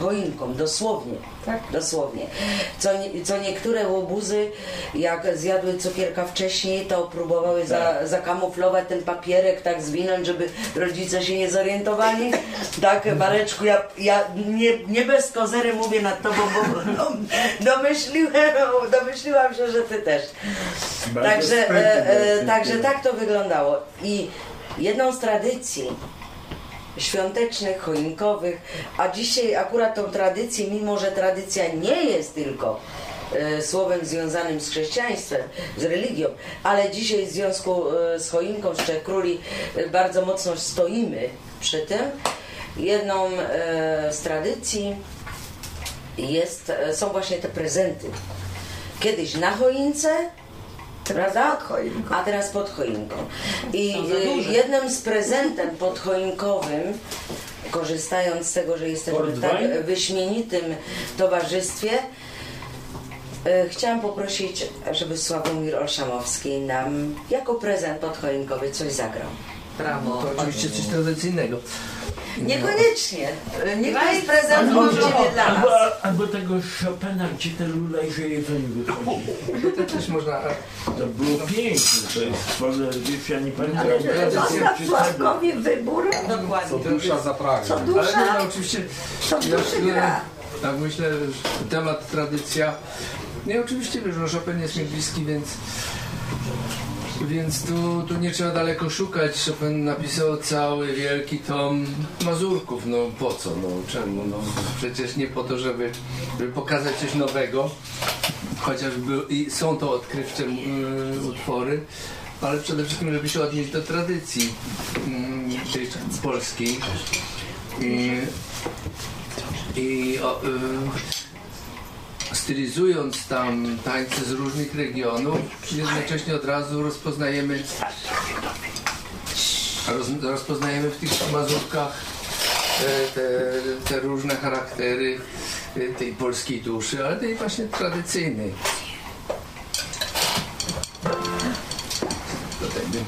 choinką, dosłownie. Tak. Dosłownie. Co, co niektóre łobuzy, jak zjadły cukierka wcześniej, to próbowały za, zakamuflować ten papierek, tak zwinąć, żeby rodzice się nie zorientowali. Tak, Mareczku, ja, ja nie, nie bez kozery mówię nad tobą, bo no, domyśliłem, domyśliłam się, że ty też. Bardzo Także, e, e, także tak to wyglądało. I jedną z tradycji świątecznych, choinkowych, a dzisiaj akurat tą tradycję, mimo że tradycja nie jest tylko e, słowem związanym z chrześcijaństwem, z religią, ale dzisiaj w związku e, z choinką, z Króli e, bardzo mocno stoimy przy tym. Jedną z tradycji jest, są właśnie te prezenty. Kiedyś na choince, prawda? choinką. A teraz pod choinką. I y, jednym z prezentem podchoinkowym, korzystając z tego, że jesteśmy w tak wyśmienitym towarzystwie, y, chciałam poprosić, żeby Sławomir Olszamowski nam jako prezent podchoinkowy coś zagrał. Brawo. To oczywiście coś tradycyjnego. Niekoniecznie. Niech to jest prezent Albo, Ciebie dla nas. albo, albo tego Chopina, gdzie te lulejże jedzenie wychodzi. To też można... To było piękne, to jest ogóle, wiesz, ja nie pamiętam. Ale Zostaw czy Sławkowi wybór, Co Dokładnie. dusza zapragnie. co Ale dusza, no, oczywiście... co Ja, duszy gra. tak myślę, że temat tradycja... Nie, oczywiście wiesz, że Chopin jest mi bliski, więc... Więc tu, tu nie trzeba daleko szukać. Chopin napisał cały wielki tom Mazurków. No po co? No czemu? No przecież nie po to, żeby, żeby pokazać coś nowego. Chociażby i są to odkrywcze y, utwory. Ale przede wszystkim, żeby się odnieść do tradycji y, tej polskiej. I, i o, y, stylizując tam tańce z różnych regionów, jednocześnie od razu rozpoznajemy roz, rozpoznajemy w tych mazurkach e, te, te różne charaktery e, tej polskiej duszy, ale tej właśnie tradycyjnej. Tutaj bym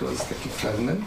tylko z taki fragment.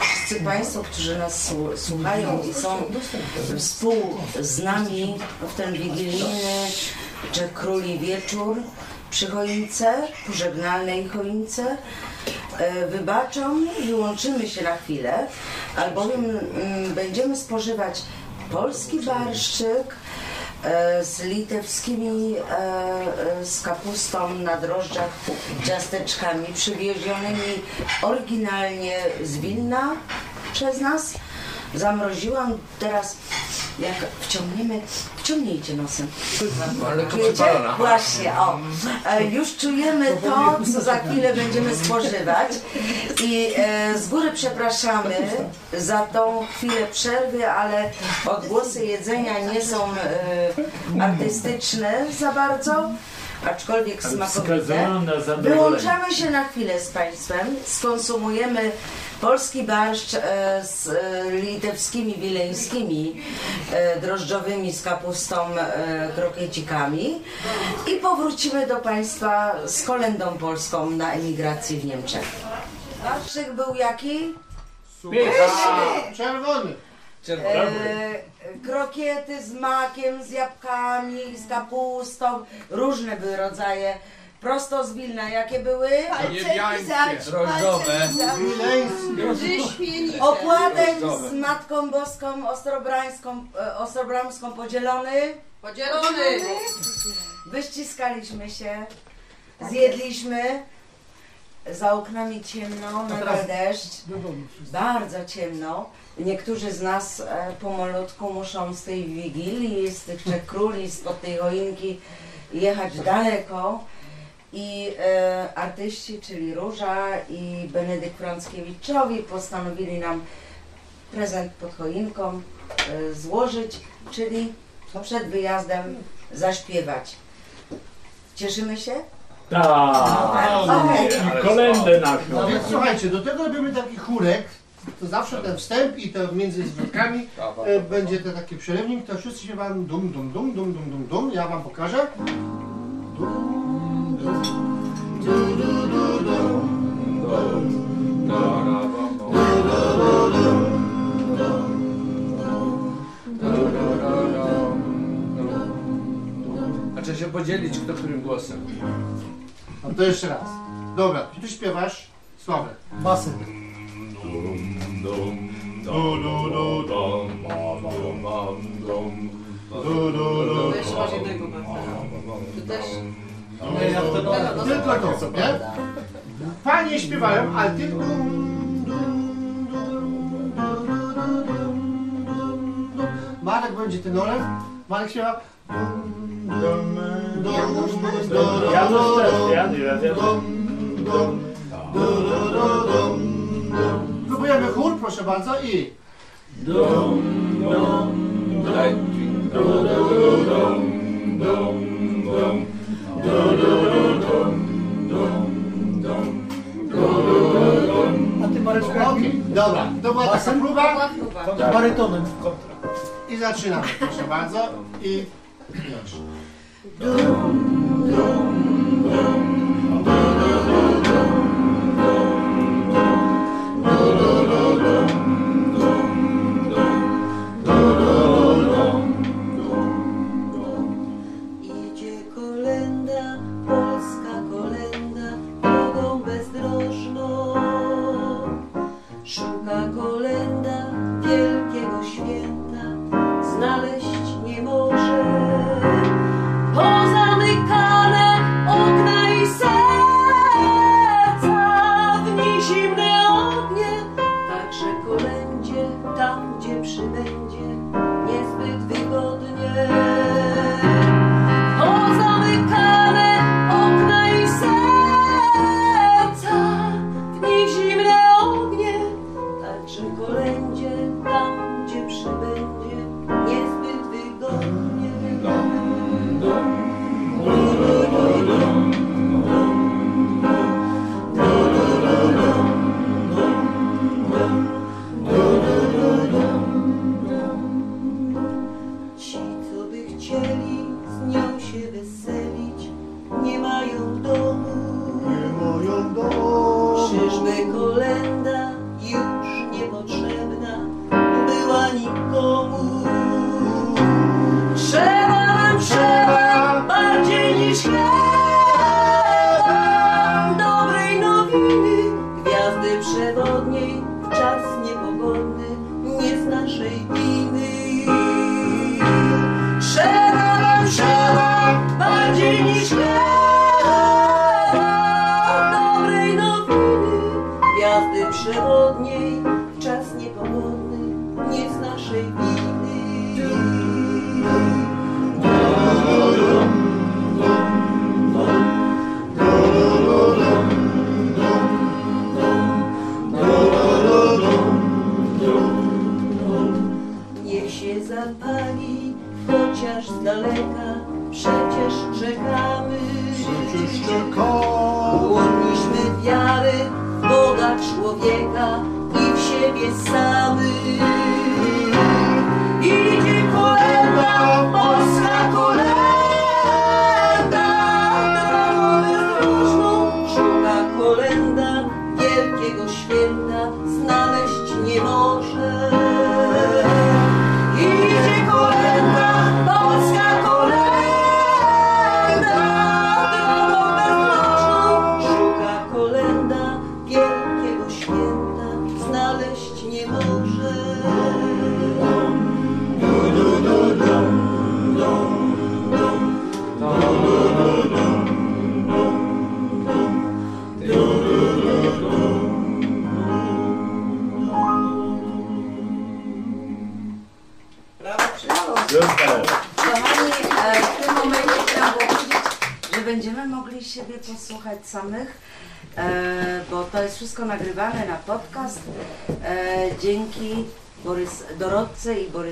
Wszyscy Państwo, którzy nas słu- słuchają i są współ z nami w ten wigilijny czy króli wieczór przy choince, pożegnalnej choince, e, wybaczą i wyłączymy się na chwilę, albowiem mm, będziemy spożywać polski barszczyk, z litewskimi, e, e, z kapustą na drożdżach, ciasteczkami przywiezionymi oryginalnie z Wilna przez nas. Zamroziłam teraz, jak wciągniemy, wciągnijcie nosem. Właśnie, o. E, Już czujemy to, co za chwilę będziemy spożywać i e, z góry przepraszamy za tą chwilę przerwy, ale odgłosy jedzenia nie są e, artystyczne za bardzo, aczkolwiek smakowite. Wyłączamy się na chwilę z Państwem, skonsumujemy polski barszcz e, z e, litewskimi, wileńskimi e, drożdżowymi z kapustą, krokiecikami i powrócimy do Państwa z kolendą polską na emigracji w Niemczech. Barszczyk był jaki? Czerwony. E, krokiety z makiem, z jabłkami, z kapustą, różne były rodzaje Prosto z Wilna, jakie były? Niebiańskie. Drożdżowe. Opłatek z Matką Boską Ostrobrańską, e, Ostrobramską podzielony? Podzielony. Wyściskaliśmy się, zjedliśmy, za oknami ciemno, nadal deszcz, bardzo ciemno. Niektórzy z nas e, pomalutku muszą z tej wigilii, z tych trzech króli, spod tej choinki jechać daleko. I e, artyści, czyli Róża i Benedykt Frąckiewiczowi postanowili nam prezent pod choinką e, złożyć, czyli przed wyjazdem zaśpiewać. Cieszymy się? Tak. Okej. I kolendę naszą. No więc słuchajcie, do tego robimy taki chórek, to zawsze ten wstęp i to między zwrotkami e, będzie to taki przerywnik, to wszyscy się wam dum dum dum dum dum dum dum, ja wam pokażę. Dum, dum, du, du, du, dum, dum, du, du, du, dum, A trzeba się podzielić, kto którym głosem. A to jeszcze raz. Dobra, ty śpiewasz Sławek. Basem. Jeszcze masz jednego Marta. Ty też? Nie, ja to, tylko to co, nie? Panie śpiewają, ale ty... Marek będzie tenorem, Marek śpiewa... Janusz też, dum, dum. Próbujemy chór, proszę bardzo i... Dum, dum, A ty Mareczku, Okej, dobra, to była taka próba. To barytonem. I zaczynamy, proszę bardzo. I już. Idzie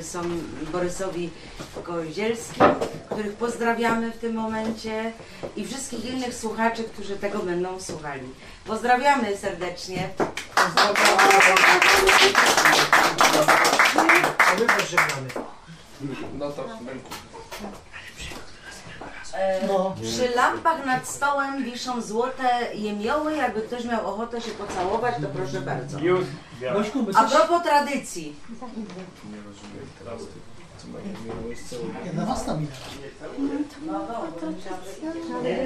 Borysom, Borysowi Kozielskim, których pozdrawiamy w tym momencie i wszystkich innych słuchaczy, którzy tego będą słuchali. Pozdrawiamy serdecznie. A my pożegnamy. No to E, Przy lampach nad stołem wiszą złote jemioły. Jakby ktoś miał ochotę się pocałować, to proszę bardzo. My A coś... propos tradycji. nie rozumiem teraz, co ma miało miejsce. Ja na was tam idę.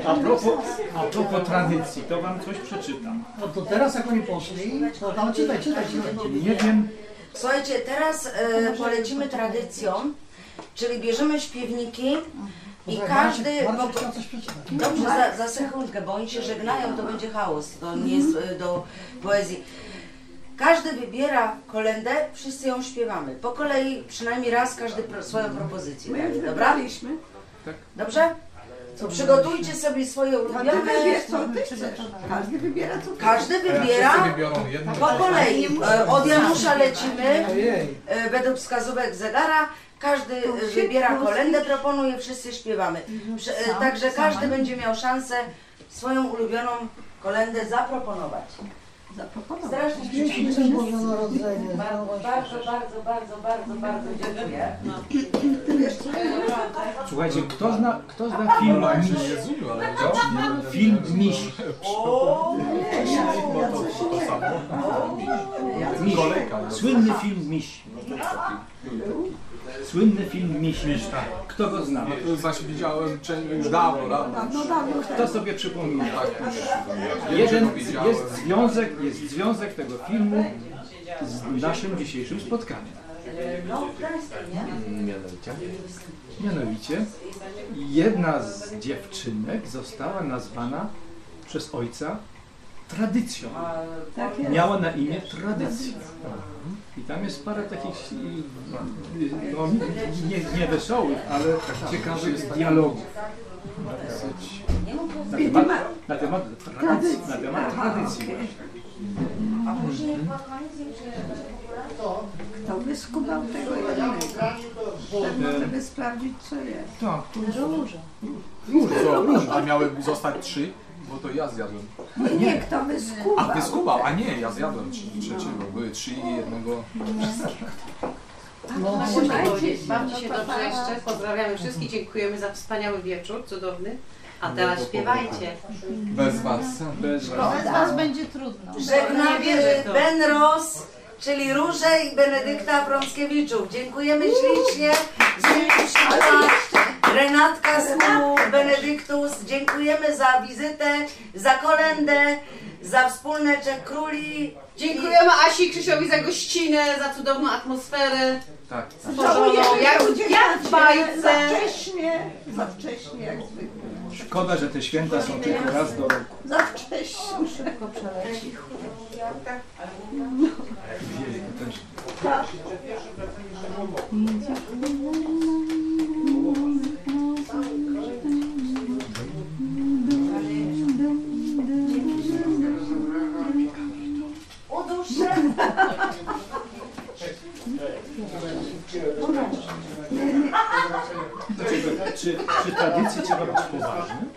A propos, a propos tradycji, to wam coś przeczytam. No to teraz jak oni poszli, to tam czytaj, czytaj, czytaj. Nie wiem, Słuchajcie, teraz e, polecimy tradycją, czyli bierzemy śpiewniki i każdy... Bo-. Dobrze, za, za sekundkę, bo oni się żegnają, to będzie chaos, to nie jest e, do poezji. Każdy wybiera kolendę, wszyscy ją śpiewamy. Po kolei przynajmniej raz każdy pro, swoją propozycję daje, dobra? Wybraliśmy. Dobrze? To przygotujcie sobie swoje Każdy ulubione... wybiera co ty chcesz. Każdy wybiera co ty Każdy wybiera po kolei. E, Od Janusza lecimy e, według wskazówek zegara. Każdy e, wybiera kolendę, proponuje, wszyscy śpiewamy. E, Także każdy będzie miał szansę swoją ulubioną kolendę zaproponować. Zaproponował. Strasznie Boże Narodzenie. Bardzo, bardzo, bardzo, bardzo, bardzo, bardzo dziękuję. słuchajcie, kto zna, kto zna film Miś? Film Miś. Miś. No. Słynny film Miś. Słynny film Miś. Kto go zna? No to znaczy widziałem już dawno, dawno. No dawno Kto sobie przypomina? Tak, już Jeden jest związek, jest związek tego filmu z naszym dzisiejszym spotkaniem. No? Mianowicie. Mianowicie jedna z dziewczynek została nazwana przez ojca tradycją. Tak. Miała na imię tradycja. I tam jest parę takich no, nie, nie wesołych, ale ciekawych dialogów. Na temat, na temat tradycji. Na temat tradycji. A później? Kto wyskubał tego jednego? Ten żeby sprawdzić co jest. Tak. Co? A miały zostać trzy? Bo to ja zjadłem. Nie, nie, kto wyskubał. A ty skubał? A nie, ja zjadłem trzy- trzeciego. Były trzy i jednego. No, Bawcie się dobrze jeszcze. Pozdrawiamy wszystkich. Dziękujemy za wspaniały wieczór, cudowny. A teraz śpiewajcie. Bez was. Bez Bez was będzie trudno. To. Ben Ross, czyli Róże i Benedykta Prąckiewiczów. Dziękujemy ślicznie. Dziękujemy Renatka z Benedyktus. Dziękujemy za wizytę, za kolendę, za wspólne Czech Króli. Dziękujemy Asi i Krzysiowi za gościnę, za cudowną atmosferę. Tak. Stworzoną jak, jak w Za bajce. wcześnie, za wcześnie jak zwykle. Szkoda, że te święta są tylko raz do roku. Za wcześnie. Szybko przeleci. Udłuż Czy, czy tradycji trzeba być poważnym?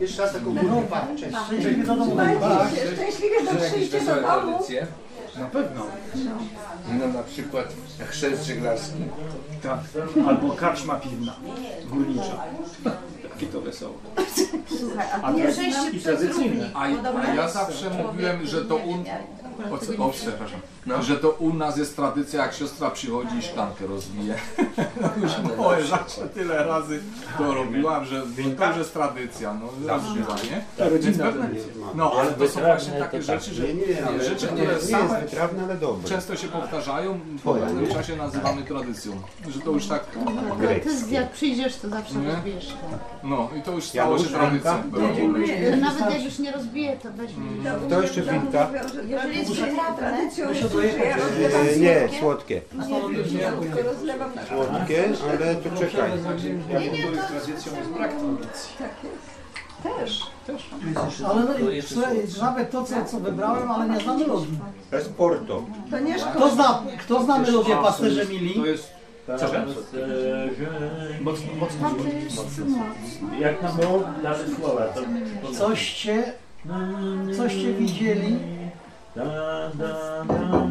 Jeszcze raz taką grupę. Cześć. Przejdźmy do domu. Słuchajcie, szczęśliwie, Są że jakieś do wesołe domu. tradycje? Na pewno. No na przykład chrzest żeglarski. Tak. Albo karczma piwna. Górnicza. Takie to wesoło. Słuchaj, a A tra- i tradycyjne. A, a ja zawsze mówiłem, że to u... O, co- o, przepraszam. Że to u nas jest tradycja, jak siostra przychodzi i szklankę rozbije. Już moje zawsze tyle razy to robiłam, że to już jest tradycja, no rozbiła, nie? To rodzinna Więc pewne- No, ale to są właśnie takie rzeczy, że Nie, nie, ale rzeczy, nie, które nie jest same wytrawne, ale dobre. często się powtarzają, po pewnym czasie nazywamy tradycją. Że to już tak, Ale ty jak przyjdziesz, to zawsze Nie? rozbijesz. no i to już stało się tradycją. To nawet jak już nie rozbije, to weźmie. To jeszcze winka? Jeżeli jest jest, Nie, słodkie, słodkie. na ale to czekaj. Ja to jest tradycją, jest brak tradycji. Też. Też. Ale no, nawet to, co, co wybrałem, ale nie znam melodii. To jest Porto. To nie Kto zna, kto zna melodię pasterze mili? To jest... Pasterze. Mocno, mocno. Jak tam było? Dalej słowa. To, to... Coście, coście widzieli? Da, da, da,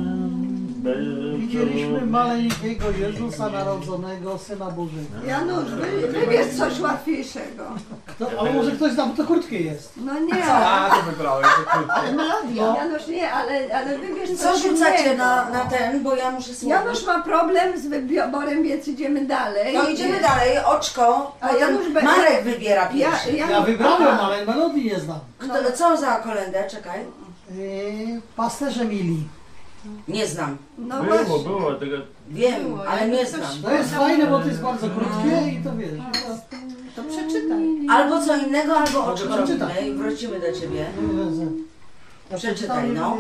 be- Widzieliśmy maleńkiego Jezusa narodzonego, Syna Bożego. Janusz, wy, wybierz coś łatwiejszego. Kto, ale może ktoś zna, bo to krótkie jest. No nie. A, to wybrałem, to krótko. Ale melodia. Janusz nie, ale, ale wybierz Co coś rzucacie innego. na, na ten, bo ja muszę słuchać. Janusz ma problem z wyborem, więc idziemy dalej. No idziemy dalej, oczko. A Potem Janusz be- Marek wybiera Ja- pierwszy. ja- Ja wybrałem, ale melodii nie znam. Kto, co za kolędę? Czekaj. Yy, pasterze mili. Nie znam. No Było, właśnie. było. Tego... Wiem, ale nie znam. To jest fajne, bo to jest bardzo krótkie i to wiesz. To przeczytaj. Albo co innego, albo oczko przeczytać. robimy i wrócimy do ciebie. Przeczytaj, no.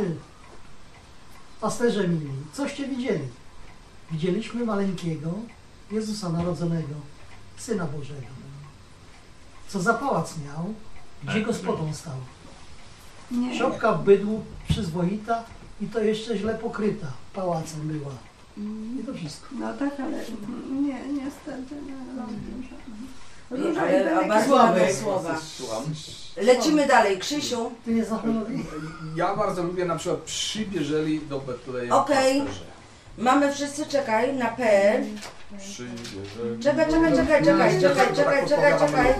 Pasterze mili, coście widzieli? Widzieliśmy maleńkiego Jezusa narodzonego, Syna Bożego. Co za pałac miał, gdzie gospodą stał. Nie. Szopka w bydłu przyzwoita i to jeszcze źle pokryta pałacem była. I to wszystko. No tak, ale nie, niestety. No, Nie, ale a bardzo Słabe. słowa. Słucham. Lecimy dalej. Krzysiu. Ty nie? Ja bardzo lubię na przykład przybierzeli do Betlejem Okej. pasterze. Mamy wszyscy, czekaj, na P. Przybierzeli. Czekaj, czekaj, czekaj, czekaj, czekaj, czekaj, czekaj, czekaj.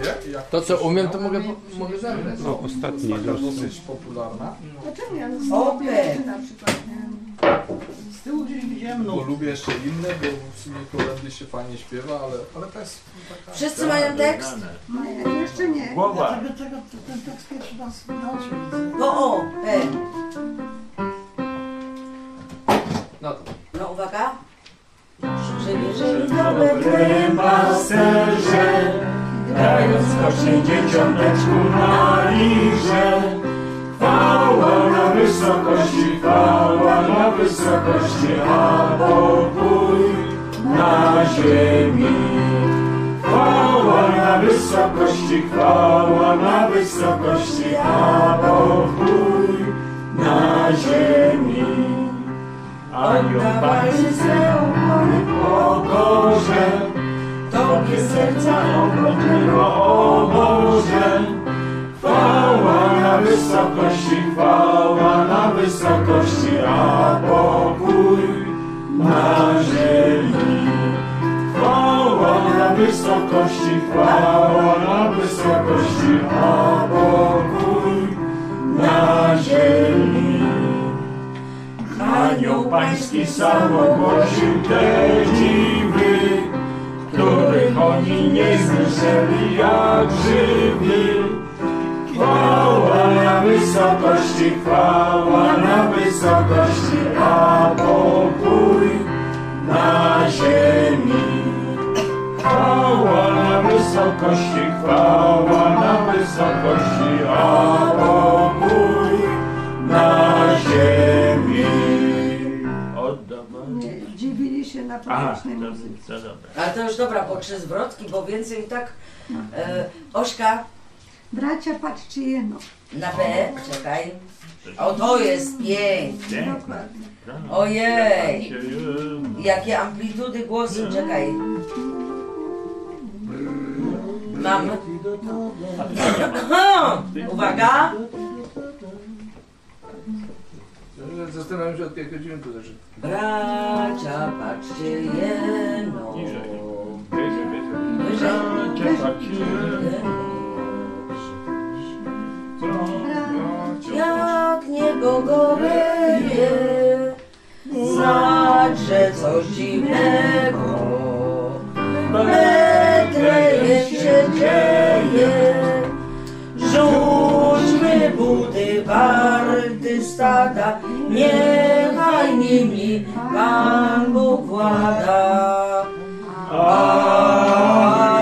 To co umiem, to mogę, mogę zagrać. No, ostatni Taka los. dosyć popularna. Dlaczego przykład, nie? Z tyłu gdzieś widziałem Bo no. lubię jeszcze inne, bo w sumie kolendy się fajnie śpiewa, ale, ale to jest taka... Wszyscy mają tekst? Nie, jeszcze nie. Głowa. Czego, czego ten tekst pierwszy raz na oczy widzę. Po O, P. No to. No uwaga. Przybierzeli do Betlejem pasterze, Dając kośnie dzieciąteczku na liże. Chwała na wysokości, chwała na wysokości, a pokój na ziemi. Chwała na wysokości, chwała na wysokości, a pokój na ziemi. Anioł Pański swe opony pokorze, Tobie serca obrotnego, o Boże. Chwała na wysokości, chwała na wysokości, a pokój na ziemi. Chwała na wysokości, chwała na wysokości, a pokój na ziemi. Anioł Pański sam ogłosił te dziwy, których oni nie słyszeli jak żywi. Chwała na wysokości, chwała na wysokości, a pokój na ziemi. Chwała na wysokości, chwała na wysokości, a pokój na Aha, poważnej to, muzyce. to dobra. Ale to już dobra, po trzy zwrotki, bo więcej i tak. E, Ośka, Bracia, patrzcie jeno. na P, czekaj. O, to jest. Dokładnie. Ojej, jakie amplitudy głosu, czekaj. Mam. Uwaga. Zastanawiam się od jakiego dźwięku zaczyna. Bracia, patrzcie jeno. Bracia, patrzcie. Jak niebo goreje, znać, że coś dziwnego Betlejem się dzieje. Rzućmy budy warty stada, niechaj nimi Pan Bóg włada. A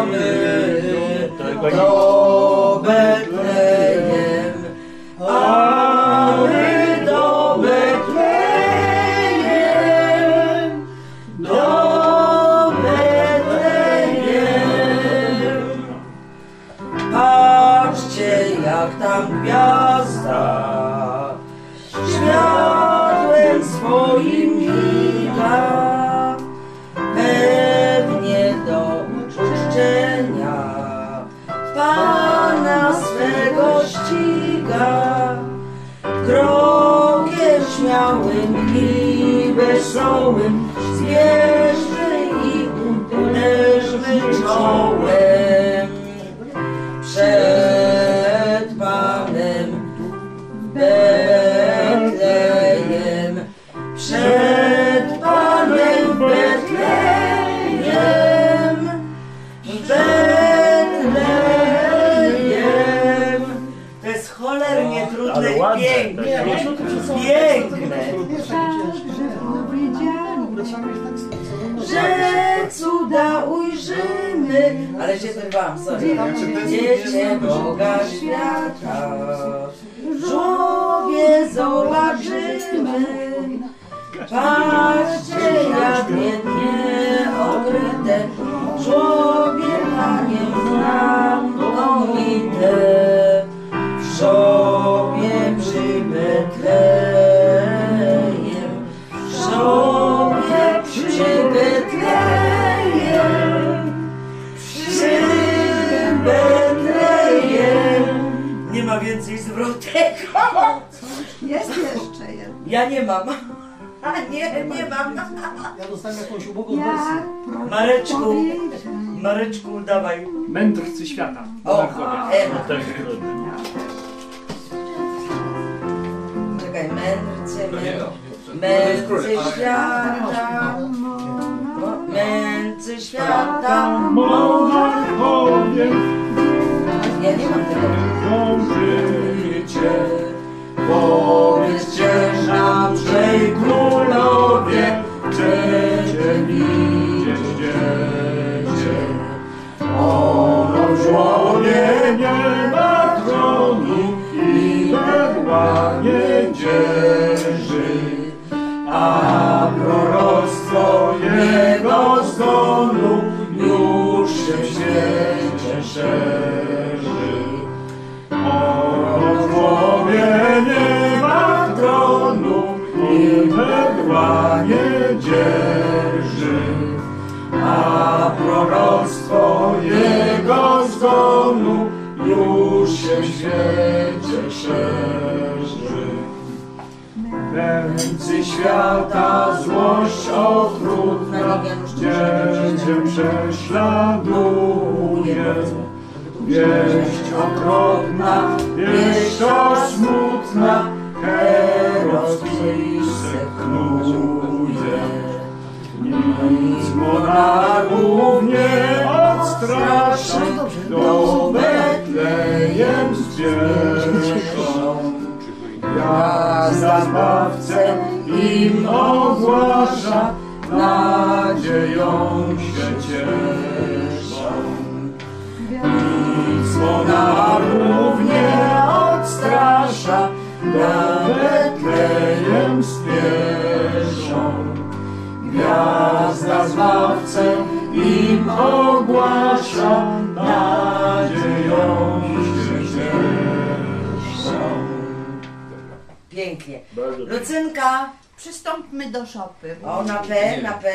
szopy. O, na P, na P.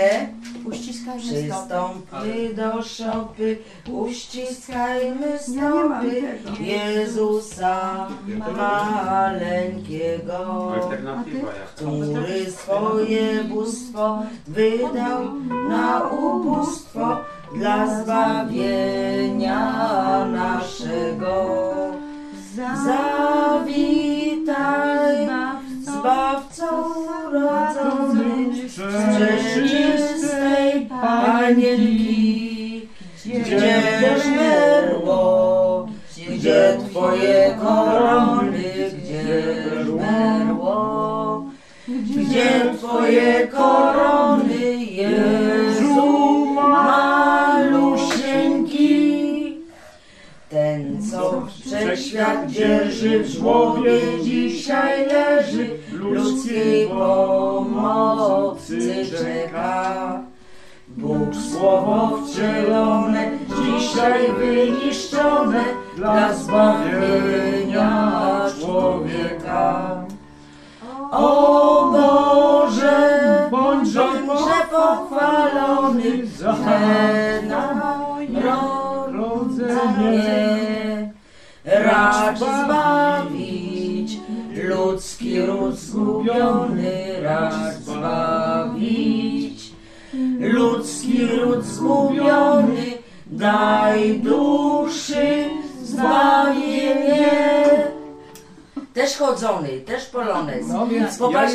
Uściskajmy Przystąpmy do szopy, uściskajmy stopy Jezusa maleńkiego, który swoje bóstwo wydał na upust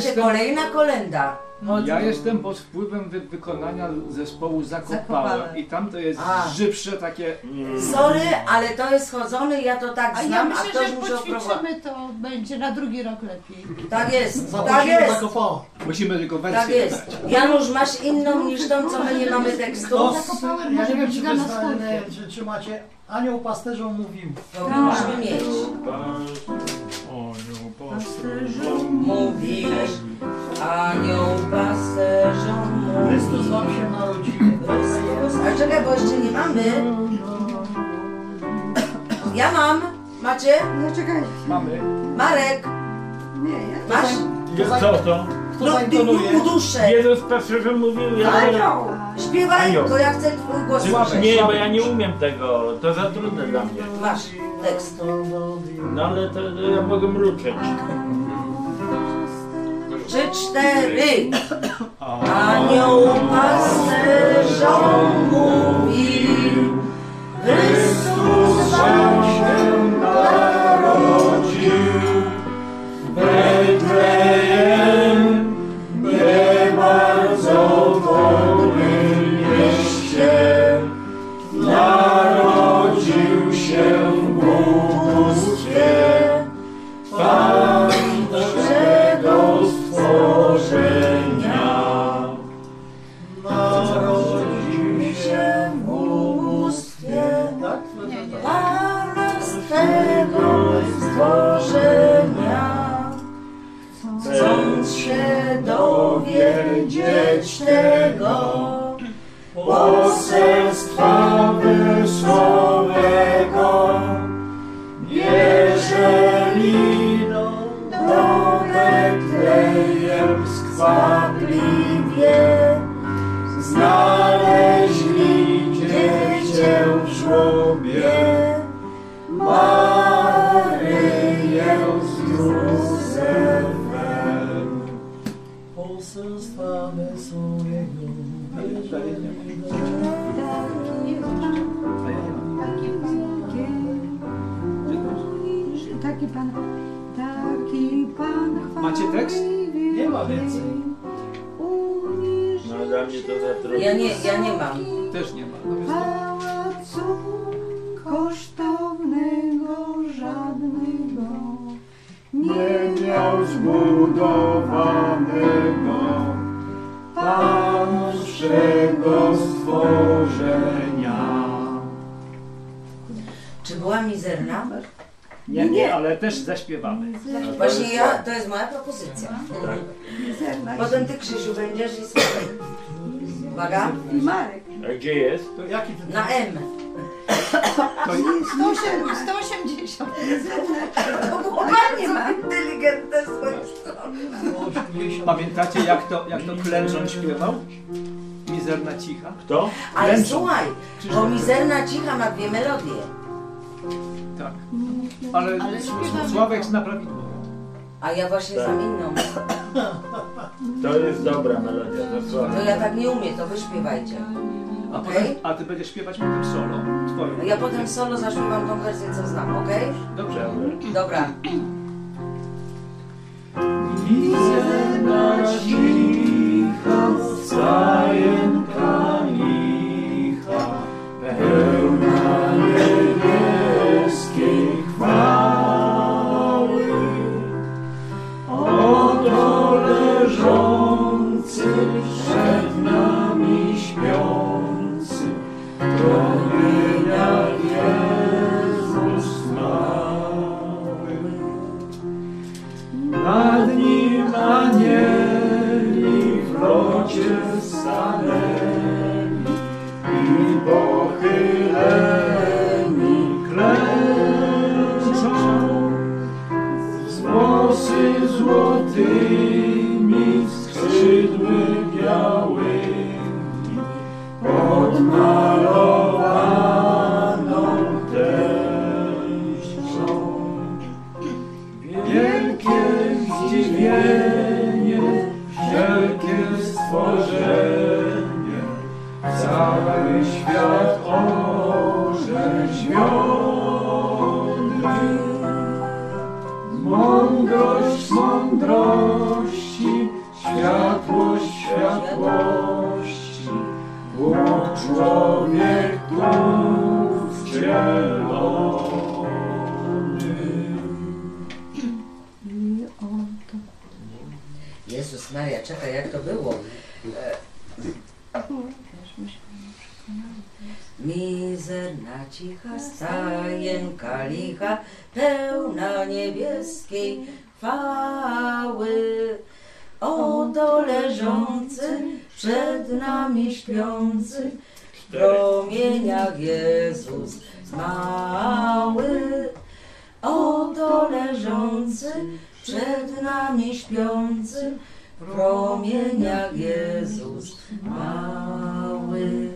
jestem- kolejna kolenda. Ja jestem pod wpływem wy wykonania zespołu Zakopałem Zakopałem. i tam to jest A. żywsze takie... Sorry, ale to jest chodzony, ja to tak A ja znam, a myślę, ktoś że poćwiczymy, to będzie na drugi rok lepiej. Tak jest, tak Zaprosimy jest. Zakopała. Musimy tylko wersję Tak jest. Janusz, masz inną niż tą, co my nie mamy tekstu? Zakopałem Ja może nie wiem, być czy wy kulkiem. czy, czy macie Anioł pasterzom mówił. Powinniśmy mieć. Mówisz, anioł pasterzom mówi. Chrystus wam się narodził. Ale czekaj, bo jeszcze nie mamy. Ja mam. Macie? No czekaj. Mamy. Marek. Nie, ja Masz? Co to? Kto No, zaintonuje? uduszę. Jezus pasterzem mówił, ja Anioł. Śpiewaj, Anioł. to ja chcę twój głos słyszeć. Nie, bo ja nie umiem tego, to za trudne dla mnie. Masz tekst. No ale to, to ja mogę mruczeć. Trzy, cztery. Anioł pasterzom mówi, Chrystus wam się narodził. Betlejem, Macie tekst? Nie ma więcej. No dla mnie to za trudne. Ja nie, ja nie mam. Też nie ma. pałacu kosztownego żadnego. nie miał zbudowanego Pan wszego stworzenia. Czy była mizerna? Nie, nie, ale też zaśpiewamy. Właśnie ja, to jest moja propozycja. Potem ty Krzysiu będziesz i słuchaj. Uwaga. I Marek. A gdzie jest? To jaki Na M. 180. Bardzo ma inteligentne swoje strony. Pamiętacie jak to, jak to Klęczon śpiewał? Mizerna cicha. Kto? Ale Klęczon. słuchaj, bo mizerna cicha ma dwie melodie. Tak. Ale, Ale Sławek zna prawidłowo. A ja właśnie Tak. znam inną. To jest dobra melodia, to To słabe. ja tak nie umiem, to wy śpiewajcie. A, Okej. potem, a ty będziesz śpiewać potem solo. Twoją. Ja potem solo zaśpiewam tą wersję, co znam, okej? Dobrze. Dobra. Mizerna cicha, stajenka Maria, czekaj, jak to było? E, Mizerna, cicha stajenka licha, pełna niebieskiej chwały. Oto leżący, przed nami śpiący, w promieniach Jezus mały. Oto leżący, przed nami śpiący, promieniach Jezus mały.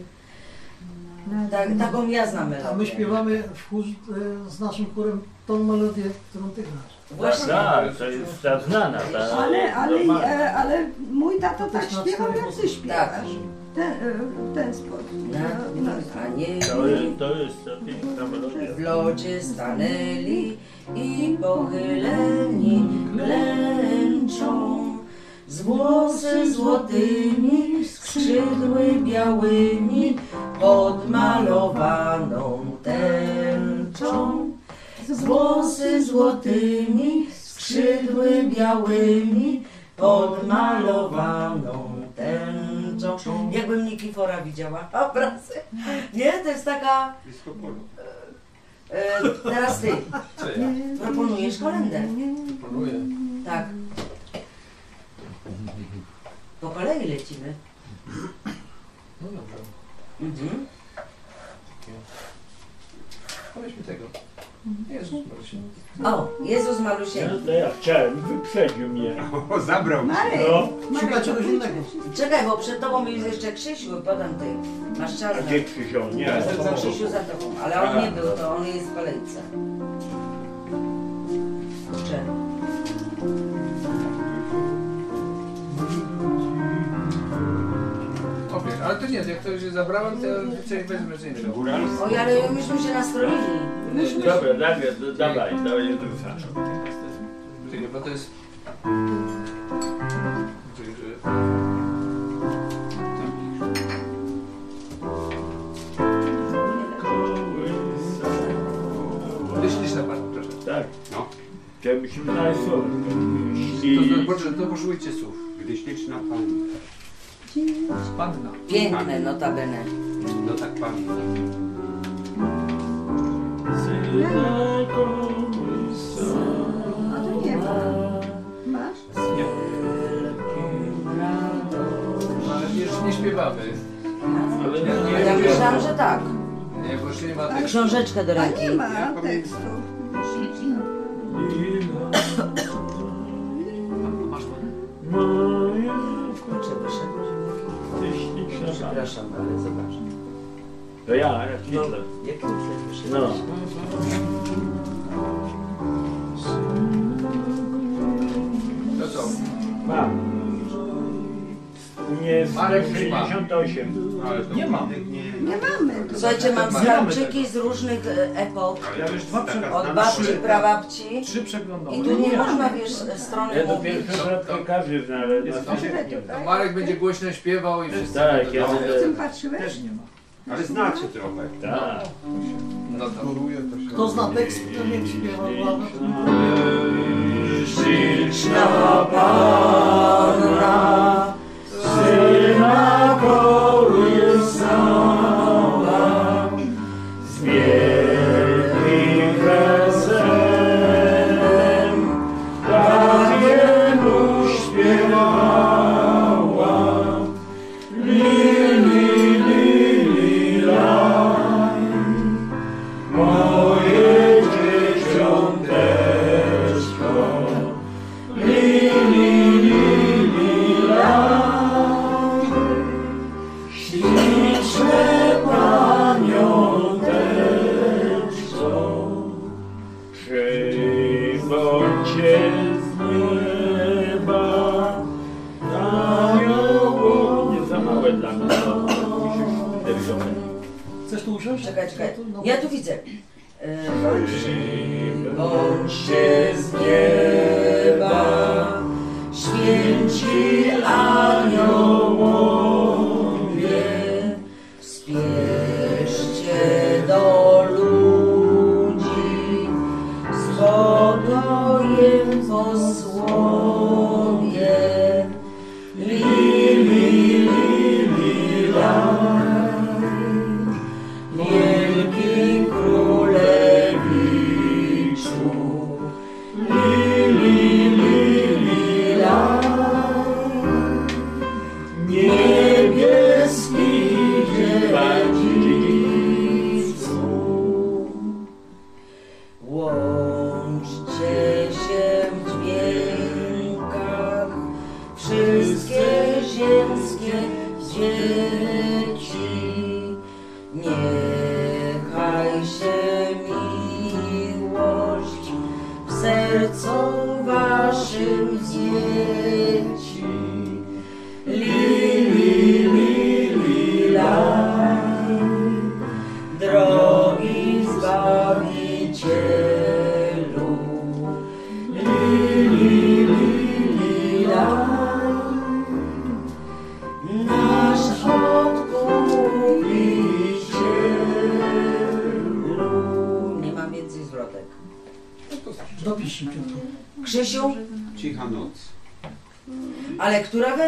Tak, taką ja znam A melodię. my śpiewamy w chór, e, z naszym chórem tą melodię, którą ty grasz. Właśnie. Tak, to jest ta znana, ta Ale, ale, e, ale mój tato tak na śpiewał, jak ty śpiewasz. Ten, e, w ten sposób. Na, No, anieli To jest, to jest ta piękna melodia. w locie stanęli i pochyleni klęczą. Z włosy złotymi, skrzydły białymi, podmalowaną tęczą. Z włosy złotymi, skrzydły białymi, podmalowaną tęczą. Jakbym Nikifora widziała obrazy. Nie, to jest taka... E, teraz ty. Proponujesz kolendę. Proponuję. Tak. Po kolei lecimy. No dobrze. Mhm. Powiedz mi tego. Jezus Marysiu. O, Jezus Malusieńki. No ja chciałem, wyprzedził mnie. O, zabrał Marek! No. Szuka czegoś innego. Czekaj, bo przed tobą jest jeszcze Krzysiu potem ty. Masz czarne. Gdzie Krzysiu? Nie, za jestem za tobą. Krzysiu za tobą, ale on nie był, to on jest w kolejce. Ale to nie, jak to już zabrałem, to coś wezmę z innego. Oj, ale myśmy się nastroili. Dobra, dawaj, dawaj, dawaj, Jezusa. Czekaj, bo to jest... Myślisz na Pan, proszę. Tak. No. Chciałbym się znaleźć słowo. To, to, to poszukajcie słów. Gdy śliczna pani. Panna. Piękne notabene. No tak pani. A to nie ma. Masz? Nie. Ale jeszcze nie śpiewamy. A ja myślałam, że tak. Nie, bo jeszcze nie ma A tekstu. książeczkę do A ręki. nie ma tekstu. Kurczę, wyszedł. Przepraszam, ale zobacz. To ja, jak Hitler. Jak Hitler. No. To co? Mam. Nie, Marek już ma. 68. Nie mam. Nie mamy. Słuchajcie, mam skarbczyki z różnych e, epok. Ja już dwa prze... Od babci, prababci. Trzy przeglądałem. I tu nie można, wiesz, strony Ja do mówić. pierwszego lat każdy znalazł. Jest na to? świecie. To Marek będzie głośno śpiewał i wszyscy Tak, ja będę- Tym patrzyłeś? Też nie ma. Ale znacie trochę. Tak. No to. Kto zna tekst, to niech śpiewa. Śliczna Panna, Syna Czekaj, czekaj. Ja tu widzę. E, Bądźcie z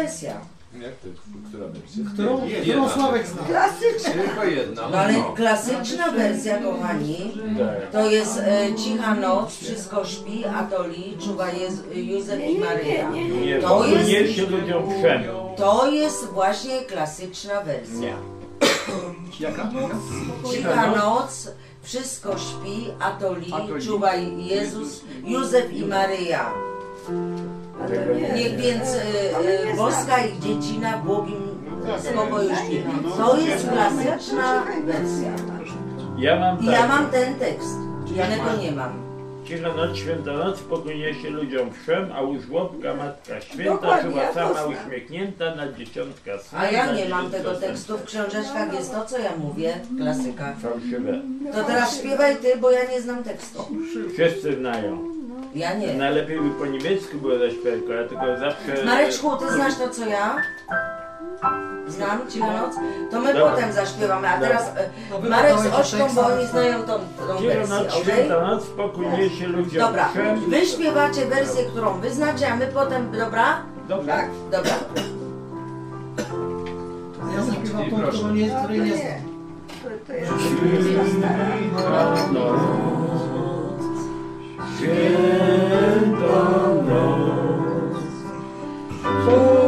wersja? Jak to? Która wersja? Którą, którą Sławek zna? Klasyczna. Tylko jedna. No ale klasyczna wersja, kochani, to jest e, Cicha noc, wszystko śpi, a to li, czuwa Jezu, Józef i Maryja. Nie, To jest, się ludziom to jest właśnie klasyczna wersja. Nie. Jaka? Cicha noc, wszystko śpi, a to li, czuwa Jezus, Józef i Maryja. Niech więc e, e, boska ich dziecina błogim spokoju śpi. To jest klasyczna wersja. Ja mam I tak. ja mam ten tekst. Innego nie mam. Cicha noc, święta noc, pokój się ludziom wszem, a u żłobka Matka Święta Dokładnie, czuwa ja to sama znam. uśmiechnięta na dzieciątka syna. A ja nie mam tego tekstu w książeczkach, jest to, co ja mówię, klasyka. Fałszywe. To teraz śpiewaj ty, bo ja nie znam tekstu. Wszyscy znają. Ja nie. Najlepiej by po niemiecku było zaśpiewać, ja tylko zawsze... Mareczku, ty znasz to, co ja? Znam Cicha Noc? To my Dobra. potem zaśpiewamy, a Dobra. teraz e, No, Marek z Oczką, bo oni znają tą, tą wersję, noc, okej? święta noc, pokój się ludziom Dobra, wy śpiewacie wersję, którą wy znacie, a my potem, dobra? Dobra. Tak, dobra. Ja zaśpiewam tą, którą nie, której nie znam. To jest Święta noc, pokój